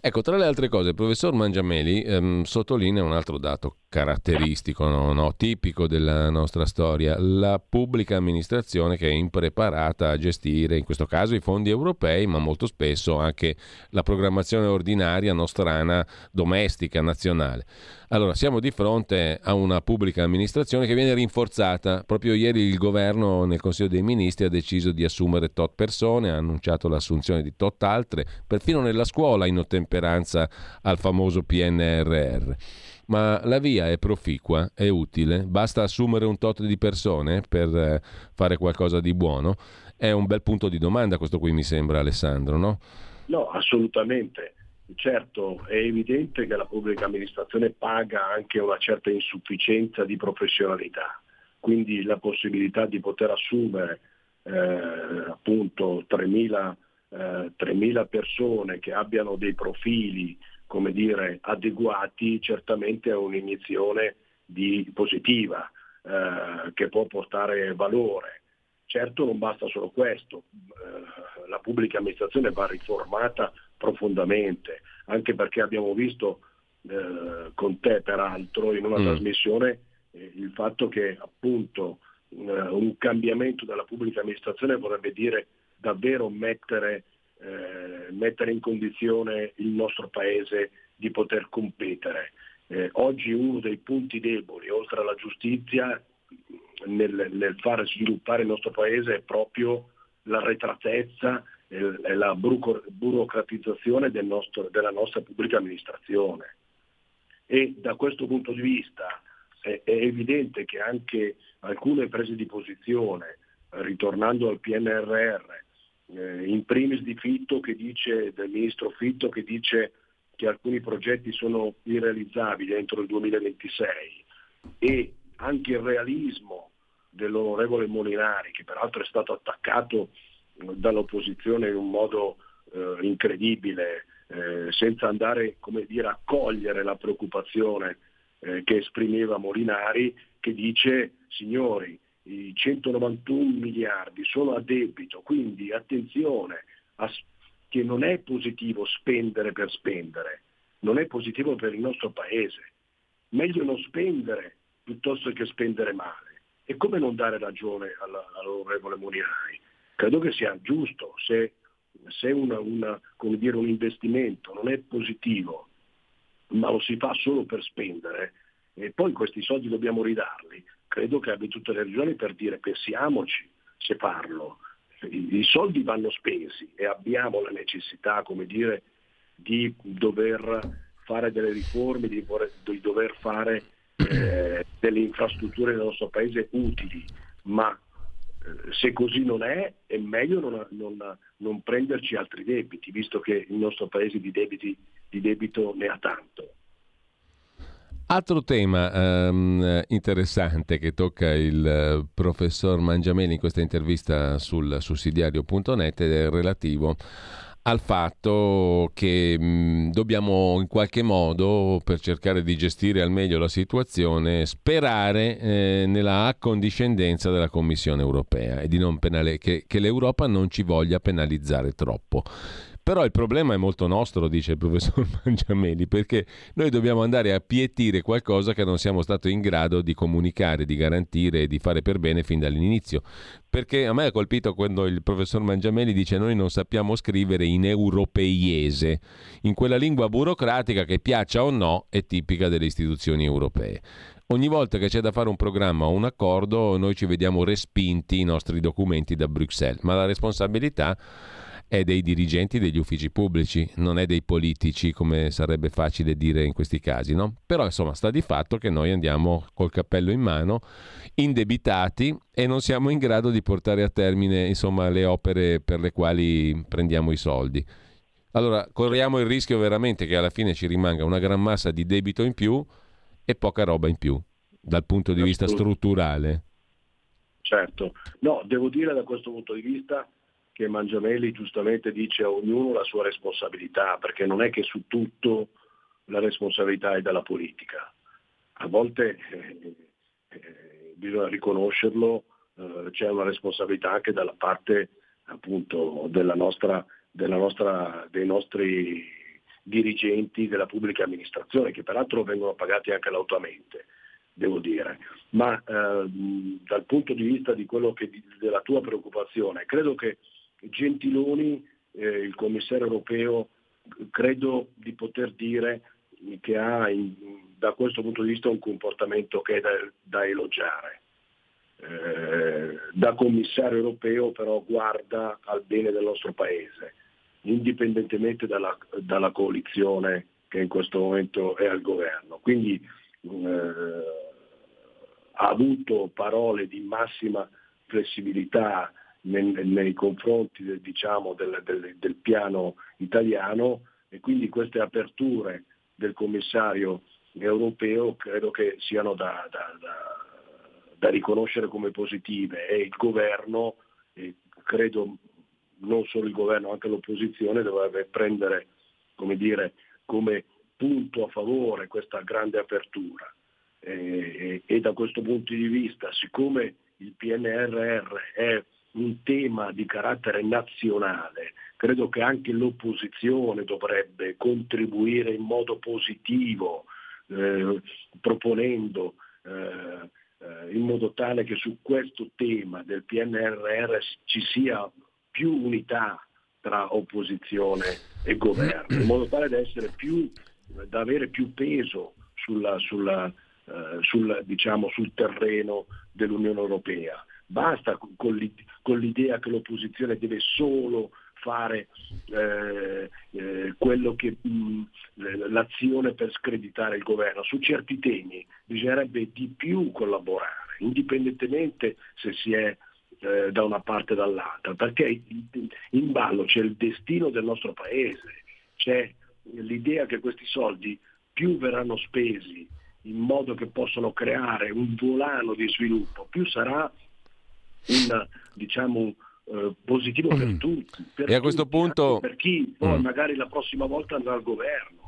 Ecco, tra le altre cose, il professor Mangiameli ehm, sottolinea un altro dato caratteristico, no, no, tipico della nostra storia, la pubblica amministrazione che è impreparata a gestire, in questo caso, i fondi europei, ma molto spesso anche la programmazione ordinaria nostrana, domestica, nazionale. Allora, siamo di fronte a una pubblica amministrazione che viene rinforzata. Proprio ieri il governo nel Consiglio dei Ministri ha deciso di assumere tot persone, ha annunciato l'assunzione di tot altre, perfino nella scuola in ottemperanza al famoso PNRR. Ma la via è proficua, è utile, basta assumere un tot di persone per eh, fare qualcosa di buono. È un bel punto di domanda questo qui mi sembra Alessandro, no?
No, assolutamente. Certo, è evidente che la pubblica amministrazione paga anche una certa insufficienza di professionalità, quindi la possibilità di poter assumere eh, appunto 3.000 eh, 3.000 persone che abbiano dei profili come dire, adeguati certamente è un'iniezione di, positiva eh, che può portare valore. Certo non basta solo questo, eh, la pubblica amministrazione va riformata profondamente, anche perché abbiamo visto eh, con te peraltro in una mm. trasmissione eh, il fatto che appunto un cambiamento della pubblica amministrazione vorrebbe dire davvero mettere, eh, mettere in condizione il nostro Paese di poter competere. Eh, oggi uno dei punti deboli, oltre alla giustizia, nel, nel far sviluppare il nostro Paese è proprio l'arretratezza e la burocratizzazione del nostro, della nostra pubblica amministrazione. E da questo punto di vista è, è evidente che anche alcune prese di posizione, ritornando al PNRR, eh, in primis di Fitto che dice, del ministro Fitto che dice che alcuni progetti sono irrealizzabili entro il 2026 e anche il realismo dell'onorevole Molinari, che peraltro è stato attaccato dall'opposizione in un modo eh, incredibile, eh, senza andare dire, a cogliere la preoccupazione eh, che esprimeva Molinari, che dice signori, i 191 miliardi sono a debito, quindi attenzione a, che non è positivo spendere per spendere, non è positivo per il nostro Paese. Meglio non spendere piuttosto che spendere male. E come non dare ragione all'onorevole Molinari? Credo che sia giusto, se, se una, una, dire, un investimento non è positivo, ma lo si fa solo per spendere, e poi questi soldi dobbiamo ridarli, credo che abbia tutte le ragioni per dire pensiamoci se farlo. I, I soldi vanno spesi e abbiamo la necessità, come dire, di dover fare delle riforme, di, di dover fare eh, delle infrastrutture nel nostro paese utili, ma eh, se così non è, è meglio non, non, non, prenderci altri debiti, visto che il nostro paese di, debiti, di debito ne ha tanto.
Altro tema um, interessante che tocca il uh, professor Mangiameli in questa intervista sul sussidiario.net è relativo al fatto che mh, dobbiamo in qualche modo, per cercare di gestire al meglio la situazione, sperare eh, nella accondiscendenza della Commissione europea e penale- che, che l'Europa non ci voglia penalizzare troppo. Però il problema è molto nostro, dice il professor [laughs] Mangiameli, perché noi dobbiamo andare a pietire qualcosa che non siamo stati in grado di comunicare, di garantire e di fare per bene fin dall'inizio. Perché a me ha colpito quando il professor Mangiameli dice noi non sappiamo scrivere in europeiese, in quella lingua burocratica che piaccia o no è tipica delle istituzioni europee. Ogni volta che c'è da fare un programma o un accordo, noi ci vediamo respinti i nostri documenti da Bruxelles, ma la responsabilità è dei dirigenti degli uffici pubblici, non è dei politici come sarebbe facile dire in questi casi, no? Però insomma sta di fatto che noi andiamo col cappello in mano, indebitati e non siamo in grado di portare a termine insomma le opere per le quali prendiamo i soldi. Allora corriamo il rischio veramente che alla fine ci rimanga una gran massa di debito in più e poca roba in più dal punto di vista strutturale.
Certo, no, devo dire da questo punto di vista che Mangiamelli giustamente dice a ognuno la sua responsabilità, perché non è che su tutto la responsabilità è della politica. A volte eh, eh, bisogna riconoscerlo, eh, c'è una responsabilità anche dalla parte appunto della nostra, della nostra, dei nostri dirigenti della pubblica amministrazione, che peraltro vengono pagati anche lautamente, devo dire. Ma eh, dal punto di vista di quello che, della tua preoccupazione, credo che Gentiloni, eh, il commissario europeo, credo di poter dire che ha in, da questo punto di vista un comportamento che è da, da elogiare. Eh, da commissario europeo però guarda al bene del nostro paese, indipendentemente dalla, dalla coalizione che in questo momento è al governo. Quindi eh, ha avuto parole di massima flessibilità nei, nei confronti del, diciamo, del, del, del, piano italiano e quindi queste aperture del commissario europeo credo che siano da, da, da, da riconoscere come positive e il governo, e credo non solo il governo, anche l'opposizione dovrebbe prendere come, dire, come punto a favore questa grande apertura. E, e, e da questo punto di vista, siccome il PNRR è un tema di carattere nazionale, credo che anche l'opposizione dovrebbe contribuire in modo positivo, eh, proponendo eh, eh, in modo tale che su questo tema del PNRR ci sia più unità tra opposizione e governo, in modo tale da, più, da avere più peso sulla, sulla, eh, sul, diciamo, sul terreno dell'Unione Europea. Basta con, l'idea che l'opposizione deve solo fare eh, eh, che mh, l'azione per screditare il governo. Su certi temi bisognerebbe di più collaborare, indipendentemente se si è eh, da una parte o dall'altra, perché in ballo c'è il destino del nostro paese, c'è l'idea che questi soldi più verranno spesi in modo che possano creare un volano di sviluppo, più sarà un diciamo, eh, positivo per mm. tutti. Per
e a questo punto...
Per chi poi mm. magari la prossima volta andrà al governo.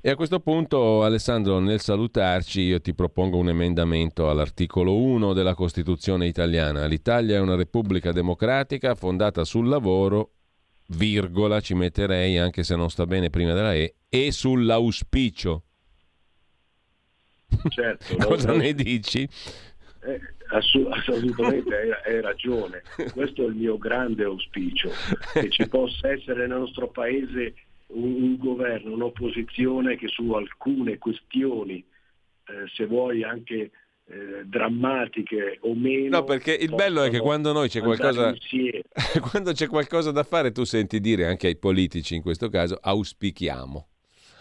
E a questo punto, Alessandro, nel salutarci, io ti propongo un emendamento all'articolo 1 della Costituzione italiana. L'Italia è una repubblica democratica fondata sul lavoro, virgola, ci metterei anche se non sta bene prima della E, e sull'auspicio.
Certo, [laughs]
Cosa ne dici?
Eh, assolutamente hai, ragione. Questo è il mio grande auspicio, che ci possa essere nel nostro paese un, un governo, un'opposizione che su alcune questioni, eh, se vuoi anche eh, drammatiche o meno.
No, perché il bello è che quando noi c'è qualcosa, [laughs] quando c'è qualcosa da fare, tu senti dire anche ai politici in questo caso, auspichiamo.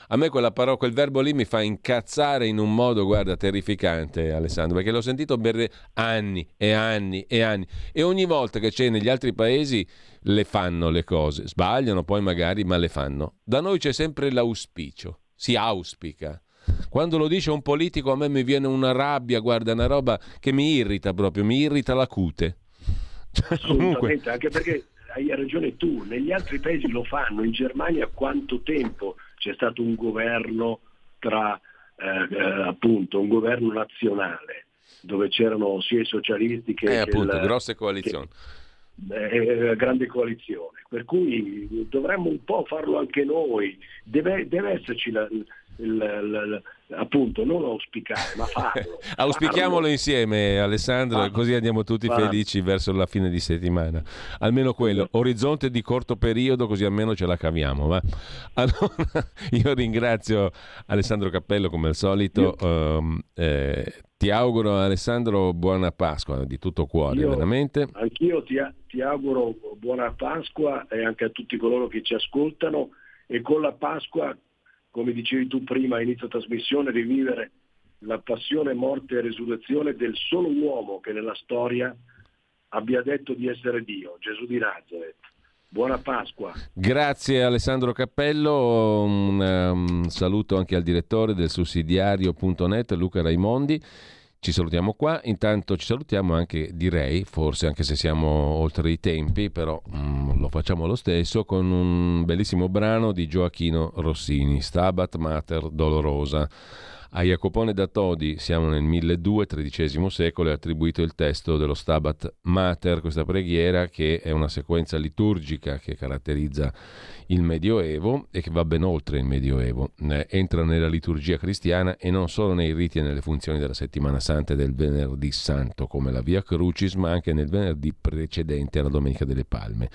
A me quella parola, quel verbo lì mi fa incazzare in un modo, guarda, terrificante, Alessandro, perché l'ho sentito per anni e anni e anni. E ogni volta che c'è negli altri paesi le fanno le cose. Sbagliano poi magari, ma le fanno. Da noi c'è sempre l'auspicio, si auspica. Quando lo dice un politico a me mi viene una rabbia, guarda, una roba che mi irrita proprio, mi irrita la cute.
Assolutamente, anche perché hai ragione tu, negli altri paesi lo fanno, in Germania quanto tempo c'è stato un governo tra eh, eh, appunto un governo nazionale dove c'erano sia i socialisti che,
eh, appunto, il, grosse coalizioni.
Che, eh, grande coalizione, per cui dovremmo un po' farlo anche noi, deve, deve esserci la, il, il, appunto non auspicare ma farlo [laughs]
auspichiamolo farlo. insieme Alessandro farlo. così andiamo tutti farlo. felici verso la fine di settimana almeno quello orizzonte di corto periodo così almeno ce la caviamo va? [laughs] allora io ringrazio Alessandro Cappello come al solito um, eh, ti auguro Alessandro buona Pasqua di tutto cuore
io,
veramente
anch'io ti, ti auguro buona Pasqua e anche a tutti coloro che ci ascoltano e con la Pasqua come dicevi tu prima inizio trasmissione, rivivere la passione, morte e resurrezione del solo uomo che nella storia abbia detto di essere Dio, Gesù di Nazareth. Buona Pasqua.
Grazie Alessandro Cappello, un, um, saluto anche al direttore del sussidiario.net Luca Raimondi. Ci salutiamo qua, intanto ci salutiamo anche, direi, forse anche se siamo oltre i tempi, però lo facciamo lo stesso, con un bellissimo brano di Gioacchino Rossini, Stabat Mater Dolorosa. A Jacopone da Todi, siamo nel 1200, XIII secolo, è attribuito il testo dello Stabat Mater, questa preghiera che è una sequenza liturgica che caratterizza il Medioevo e che va ben oltre il Medioevo. Eh, entra nella liturgia cristiana e non solo nei riti e nelle funzioni della settimana santa e del venerdì santo come la Via Crucis, ma anche nel venerdì precedente alla Domenica delle Palme.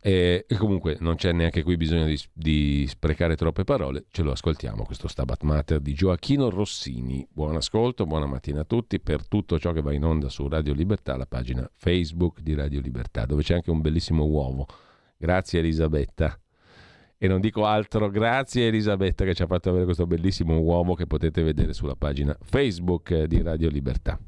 E, comunque non c'è neanche qui bisogno di, di, sprecare troppe parole, ce lo ascoltiamo questo Stabat Mater di Gioacchino Rossini. Buon ascolto, buona mattina a tutti per tutto ciò che va in onda su Radio Libertà, la pagina Facebook di Radio Libertà, dove c'è anche un bellissimo uovo. Grazie Elisabetta. E non dico altro, grazie Elisabetta che ci ha fatto avere questo bellissimo uomo che potete vedere sulla pagina Facebook di Radio Libertà.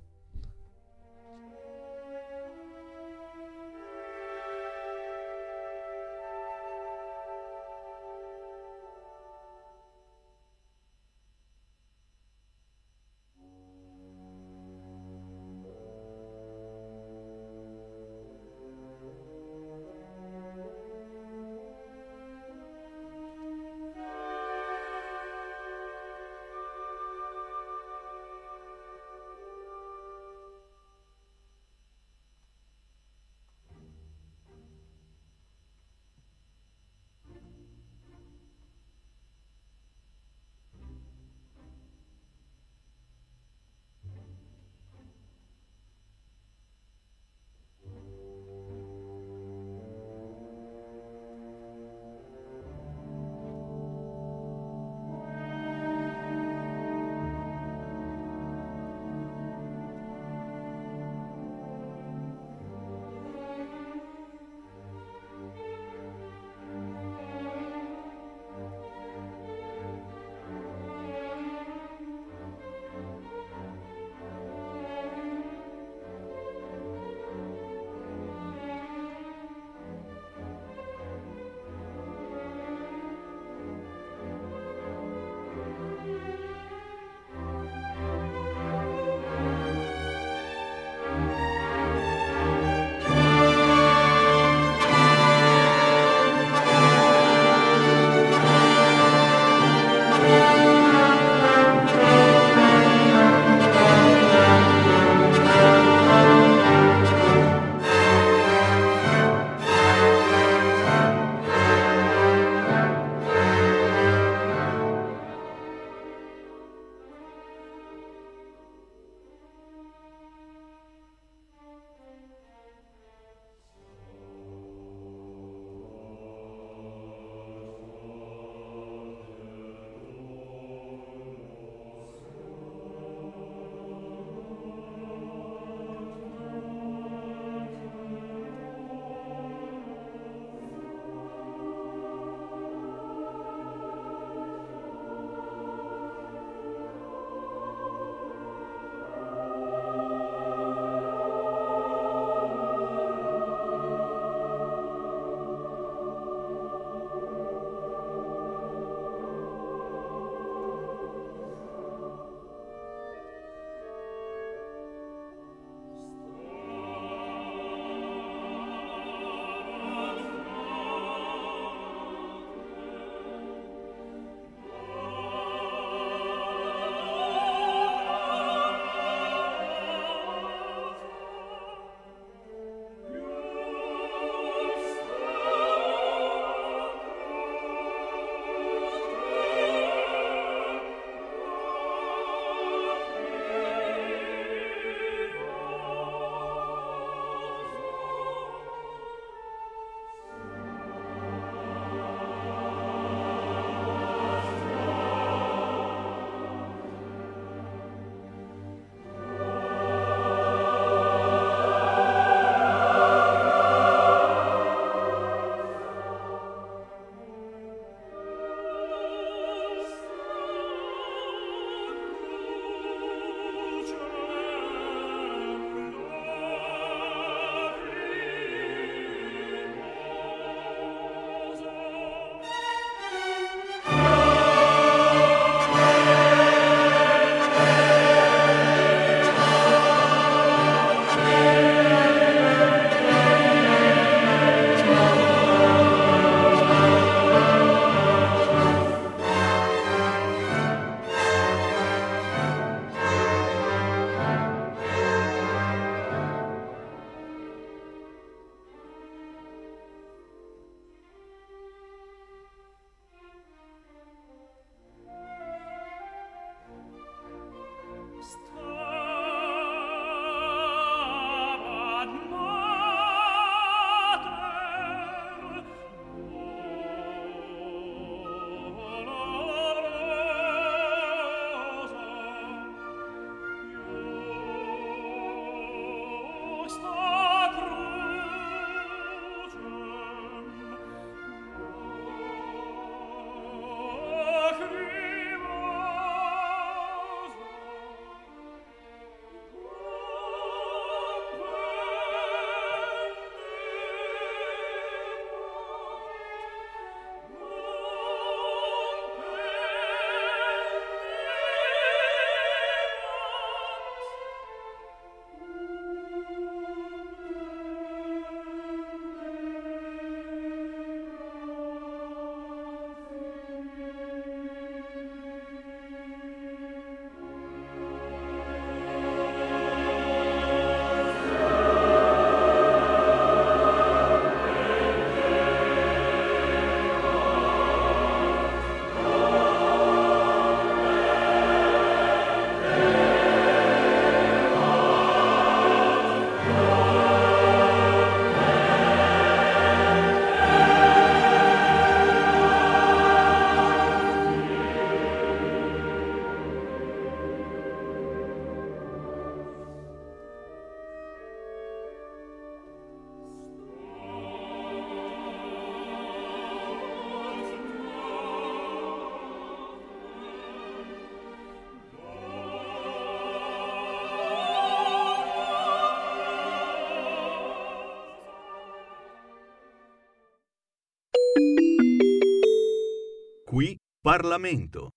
Parlamento.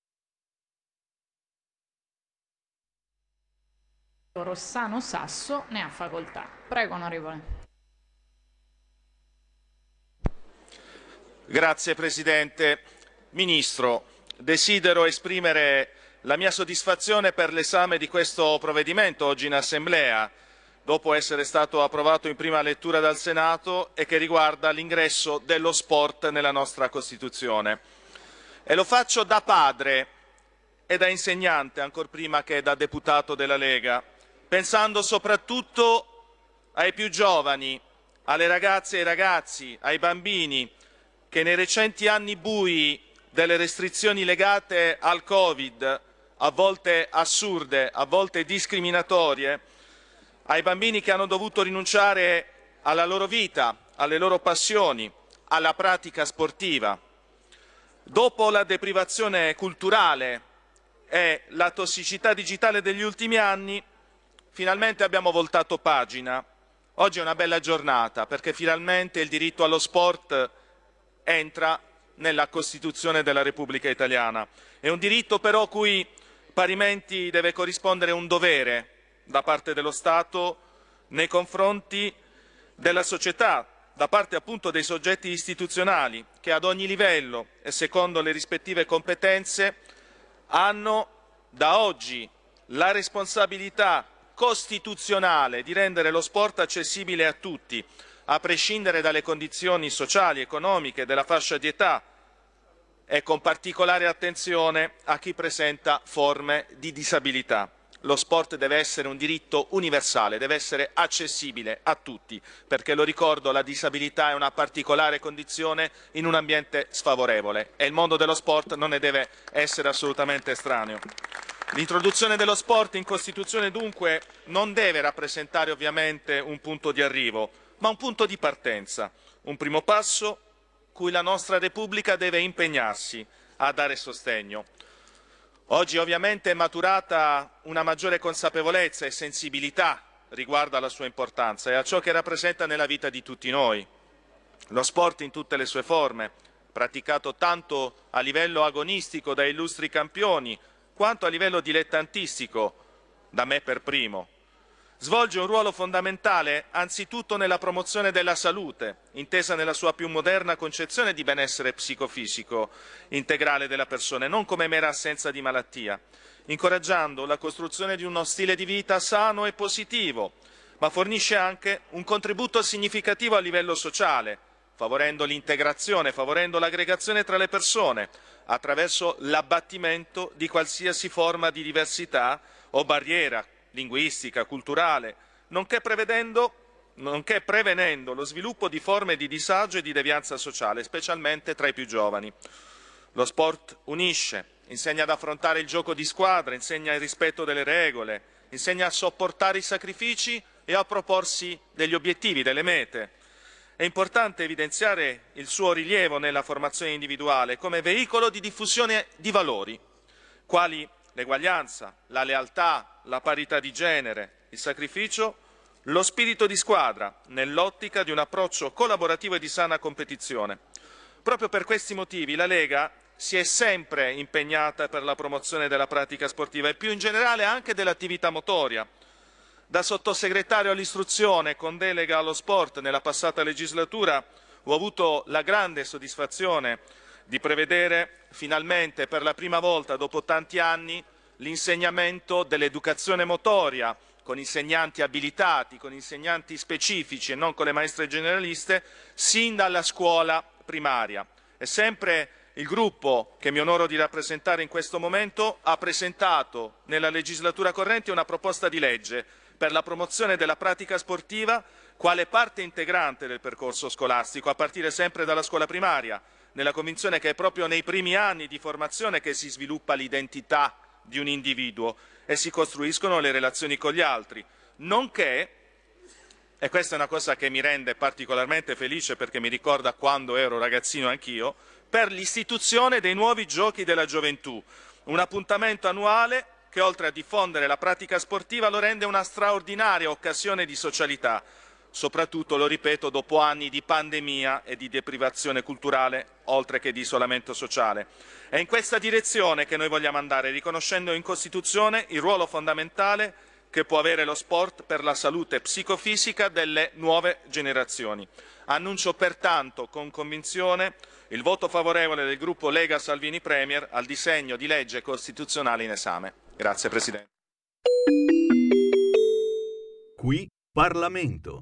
Rossano Sasso ne ha facoltà. Prego, onorevole.
Grazie Presidente. Ministro, desidero esprimere la mia soddisfazione per l'esame di questo provvedimento oggi in Assemblea, dopo essere stato approvato in prima lettura dal Senato e che riguarda l'ingresso dello sport nella nostra Costituzione. E lo faccio da padre e da insegnante, ancor prima che da deputato della Lega, pensando soprattutto ai più giovani, alle ragazze e ai ragazzi, ai bambini che nei recenti anni bui delle restrizioni legate al Covid, a volte assurde, a volte discriminatorie, ai bambini che hanno dovuto rinunciare alla loro vita, alle loro passioni, alla pratica sportiva. Dopo la deprivazione culturale e la tossicità digitale degli ultimi anni, finalmente abbiamo voltato pagina. Oggi è una bella giornata perché finalmente il diritto allo sport entra nella Costituzione della Repubblica Italiana. È un diritto però cui parimenti deve corrispondere un dovere da parte dello Stato nei confronti della società, da parte appunto dei soggetti istituzionali che ad ogni livello e secondo le rispettive competenze hanno da oggi la responsabilità costituzionale di rendere lo sport accessibile a tutti, a prescindere dalle condizioni sociali, economiche, della fascia di età e con particolare attenzione a chi presenta forme di disabilità lo sport deve essere un diritto universale, deve essere accessibile a tutti, perché lo ricordo, la disabilità è una particolare condizione in un ambiente sfavorevole e il mondo dello sport non ne deve essere assolutamente estraneo. L'introduzione dello sport in Costituzione dunque non deve rappresentare ovviamente un punto di arrivo, ma un punto di partenza, un primo passo cui la nostra Repubblica deve impegnarsi a dare sostegno. Oggi ovviamente è maturata una maggiore consapevolezza e sensibilità riguardo alla sua importanza e a ciò che rappresenta nella vita di tutti noi. Lo sport in tutte le sue forme, praticato tanto a livello agonistico da illustri campioni, quanto a livello dilettantistico, da me per primo svolge un ruolo fondamentale anzitutto nella promozione della salute, intesa nella sua più moderna concezione di benessere psicofisico integrale della persona, non come mera assenza di malattia, incoraggiando la costruzione di uno stile di vita sano e positivo, ma fornisce anche un contributo significativo a livello sociale, favorendo l'integrazione, favorendo l'aggregazione tra le persone, attraverso l'abbattimento di qualsiasi forma di diversità o barriera linguistica, culturale, nonché, nonché prevenendo lo sviluppo di forme di disagio e di devianza sociale, specialmente tra i più giovani. Lo sport unisce, insegna ad affrontare il gioco di squadra, insegna il rispetto delle regole, insegna a sopportare i sacrifici e a proporsi degli obiettivi, delle mete. È importante evidenziare il suo rilievo nella formazione individuale come veicolo di diffusione di valori, quali l'eguaglianza, la lealtà, la parità di genere, il sacrificio, lo spirito di squadra nell'ottica di un approccio collaborativo e di sana competizione. Proprio per questi motivi la Lega si è sempre impegnata per la promozione della pratica sportiva e più in generale anche dell'attività motoria. Da sottosegretario all'istruzione con delega allo sport nella passata legislatura ho avuto la grande soddisfazione di prevedere finalmente per la prima volta dopo tanti anni l'insegnamento dell'educazione motoria con insegnanti abilitati, con insegnanti specifici e non con le maestre generaliste, sin dalla scuola primaria. E sempre il gruppo che mi onoro di rappresentare in questo momento ha presentato nella legislatura corrente una proposta di legge per la promozione della pratica sportiva quale parte integrante del percorso scolastico, a partire sempre dalla scuola primaria, nella convinzione che è proprio nei primi anni di formazione che si sviluppa l'identità di un individuo e si costruiscono le relazioni con gli altri, nonché, e questa è una cosa che mi rende particolarmente felice perché mi ricorda quando ero ragazzino anch'io, per l'istituzione dei nuovi giochi della gioventù, un appuntamento annuale che oltre a diffondere la pratica sportiva lo rende una straordinaria occasione di socialità, soprattutto, lo ripeto, dopo anni di pandemia e di deprivazione culturale, oltre che di isolamento sociale. È in questa direzione che noi vogliamo andare, riconoscendo in Costituzione il ruolo fondamentale che può avere lo sport per la salute psicofisica delle nuove generazioni. Annuncio pertanto con convinzione il voto favorevole del gruppo Lega Salvini Premier al disegno di legge costituzionale in esame. Grazie Presidente.
Qui Parlamento.